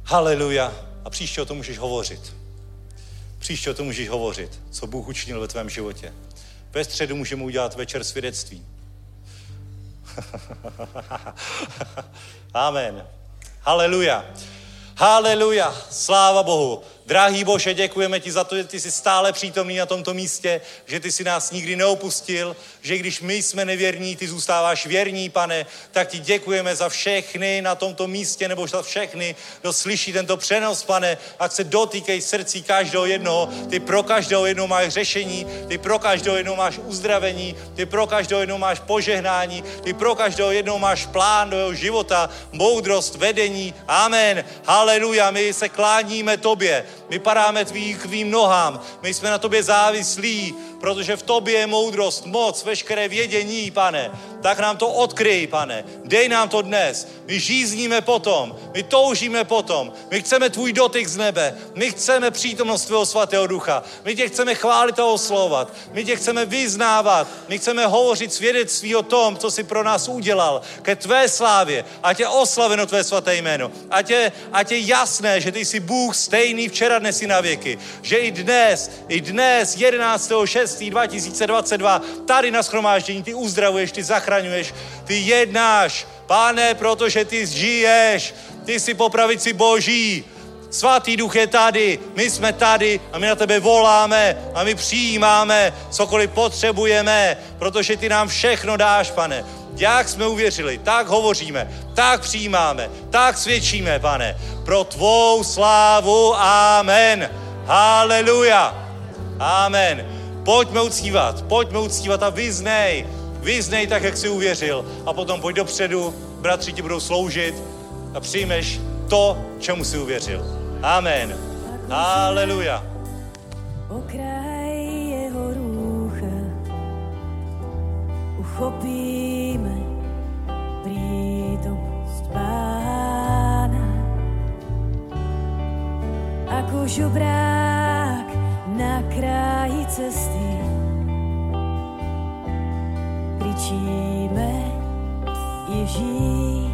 Haleluja. A příště o tom můžeš hovořit. Příště o tom můžeš hovořit, co Bůh učinil ve tvém životě. Ve středu můžeme udělat večer svědectví. Amen. Haleluja. Haleluja. Sláva Bohu. Drahý Bože, děkujeme ti za to, že ty jsi stále přítomný na tomto místě, že ty jsi nás nikdy neopustil, že když my jsme nevěrní, ty zůstáváš věrní, pane, tak ti děkujeme za všechny na tomto místě, nebo za všechny, kdo slyší tento přenos, pane, ať se dotýkej srdcí každého jednoho, ty pro každého jednoho máš řešení, ty pro každého jednoho máš uzdravení, ty pro každého jednoho máš požehnání, ty pro každého jednoho máš plán do jeho života, moudrost, vedení, amen, haleluja, my se kláníme tobě, my padáme tvým nohám. My jsme na tobě závislí, protože v tobě je moudrost, moc, veškeré vědění, pane. Tak nám to odkryj, pane. Dej nám to dnes. My žízníme potom, my toužíme potom. My chceme tvůj dotyk z nebe. My chceme přítomnost tvého svatého ducha. My tě chceme chválit a oslovat. My tě chceme vyznávat. My chceme hovořit svědectví o tom, co jsi pro nás udělal. Ke tvé slávě. A tě oslaveno tvé svaté jméno. A tě, a tě jasné, že ty jsi Bůh stejný včera, dnes i na věky. Že i dnes, i dnes, 11. 6. 2022, tady na schromáždění, ty uzdravuješ, ty zachraňuješ, ty jednáš, Pane, protože ty žiješ, ty jsi po pravici Boží, Svatý duch je tady, my jsme tady a my na tebe voláme a my přijímáme cokoliv potřebujeme, protože ty nám všechno dáš, pane. Jak jsme uvěřili, tak hovoříme, tak přijímáme, tak svědčíme, pane. Pro tvou slávu, amen. Haleluja. Amen. Pojďme uctívat, pojďme uctívat a vyznej, vyznej tak, jak jsi uvěřil. A potom pojď dopředu, bratři ti budou sloužit a přijmeš to, čemu jsi uvěřil. Amen. Haleluja. Okraj jeho rúcha uchopíme prítomnosť pána. Ako žobrák na kraji cesty kričíme Ježíš,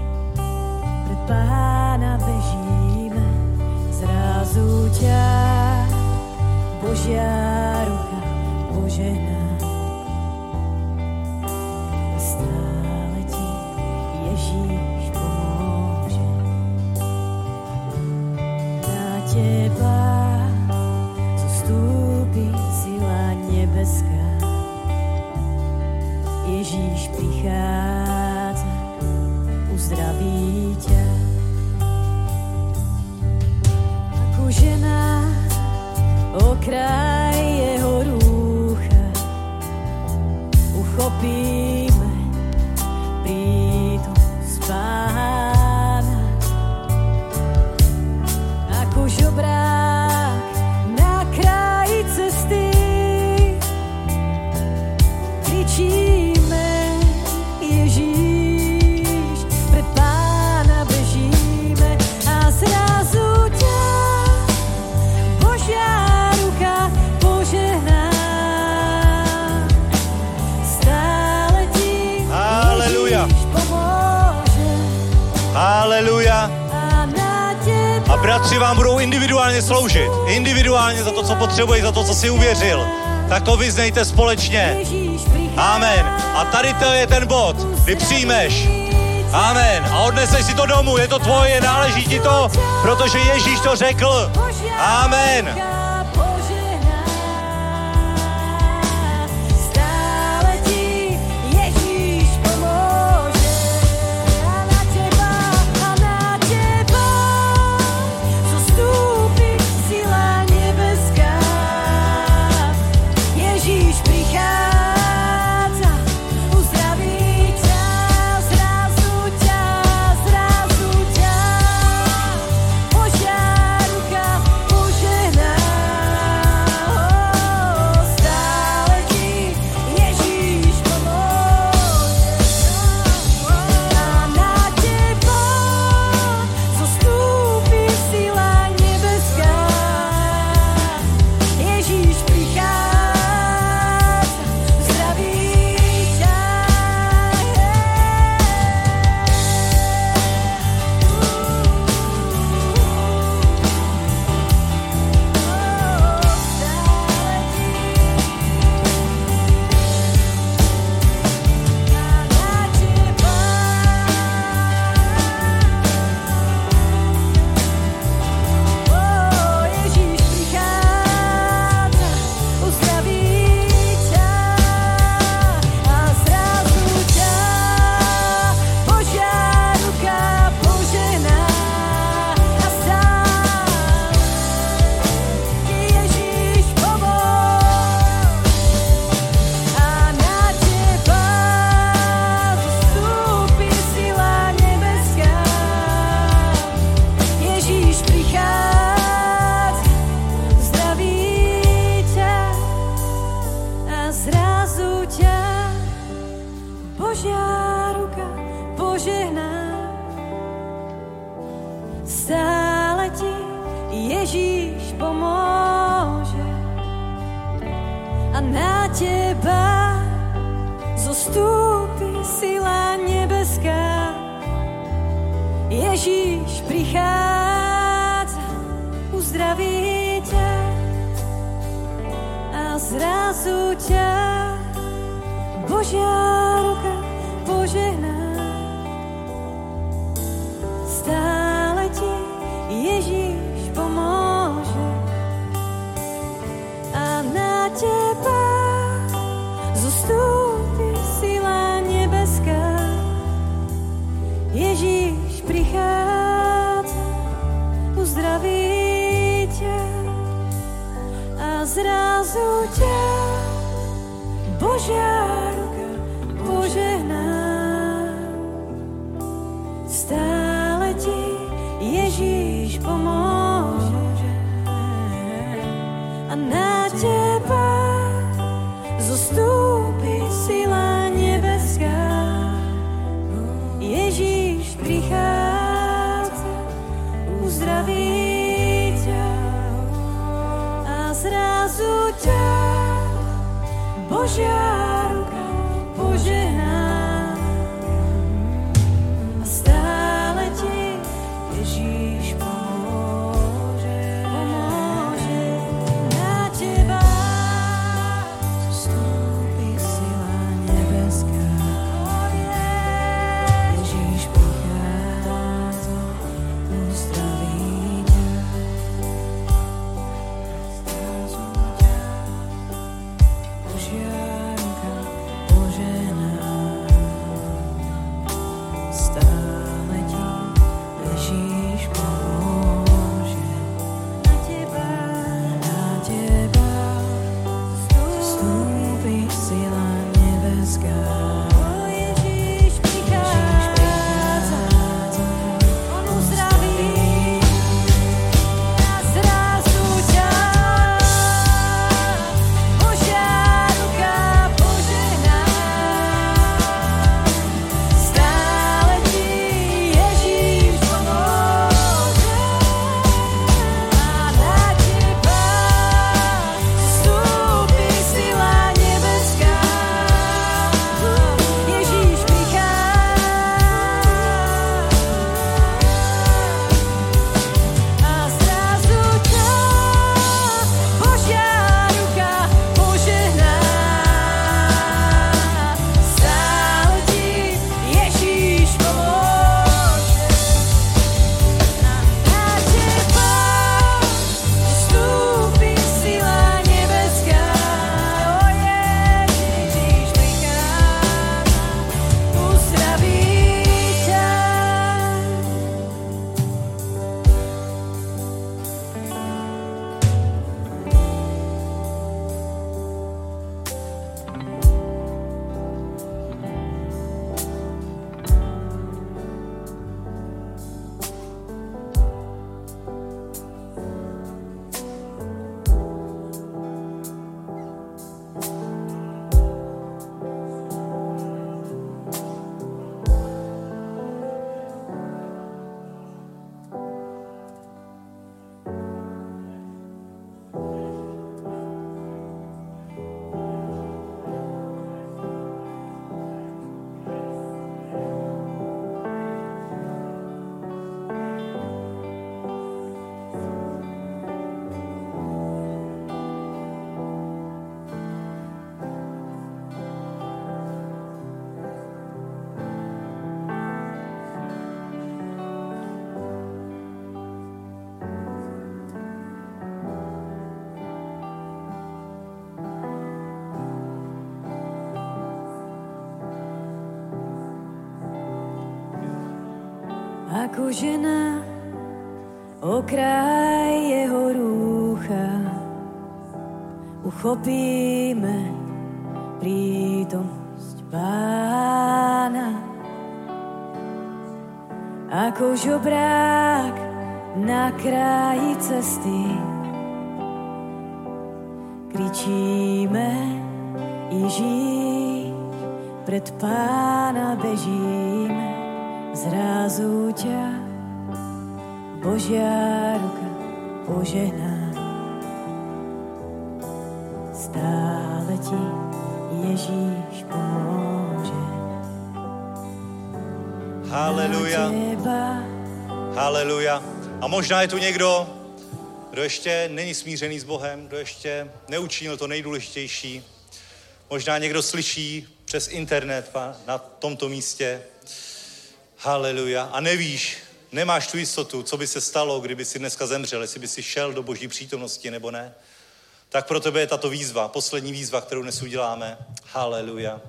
pred pána bežíme, zrazu ťa Božia ruka požehná. Prichádza, uzdraví ťa. Ako žena okraj jeho rúcha uchopíme individuálně sloužit. Individuálně za to, co potřebuješ, za to, co si uvěřil. Tak to vyznejte společně. Amen. A tady to je ten bod, kdy přijmeš. Amen. A odneseš si to domů, je to tvoje, náleží ti to, protože Ježíš to řekl. Amen. 独家不需要 uchopíme prítomnosť pána. Ako žobrák na kraji cesty kričíme Ježíš, pred pána bežíme, zrazu ťa Božia ruka požehná. Stále ti Ježíš pomôže. Haleluja. Haleluja. A možná je tu někdo, kdo ještě není smířený s Bohem, kdo ještě neučinil to nejdůležitější. Možná někdo slyší přes internet na tomto místě. Haleluja. A nevíš, nemáš tu jistotu, co by se stalo, kdyby si dneska zemřel, jestli by si šel do boží přítomnosti nebo ne. Tak pro tebe je tato výzva, poslední výzva, kterou dnes uděláme. Haleluja.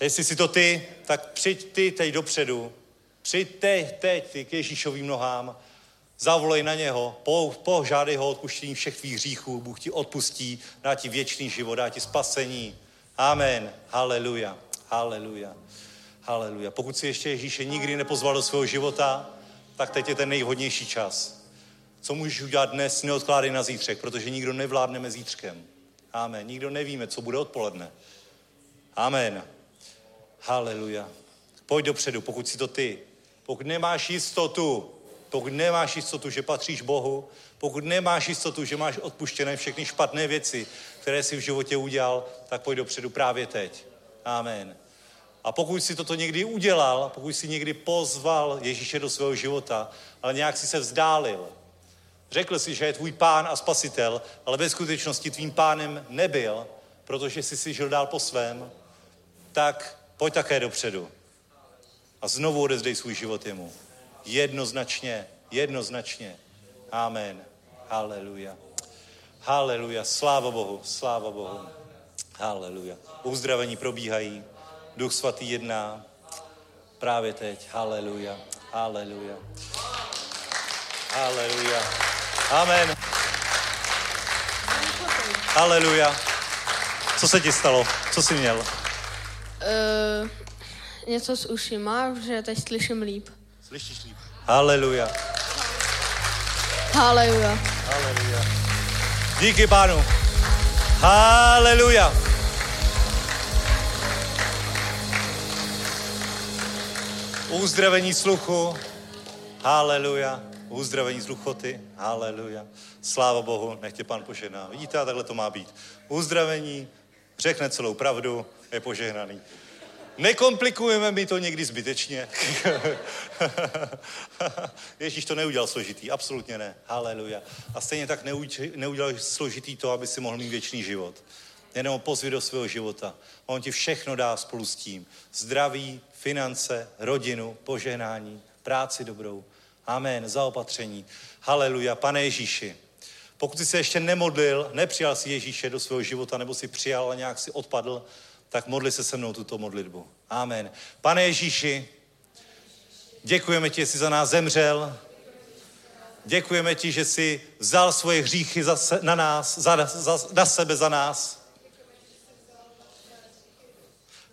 Jestli si to ty, tak přijď ty teď dopředu. Přijď teď, teď k Ježíšovým nohám. Zavolej na něho, po- požádej ho odpuštění všech tvých hříchů. Bůh ti odpustí, dá ti věčný život, dá ti spasení. Amen. Haleluja. Haleluja. Haleluja. Pokud si ještě Ježíše nikdy nepozval do svého života, tak teď je ten nejvhodnější čas. Co můžeš udělat dnes, neodkládej na zítřek, protože nikdo nevládneme zítřkem. Amen. Nikdo nevíme, co bude odpoledne. Amen. Haleluja. Pojď dopředu, pokud si to ty. Pokud nemáš jistotu, pokud nemáš jistotu, že patříš Bohu, pokud nemáš jistotu, že máš odpuštěné všechny špatné věci, které si v životě udělal, tak pojď dopředu právě teď. Amen. A pokud si toto někdy udělal, pokud si někdy pozval Ježíše do svého života, ale nějak si se vzdálil, řekl si, že je tvůj pán a spasitel, ale ve skutečnosti tvým pánem nebyl, protože jsi si žil dál po svém, tak pojď také dopředu a znovu odezdej svůj život jemu. Jednoznačně, jednoznačně. Amen. Haleluja. Haleluja. Sláva Bohu, sláva Bohu. Haleluja. Uzdravení probíhají. Duch svatý jedná. Právě teď. Haleluja. Haleluja. Haleluja. Amen. Haleluja. Co se ti stalo? Co jsi měl? Uh, něco s ušima, že teď slyším líp. Slyšíš líp? Haleluja. Haleluja. Haleluja. Díky pánu. Haleluja. Uzdravení sluchu. Haleluja. Uzdravení sluchoty. Haleluja. Sláva Bohu, nech tě pán požehná. Vidíte, a takhle to má být. Uzdravení, řekne celou pravdu, je požehnaný. Nekomplikujeme mi to někdy zbytečně. Ježíš to neudělal složitý, absolutně ne. Haleluja. A stejně tak neudělal složitý to, aby si mohl mít věčný život. Jenom pozvi do svého života. On ti všechno dá spolu s tím. Zdraví, finance, rodinu, požehnání, práci dobrou. Amen, zaopatření. Haleluja. Pane Ježíši, pokud jsi se ještě nemodlil, nepřijal si Ježíše do svého života, nebo si přijal a nějak si odpadl, tak modli se se mnou tuto modlitbu. Amen. Pane Ježíši, děkujeme ti, že jsi za nás zemřel. Děkujeme ti, že jsi vzal svoje hříchy za se, na nás, za, za, na sebe za nás.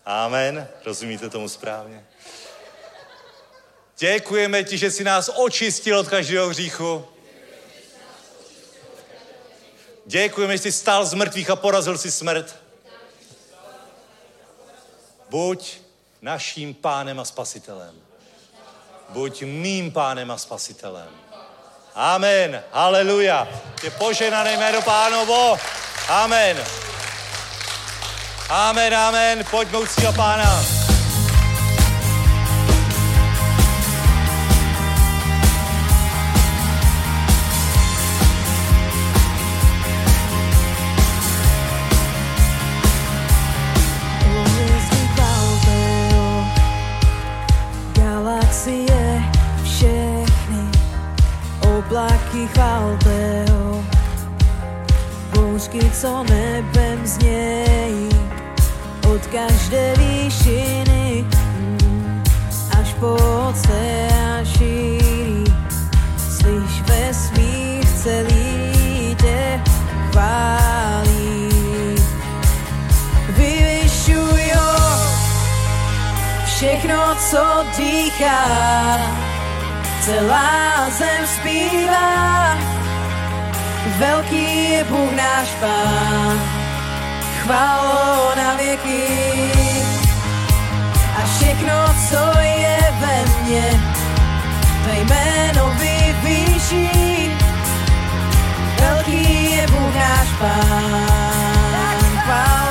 Amen. Rozumíte tomu správně? Děkujeme ti, že jsi nás očistil od každého hříchu. Děkujeme, že jsi stál z mrtvých a porazil si smrt. Buď naším pánem a spasitelem. Buď mým pánem a spasitelem. Amen. Haleluja. Je poženané jméno pánovo. Amen. Amen, amen. Pojďme uctívat pána. Oblaky Chaldeo, bouřky, co nebem znějí, od každé výšiny mm, až po oceán šíří. Slyš vesmír celý tě chválí. Vyvyšuj ho, všechno, co dýchá, celá zem zpívá. Velký je Bůh náš Pán, chválo na věky. A všechno, co je ve mně, tvé jméno vyvýší. Velký je Bůh náš Pán, chválo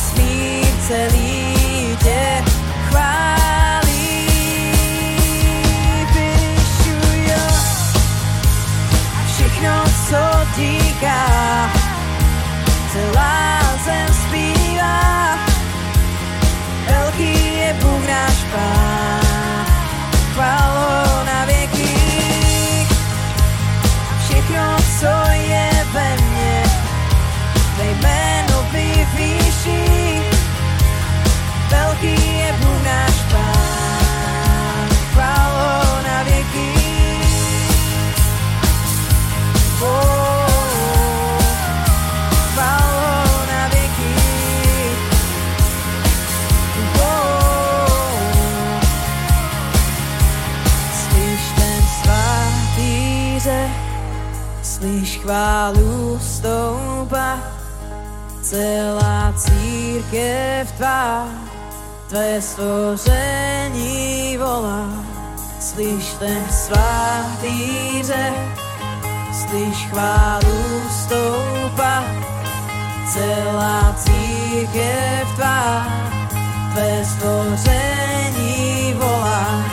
Vesmír celý tě chválí. A všechno, co dýchá, celá zem zpívá. Velký je Bůh náš Pán, na věky. Všechno, co je vyvýší. Velký je Bůh náš Pán, chválo na věky. Slyš chválu stoupa, celá církev tvá, tvé stvoření volá. Slyš ten svatý řek, slyš chválu stoupa, celá církev tvá, tvé stvoření volá.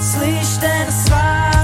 Slyš ten svatý